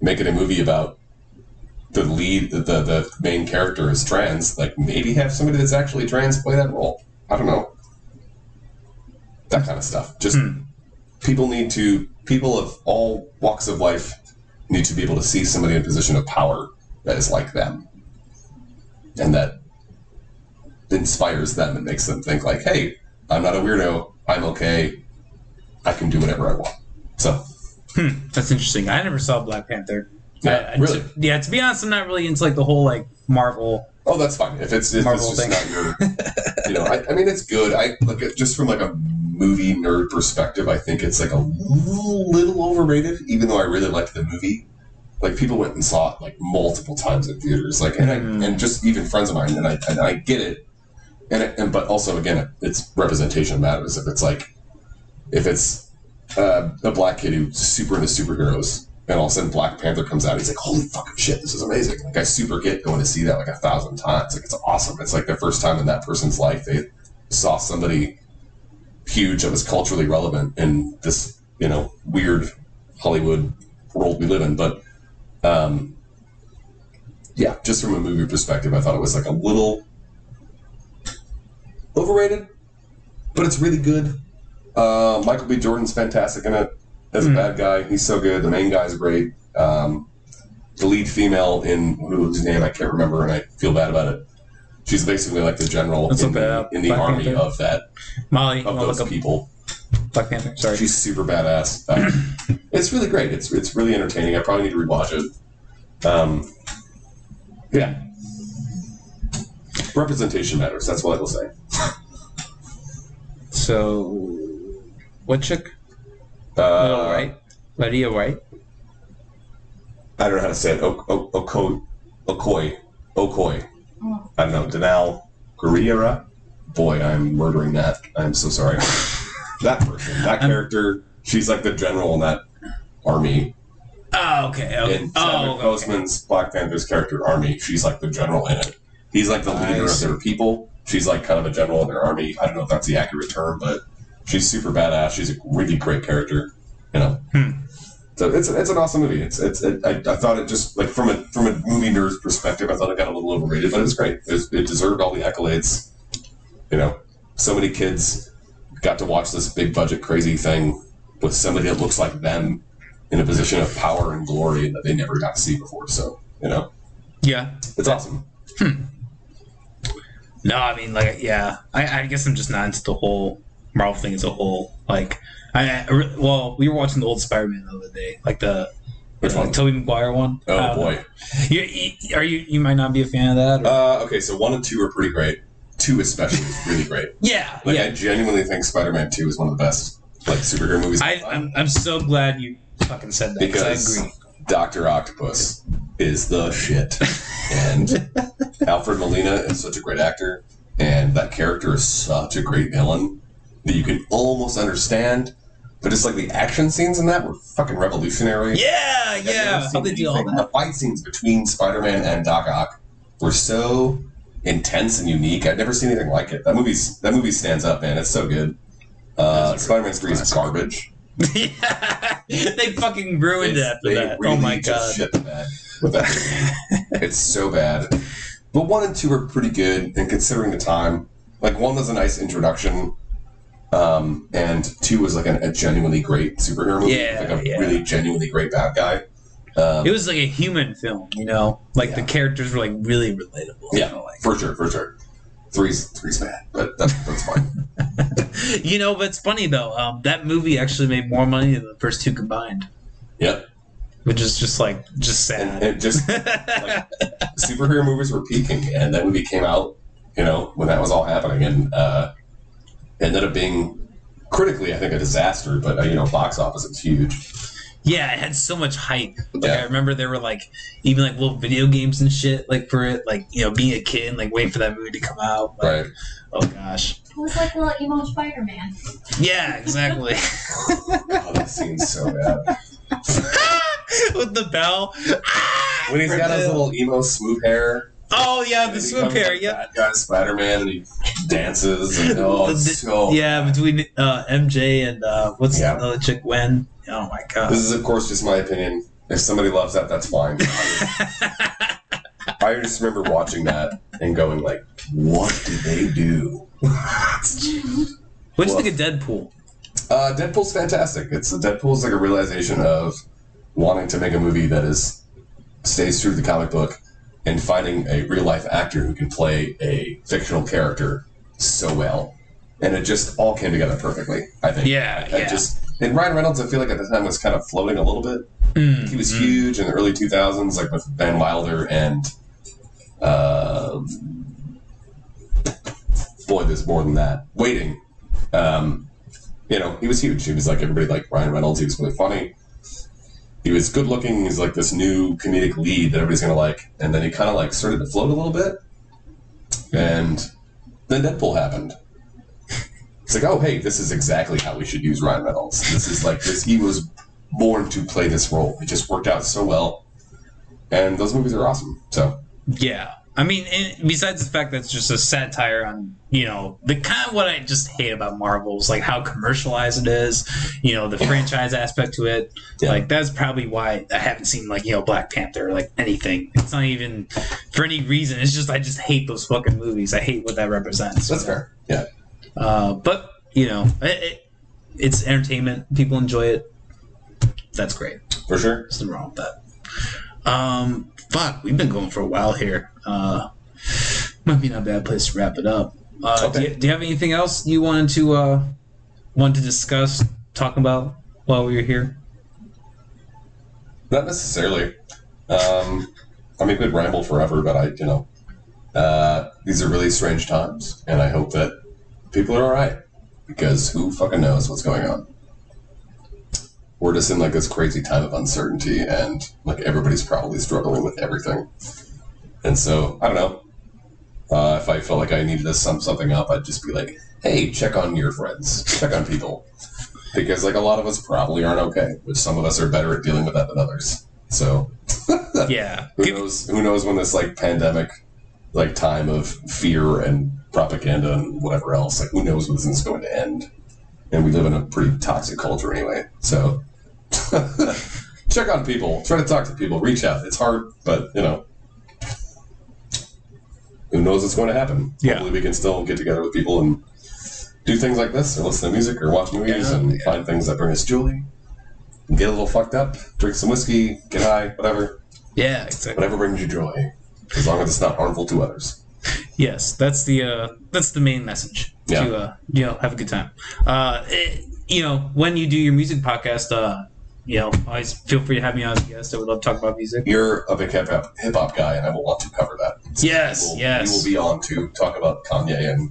S1: making a movie about the lead, the the, the main character is trans, like maybe have somebody that's actually trans play that role. I don't know. That kind of stuff. Just hmm. people need to people of all walks of life need to be able to see somebody in a position of power that is like them and that inspires them and makes them think like hey i'm not a weirdo i'm okay i can do whatever i want so hmm.
S2: That's interesting. I never saw Black Panther.
S1: Yeah,
S2: I-
S1: really?
S2: to- yeah, to be honest, I'm not really into like the whole like Marvel.
S1: oh that's fine if it's if
S2: Marvel
S1: it's just
S2: thing.
S1: not your you know I, I mean it's good i look at just from like a movie nerd perspective i think it's like a little overrated even though i really liked the movie like people went and saw it like multiple times in theaters like and
S2: Mm.
S1: I, and just even friends of mine and i and i get it and, it, and but also again it's representation matters if it's like if it's uh, a black kid who's super into superheroes and all of a sudden Black Panther comes out. He's like, "Holy fucking shit, this is amazing!" Like I super get going to see that like a thousand times. Like it's awesome. It's like the first time in that person's life they saw somebody huge that was culturally relevant in this you know weird Hollywood world we live in. But um, yeah, just from a movie perspective, I thought it was like a little overrated, but it's really good. Uh, Michael B. Jordan's fantastic in it as a
S2: Hmm.
S1: bad guy. He's so good. The main guy's great. Um, the lead female in whose name I can't remember, and I feel bad about it. She's basically like the general
S2: That's
S1: in, the, in the
S2: Black
S1: army
S2: Panther.
S1: of that
S2: Molly,
S1: of those people.
S2: Black Panther. Sorry.
S1: She's super badass. Uh, it's really great. It's it's really entertaining. I probably need to rewatch it. Um, yeah. Representation matters. That's what I will say.
S2: So, what chick?
S1: Uh,
S2: Little White. Lydia White.
S1: I don't know how to say it. O- o- Oko- Okoi. Okoi.
S3: Mm.
S1: I don't know. Danal Gurriera? Boy, I'm murdering that. I'm so sorry. that person, that
S2: I'm-
S1: character, she's like the general in that army.
S2: Oh, okay. okay.
S1: In
S2: Oh,
S1: Chadwick
S2: okay.
S1: Boseman's Black Panther's character, Army, she's like the general in it. He's like the leader of their people. She's like kind of a general in their army. I don't know if that's the accurate term, but she's super badass. She's a really great character. You know.
S2: Hmm.
S1: So it's it's an awesome movie. It's it's it, I, I thought it just like from a from a movie nerd's perspective, I thought it got a little overrated, but it was great. It, was, it deserved all the accolades. You know, so many kids got to watch this big budget crazy thing with somebody that looks like them in a position of power and glory that they never got to see before. So you know,
S2: Yeah.
S1: it's awesome. Hmm.
S2: No, I mean, like, yeah. I, I guess I'm just not into the whole Marvel thing as a whole. Like, I, I well, we were watching the old Spider-Man the other day, like the
S1: Which
S2: uh,
S1: one?
S2: Tobey Maguire one.
S1: Oh boy.
S2: You, you, are you? You might not be a fan of that.
S1: Uh, okay, so one and two are pretty great. Two especially is really great.
S2: yeah,
S1: Like I genuinely think Spider-Man Two is one of the best like superhero movies.
S2: I, I'm I'm so glad you fucking said that because I agree.
S1: Doctor Octopus is the shit, and Alfred Molina is such a great actor, and that character is such a great villain that you can almost understand. But it's like the action scenes in that were fucking revolutionary.
S2: Yeah,
S1: I've
S2: yeah. How they do all that?
S1: The fight scenes between Spider-Man and Doc Ock were so intense and unique. I've never seen anything like it. That movie's that movie stands up, man. It's so good. Uh, Spider-Man Three is garbage.
S2: yeah, they fucking ruined
S1: It's-
S2: it after
S1: they
S2: that.
S1: really
S2: oh my
S1: just
S2: god.
S1: shit the bed with that. it's so bad. But one and two are pretty good, and considering the time, like one was a nice introduction, um, and two was like an, a genuinely great superhero movie,
S2: Yeah,
S1: like a
S2: yeah.
S1: really genuinely great bad guy. Um,
S2: It was like a human film, you know. Like the characters were like really relatable.
S1: Yeah,
S2: you know, like-
S1: for sure, for sure. Three's three's bad, but that, that's fine.
S2: you know, but it's funny though. Um, that movie actually made more money than the first two combined,
S1: yep,
S2: which is just like just
S1: and,
S2: sad.
S1: and just like superhero movies were peaking, and that movie came out, you know, when that was all happening, and uh, ended up being critically, I think, a disaster. But uh, you know, box office was huge.
S2: yeah, it had so much hype. Like
S1: Yeah.
S2: I remember there were like even like little video games and shit like for it. Like you know, being a kid, and, like waiting for that movie to come out. Like,
S1: Right.
S2: Oh gosh.
S3: It was like little emo Spider Man.
S2: Yeah, exactly.
S1: Oh, that scene's so bad.
S2: With the bell.
S1: When he's got his little emo smooth hair.
S2: Oh yeah, the
S1: he
S2: swoop
S1: Yeah, guy Spider Man, and he dances. And, oh,
S2: The-
S1: so
S2: yeah, between uh, MJ and uh, what's
S1: Yeah.
S2: the other chick Gwen? Oh my god.
S1: This is, of course, just my opinion. If somebody loves that, that's fine. I just remember watching that and going like, "What did they do?"
S2: What do you think of Deadpool?
S1: Uh, Deadpool's fantastic. It's Deadpool's like a realization of wanting to make a movie that is stays true to the comic book and finding a real life actor who can play a fictional character so well, and it just all came together perfectly. I think.
S2: Yeah,
S1: I
S2: yeah.
S1: just and Ryan Reynolds, I feel like at the time was kind of floating a little bit.
S2: Mm,
S1: He was
S2: mm.
S1: huge in the early 2000s, like with Van Wilder and. Uh, boy, there's more than that. Waiting. Um, you know, he was huge. He was like everybody like Ryan Reynolds. He was really funny. He was good looking. He's like this new comedic lead that everybody's gonna like. And then he kind of like started to float a little bit. And then Deadpool happened. It's like, oh hey, this is exactly how we should use Ryan Reynolds. This is like this. He was born to play this role. It just worked out so well, and those movies are awesome. So
S2: Yeah. I mean, besides the fact that it's just a satire on, you know, the kind of what I just hate about Marvel is like how commercialized it is, you know, the franchise aspect to it.
S1: Yeah.
S2: Like that's probably why I haven't seen like you know Black Panther or like anything. It's not even for any reason. It's just I just hate those fucking movies. I hate what that represents.
S1: that's fair. Yeah,
S2: Uh, but you know, it, it, it's entertainment. People enjoy it. That's great.
S1: for sure.
S2: There's nothing wrong with that. Um, fuck, we've been going for a while here. Uh, might be not a bad place to wrap it up. Uh, do, you, do you have anything else you wanted to uh, want to discuss, talk about while we were here?
S1: Not necessarily. Um, I mean, we could ramble forever, but I, you know, uh, these are really strange times, and I hope that people are all right because who fucking knows what's going on. We're just in like this crazy time of uncertainty, and like everybody's probably struggling with everything. And so I don't know. Uh, if I felt like I needed to sum something up, I'd just be like, "Hey, check on your friends, check on people," because like a lot of us probably aren't okay, but some of us are better at dealing with that than others. So
S2: Yeah.
S1: who knows? Who knows when this like pandemic, like time of fear and propaganda and whatever else, like who knows when this is going to end? And we live in a pretty toxic culture anyway. So check on people, try to talk to people, reach out. It's hard, but you know, who knows what's going to happen?
S2: Yeah.
S1: Hopefully, we can still get together with people and do things like this, or listen to music, or watch movies,
S2: Yeah,
S1: and
S2: yeah.
S1: find things that bring us joy. And get a little fucked up, drink some whiskey, get high, whatever
S2: yeah, exactly.
S1: whatever brings you joy, as long as it's not harmful to others.
S2: Yes, that's the uh, that's the main message.
S1: Yeah.
S2: To uh, you know, have a good time. Uh, eh, you know, when you do your music podcast, uh, you know, always feel free to have me on as a guest. I would love to talk about music.
S1: You're a big hip hop guy, and I will want to cover that. So
S2: Yes,
S1: we will,
S2: yes.
S1: We will be on to talk about Kanye, and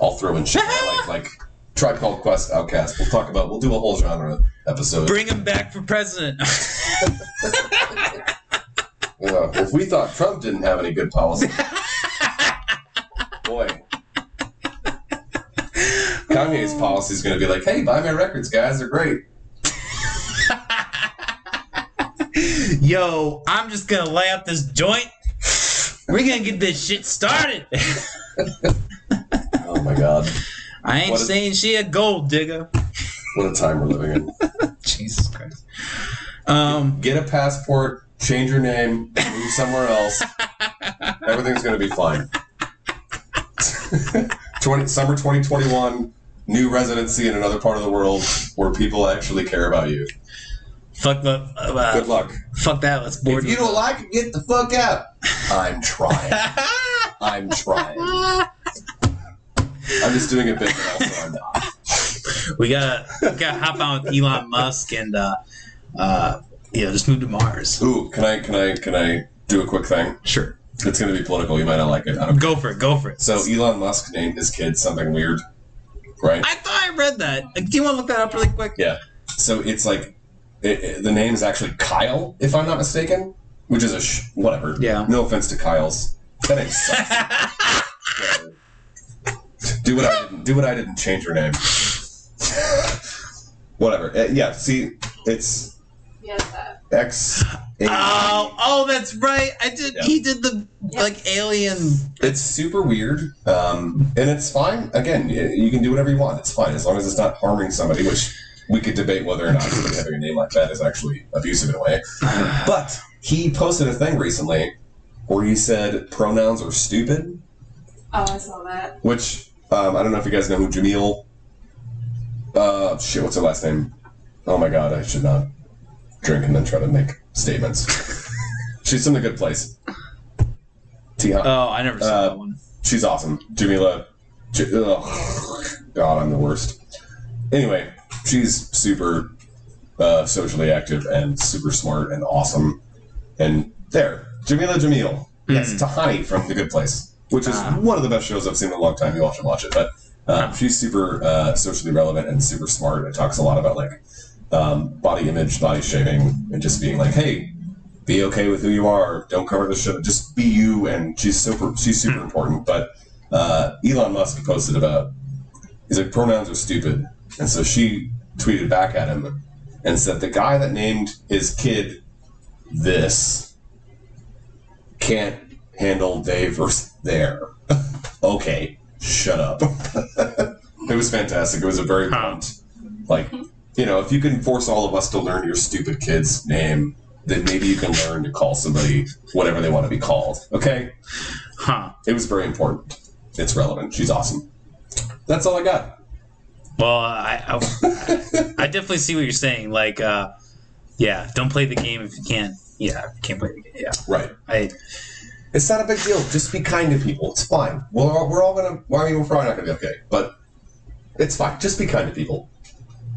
S1: I'll throw in shit like like Tribe Called Quest, OutKast. We'll talk about. We'll do a whole genre episode.
S2: Bring him back for president.
S1: Yeah, if we thought Trump didn't have any good policy, boy. Kanye's policy is going to be like, "Hey, buy my records, guys. They're great."
S2: Yo, I'm just gonna lay out this joint. We're gonna get this shit started.
S1: Oh my god,
S2: I ain't
S1: What a-
S2: saying she a gold digger.
S1: what a time we're living in.
S2: Jesus Christ. Um,
S1: get a passport, change your name, move somewhere else. Everything's to be fine. 20, summer 2021, new residency in another part of the world where people actually care about you.
S2: Fuck the. Uh,
S1: Good luck.
S2: Fuck that. Let's board.
S1: If you don't like it, get the fuck out. I'm trying. I'm trying. I'm just doing a bit, but also I'm not.
S2: we gotta we gotta hop on with Elon Musk and uh, uh, you know just move to Mars.
S1: Ooh, can I can I can I do a quick thing?
S2: Sure.
S1: It's going to be political. You might not like it. I don't
S2: Go for it. Go for it.
S1: So Elon Musk named his kid something weird, right?
S2: I thought I read that. Do you want to look that up really quick?
S1: Yeah. So it's like it, it- the name is actually Kyle, if I'm not mistaken, which is a sh- whatever.
S2: Yeah.
S1: No offense to Kyle's. That name sucks. Do what I didn't. Do what I didn't. Change your name. whatever. Uh, yeah. See, it's
S3: Yes.
S1: X.
S2: Oh, oh, that's right. I did.
S1: Yeah.
S2: He did the like alien.
S1: It's super weird, um, and it's fine. Again, y- you can do whatever you want. It's fine as long as it's not harming somebody. Which we could debate whether or not somebody having a name like that is actually abusive in a way. But he posted a thing recently where he said pronouns are stupid,
S3: Oh, I saw that.
S1: which um, I don't know if you guys know who Jamil. Uh, shit, what's her last name? Oh my god, I should not drink and then try to make statements. She's in a good place. T.
S2: Oh, I never saw
S1: Uh,
S2: that one.
S1: She's awesome. Jamila. J- ugh. God, I'm the worst. Anyway, she's super uh, socially active and super smart and awesome. And there, Jamila Jamil. Yes, Tahani from The Good Place, which is
S2: Ah.
S1: one of the best shows I've seen in a long time. You all should watch it. But uh, she's super uh, socially relevant and super smart. It talks a lot about like um, body image, body shaming, and just being like, hey, be okay with who you are. Don't cover the shit. Just be you. And she's super. She's super important. But uh, Elon Musk posted about. He's like pronouns are stupid, and so she tweeted back at him, and said the guy that named his kid this can't handle they versus there. okay, shut up. it was fantastic. It was a very blunt, like you know, if you can force all of us to learn your stupid kid's name, then maybe you can learn to call somebody whatever they want to be called. Okay,
S2: Huh.
S1: it was very important. It's relevant. She's awesome. That's all I got.
S2: Well, I, I, I definitely see what you're saying. Like, uh, yeah, don't play the game if you can't. Yeah, can't play the game. Yeah,
S1: Right.
S2: I.
S1: It's not a big deal. Just be kind to people. It's fine. We're all, we're all gonna. Well, I mean, we're probably not gonna be okay, but it's fine. Just be kind to people.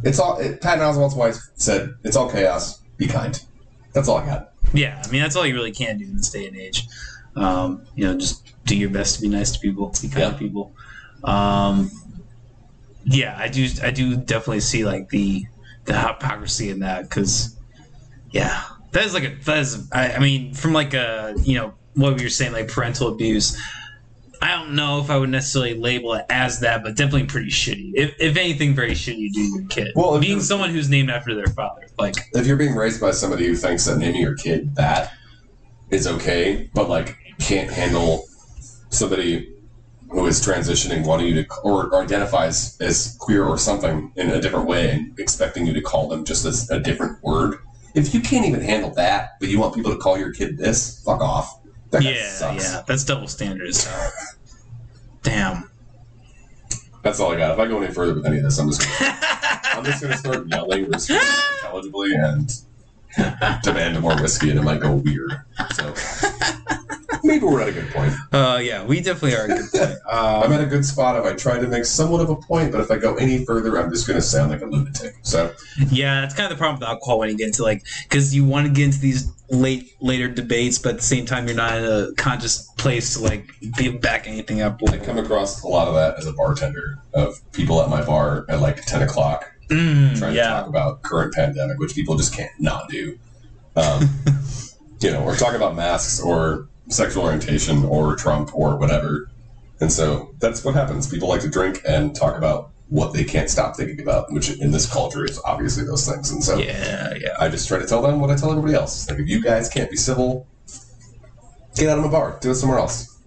S1: It's all. It, Patton Oswalt's wife said, "It's all chaos. Be kind." That's all I got.
S2: Yeah, I mean that's all you really can do in this day and age. Um, you know, just do your best to be nice to people, be kind
S1: Yeah.
S2: to people. Um, yeah, I do. I do definitely see like the the hypocrisy in that because, yeah, that is like a that is. I, I mean, from like a you know what you're saying like parental abuse. I don't know if I would necessarily label it as that, but definitely pretty shitty. If, if anything, very shitty to do your kid.
S1: Well,
S2: being someone who's named after their father, like
S1: If you're being raised by somebody who thinks that naming your kid that is okay, but like can't handle somebody who is transitioning, wanting you to, or, or identifies as queer or something in a different way, and expecting you to call them just as a different word. If you can't even handle that, but you want people to call your kid this, fuck off. That
S2: yeah, yeah, that's double standards. Damn.
S1: That's all I got. If I go any further with any of this, I'm just gonna, I'm just gonna start yelling intelligibly and demand more whiskey, and it might go weird. So maybe we're at a good point.
S2: Uh, yeah, we definitely are a good point.
S1: I'm
S2: Um,
S1: at a good spot if I try to make somewhat of a point, but if I go any further, I'm just going to sound like a lunatic. So,
S2: yeah, that's kind of the problem with alcohol when you get into like because you want to get into these late later debates, but at the same time you're not in a conscious place to like be back anything up.
S1: I come across a lot of that as a bartender of people at my bar at like 10 o'clock
S2: Mm,
S1: trying to talk about current pandemic, which people just can't not do. Um, you know, or talk about masks or sexual orientation or Trump or whatever. And so that's what happens. People like to drink and talk about what they can't stop thinking about, which in this culture is obviously those things. And so
S2: yeah, yeah.
S1: I just try to tell them what I tell everybody else. Like, if you guys can't be civil, get out of my bar. Do it somewhere else.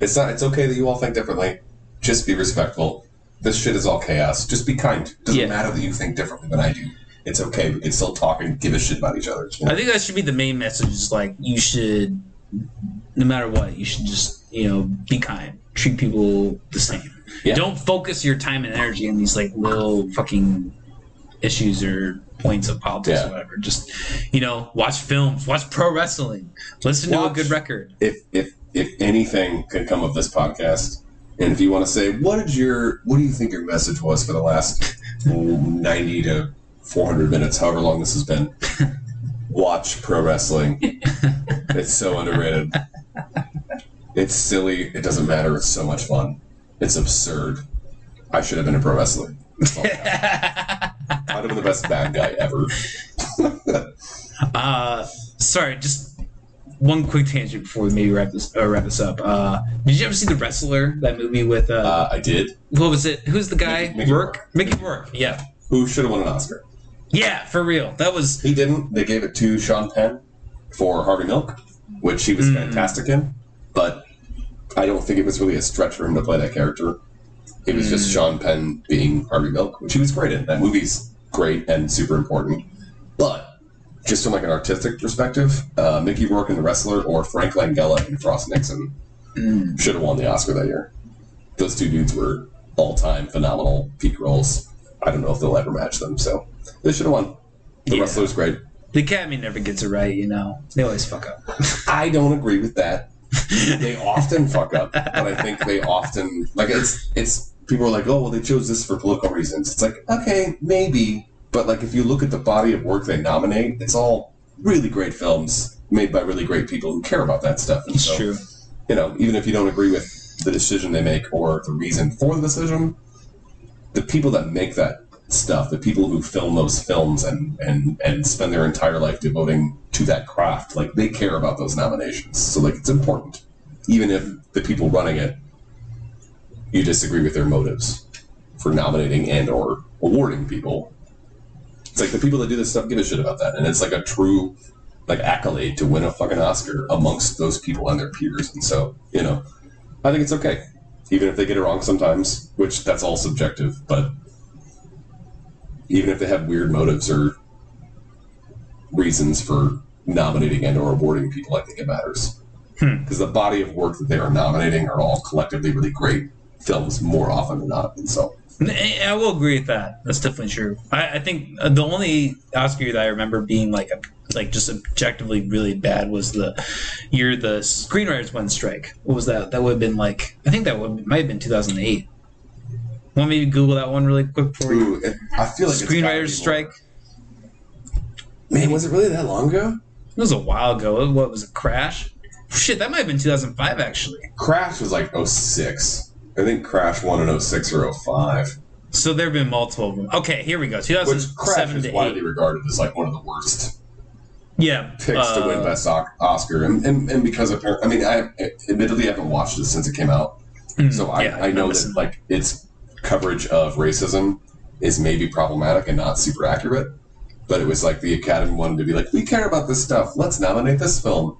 S1: It's not. It's okay that you all think differently. Just be respectful. This shit is all chaos. Just be kind. Doesn't
S2: Yeah.
S1: matter that you think differently than I do. It's okay. We can still talk and give a shit about each other. you know?
S2: I think that should be the main message. Is like you should, no matter what, you should just you know be kind, treat people the same.
S1: Yeah.
S2: Don't focus your time and energy on these like little fucking issues or points of politics
S1: Yeah.
S2: or whatever. Just you know, watch films, watch pro wrestling, listen to a good record.
S1: if if if anything could come of this podcast, and if you want to say what did your what do you think your message was for the last ninety to four hundred minutes, however long this has been, watch pro wrestling. it's so underrated. It's silly. It doesn't matter. It's so much fun. It's absurd. I should have been a pro wrestler. I'd have been the best bad guy ever.
S2: Uh, sorry, just one quick tangent before we maybe wrap this uh, wrap this up. Uh, did you ever see the wrestler? That movie with uh,
S1: Uh, I did.
S2: what was it? Who's the guy?
S1: Mickey- Mickey
S2: Rourke. Mickey Rourke. Yeah,
S1: Who should have won an Oscar?
S2: Yeah, for real. That was
S1: He didn't. They gave it to Sean Penn for Harvey Milk, which he was
S2: Mm.
S1: fantastic in. But I don't think it was really a stretch for him to play that character. It was just
S2: Mm.
S1: Sean Penn being Harvey Milk, which he was great in. That movie's great and super important. But just from like an artistic perspective, uh, Mickey Rourke in The Wrestler or Frank Langella in Frost Nixon
S2: Mm.
S1: should have won the Oscar that year. Those two dudes were all time phenomenal peak roles. I don't know if they'll ever match them, so they should have won. The
S2: Yeah.
S1: Wrestler's great.
S2: the Academy never gets it right. You know, they always fuck up.
S1: I don't agree with that. They often fuck up, but I think they often like it's it's people are like, oh well, they chose this for political reasons. It's like okay, maybe, but like if you look at the body of work they nominate, it's all really great films made by really great people who care about that stuff. And
S2: It's
S1: so,
S2: true.
S1: you know, even if you don't agree with the decision they make or the reason for the decision, the people that make that stuff, the people who film those films and, and, and spend their entire life devoting to that craft, like they care about those nominations. So like it's important. Even if the people running it you disagree with their motives for nominating and or awarding people It's like the people that do this stuff give a shit about that, and it's like a true like accolade to win a fucking Oscar amongst those people and their peers. And so, you know, I think it's okay, even if they get it wrong sometimes, which that's all subjective. But even if they have weird motives or reasons for nominating and or awarding people, I think it matters
S2: Hmm.
S1: because the body of work that they are nominating are all collectively really great films more often than not. And so,
S2: I I will agree with that. That's definitely true. I, I think uh, the only Oscar that I remember being like a, like just objectively really bad was the year the screenwriters went strike. What was that? That would have been like I think that would might have been 2008. Want me to Google that one really quick for you?
S1: ooh, I feel like it's gotta be more-
S2: Screenwriters strike.
S1: Man, was it really that long ago?
S2: It was a while ago. What was it? Crash? Shit, that might have been 2005 actually.
S1: Crash was like 06. I think Crash won in 06 or 05.
S2: So there have been multiple of them. Okay, here we go.
S1: 2007 Which Crash
S2: 2007
S1: is
S2: to
S1: widely
S2: 8.
S1: regarded as like one of the worst
S2: Yeah,
S1: picks to win
S2: uh,
S1: Best Oc- Oscar. And, and, and because apparently, I mean, I admittedly haven't watched it since it came out.
S2: mm,
S1: So I,
S2: yeah,
S1: I know
S2: listen.
S1: that like its coverage of racism is maybe problematic and not super accurate. But it was like the Academy wanted to be like, we care about this stuff. Let's nominate this film.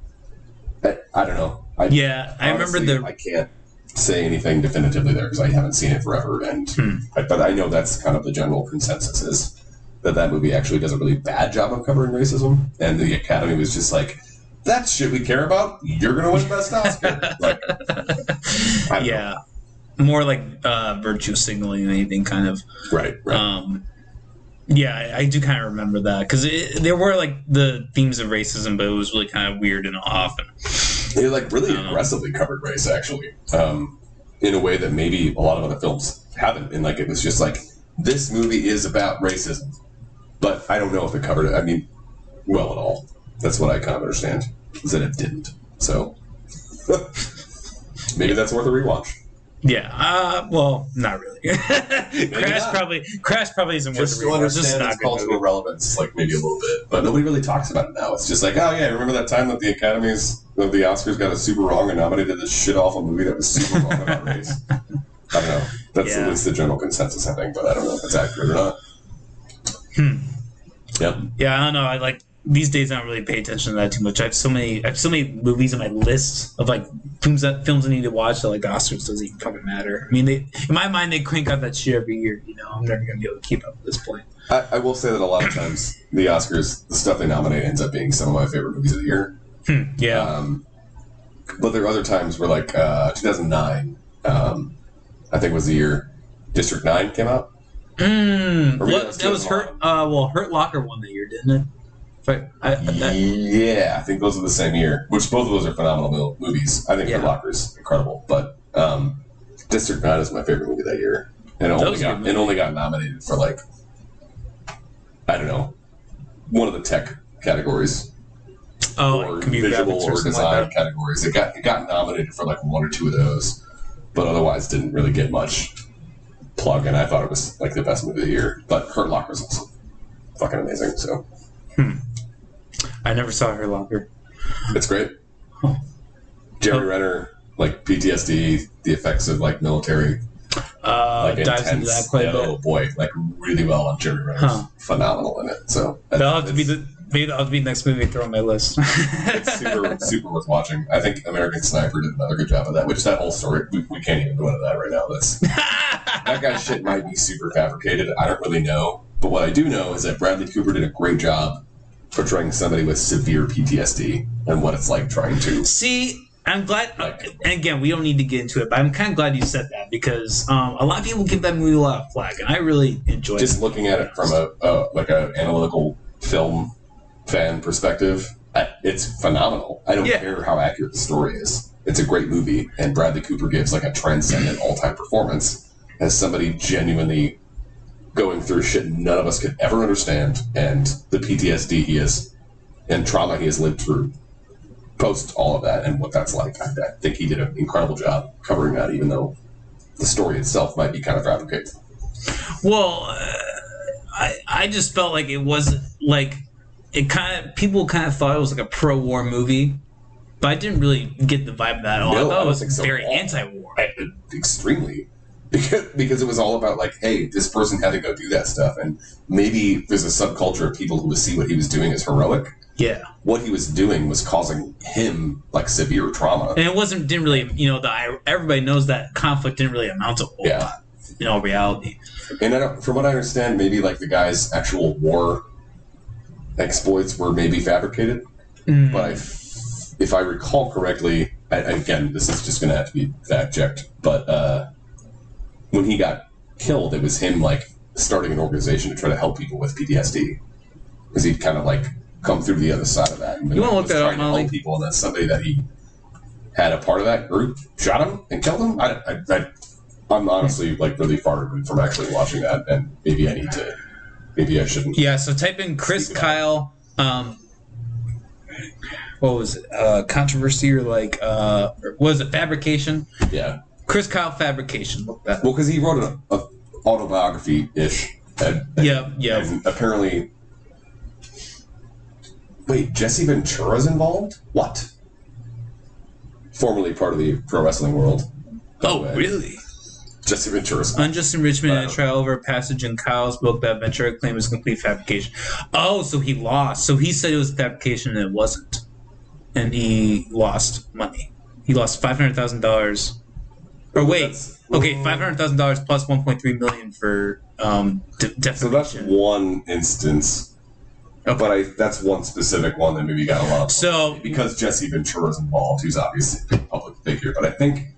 S1: I, I don't know. I,
S2: Yeah, I remember
S1: honestly,
S2: the
S1: I can't say anything definitively there because I haven't seen it forever, and
S2: Hmm.
S1: I, but I know that's kind of the general consensus is that that movie actually does a really bad job of covering racism, and the Academy was just like, "That's shit we care about. You're gonna win Best Oscar." like,
S2: yeah, more like uh, virtue signaling than anything, kind of.
S1: right, right.
S2: Um, yeah, I, I do kind of remember that because there were like the themes of racism, but it was really kind of weird and off. And
S1: They like really
S2: Um,
S1: aggressively covered race actually, um, in a way that maybe a lot of other films haven't. And like it was just like this movie is about racism, but I don't know if it covered it. I mean, well at all. That's what I kind of understand is that it didn't. So maybe that's worth a rewatch.
S2: Yeah, uh, well, not really. Crash
S1: not.
S2: probably Crash probably isn't worth
S1: Just to
S2: rewatch. This is
S1: understand
S2: not
S1: its cultural
S2: movie.
S1: relevance, like maybe a little bit, but nobody really talks about it now. It's just like, oh yeah, remember that time that the Academy's that the Oscars got it super wrong and nominated this shit awful movie that was super wrong about race. I don't know. That's
S2: Yeah.
S1: at least the general consensus, I think, but I don't know if it's accurate or not.
S2: Hmm.
S1: Yep.
S2: Yeah, I don't know. I like these days. I don't really pay attention to that too much. I have so many. I have so many movies on my list of like films that films I need to watch. that like the Oscars doesn't even fucking matter. I mean, they in my mind they crank out that shit every year. You know, I'm never gonna be able to keep up at this point.
S1: I, I will say that a lot of times the Oscars, the stuff they nominate ends up being some of my favorite movies of the year.
S2: Hmm. Yeah.
S1: Um, but there are other times where, like uh, 2009, um, I think was the year District 9 came out.
S2: Mm,
S1: Or maybe
S2: what-
S1: that's
S2: that was Hurt. Uh, well, Hurt Locker won that year, didn't it? But I, that,
S1: yeah, I think those are the same year. Which both of those are phenomenal movies. I think
S2: Yeah.
S1: The is incredible, but um, District Nine is my favorite movie that year, and
S2: That
S1: only got only got nominated for like I don't know one of the tech categories
S2: oh,
S1: or
S2: like
S1: visual
S2: or
S1: or design
S2: like
S1: categories. It got it got nominated for like one or two of those, but otherwise didn't really get much plug. And I thought it was like the best movie of the year. But Hurt Locker's also fucking amazing. So
S2: I never saw Hurt Locker.
S1: It's great.
S2: Huh.
S1: Jeremy
S2: Oh.
S1: Renner, like PTSD, the effects of like military,
S2: Uh,
S1: like
S2: dives into
S1: intense.
S2: that quite a
S1: yeah,
S2: bit.
S1: oh boy, like really well on Jeremy Renner's
S2: Huh.
S1: phenomenal in it. So
S2: That'll have to be the maybe that'll be the next movie I throw on my list.
S1: It's super super worth watching. I think American Sniper did another good job of that. Which that whole story, we, we can't even go into that right now. That's that guy's shit might be super fabricated. I don't really know, but what I do know is that Bradley Cooper did a great job portraying somebody with severe PTSD and what it's like trying to.
S2: See, I'm glad. uh, and again, we don't need to get into it, but I'm kind of glad you said that because um, a lot of people give that movie a lot of flack, and I really enjoy
S1: just
S2: it.
S1: looking at it from a, a like a analytical film fan perspective, I- it's phenomenal. I don't
S2: Yeah.
S1: care how accurate the story is. It's a great movie, and Bradley Cooper gives like a transcendent all-time performance as somebody genuinely going through shit none of us could ever understand, and the PTSD he is and trauma he has lived through post all of that and what that's like. I, I think he did an incredible job covering that, even though the story itself might be kind of fabricated.
S2: Well, uh, I I just felt like it wasn't like it kind of people kind of thought it was like a pro-war movie, but I didn't really get the vibe of that at all. I
S1: No,
S2: thought
S1: I
S2: it was
S1: think so
S2: very
S1: at
S2: anti-war.
S1: Extremely. because because it was all about like, hey, this person had to go do that stuff, and maybe there's a subculture of people who would see what he was doing as heroic.
S2: Yeah,
S1: What he was doing was causing him like severe trauma.
S2: and it wasn't didn't really you know the everybody knows that conflict didn't really amount to a
S1: Yeah.
S2: lot. In all reality,
S1: And I don't, from what I understand, maybe like the guy's actual war exploits were maybe fabricated.
S2: Mm.
S1: But I, if I recall correctly, I, again, this is just going to have to be fact checked. But uh, when he got killed, it was him like starting an organization to try to help people with PTSD because he'd kind of like come through the other side of that. And
S2: You wanna look that up,
S1: to
S2: Molly?
S1: help people, and then somebody that he had a part of that group shot him and killed him. I, I, I, I'm honestly like really far removed from actually watching that, and maybe I need to. Maybe I shouldn't.
S2: Yeah, so type in Chris
S1: Speak about it.
S2: Kyle. Um, what was it? Uh, controversy or like uh, was it fabrication?
S1: Yeah.
S2: Chris Kyle fabrication. Look that.
S1: Well, because he wrote an autobiography ish.
S2: Yeah, yeah.
S1: Apparently. Wait, Jesse Ventura's involved? What? Formerly part of the pro wrestling world.
S2: Oh,
S1: way.
S2: really?
S1: Jesse Ventura's.
S2: Unjust enrichment in a
S1: uh,
S2: trial over a passage in Kyle's book that Ventura claimed was complete fabrication. Oh, so he lost. So he said it was fabrication and it wasn't, and he lost money. He lost five hundred thousand dollars. Or wait, okay, five hundred thousand dollars plus one point three million for um de-
S1: So that's
S2: defamation.
S1: one instance.
S2: Okay.
S1: But I, that's one specific one that maybe got a lot of
S2: So-
S1: because Jesse Ventura's involved, who's obviously a public figure. But I think,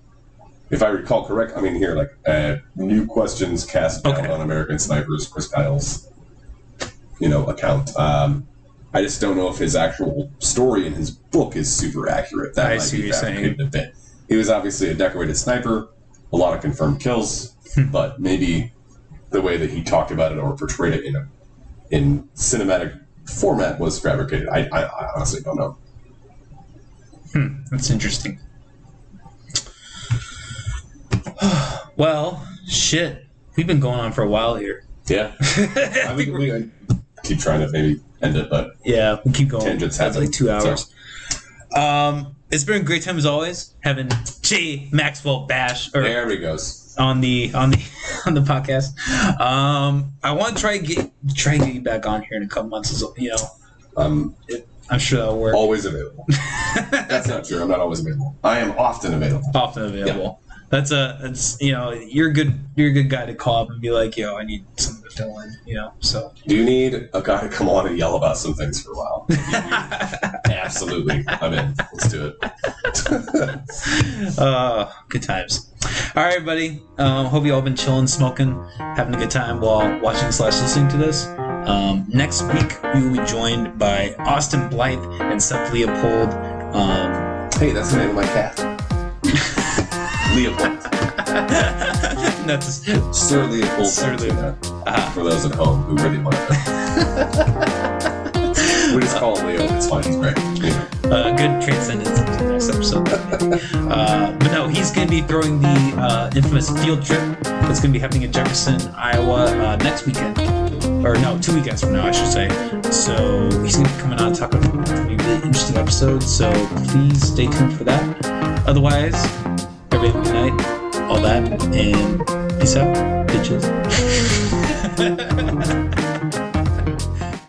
S1: if I recall correct, I mean here like uh, new questions cast down
S2: Okay.
S1: on American Snipers, Chris Kyle's, you know, account. Um, I just don't know if his actual story in his book is super accurate. That
S2: I
S1: might
S2: see
S1: be
S2: what you're saying.
S1: fabricated a bit. He was obviously a decorated sniper, a lot of confirmed kills,
S2: Hmm.
S1: but maybe the way that he talked about it or portrayed it in a in cinematic format was fabricated. I, I, I honestly don't know.
S2: Hmm, that's interesting. well, shit. We've been going on for a while here.
S1: Yeah, I mean, we, keep trying to maybe end it, but
S2: Yeah, we keep going.
S1: Tangents
S2: That's like two hours. Um, it's been a great time as always having J Maxwell Bash or
S1: there he goes.
S2: on the on the on the podcast. Um, I want to try and get try and get you back on here in a couple months. As, you know,
S1: I'm
S2: I'm sure that'll work.
S1: always available. That's not true. I'm not always available. I am often available.
S2: Often available. That's a that's you know you're a good you're a good guy to call up and be like yo I need something to fill in you know so
S1: Do you need a guy to come on and yell about some things for a while? Absolutely. I'm in. Let's do it.
S2: uh, good times. All right, buddy. Um, hope you all been chilling, smoking, having a good time while watching slash listening to this. Um, next week we will be joined by Austin Blythe and Seth Leopold. Um,
S1: hey, that's the name of my cat. Leopold.
S2: that's
S1: Sir Leopold.
S2: Sir Leopold. Ah.
S1: For those at home who really want to know. we just call him Leo. It's fine. He's great.
S2: Uh, good transcendence into the next episode. uh, but no, he's going to be throwing the uh, infamous field trip that's going to be happening in Jefferson, Iowa uh, next weekend. Or no, two weekends from now, I should say. So he's going to be coming on talking about a really interesting episode. So please stay tuned for that. Otherwise, everybody have a good night, all that, and peace out, bitches.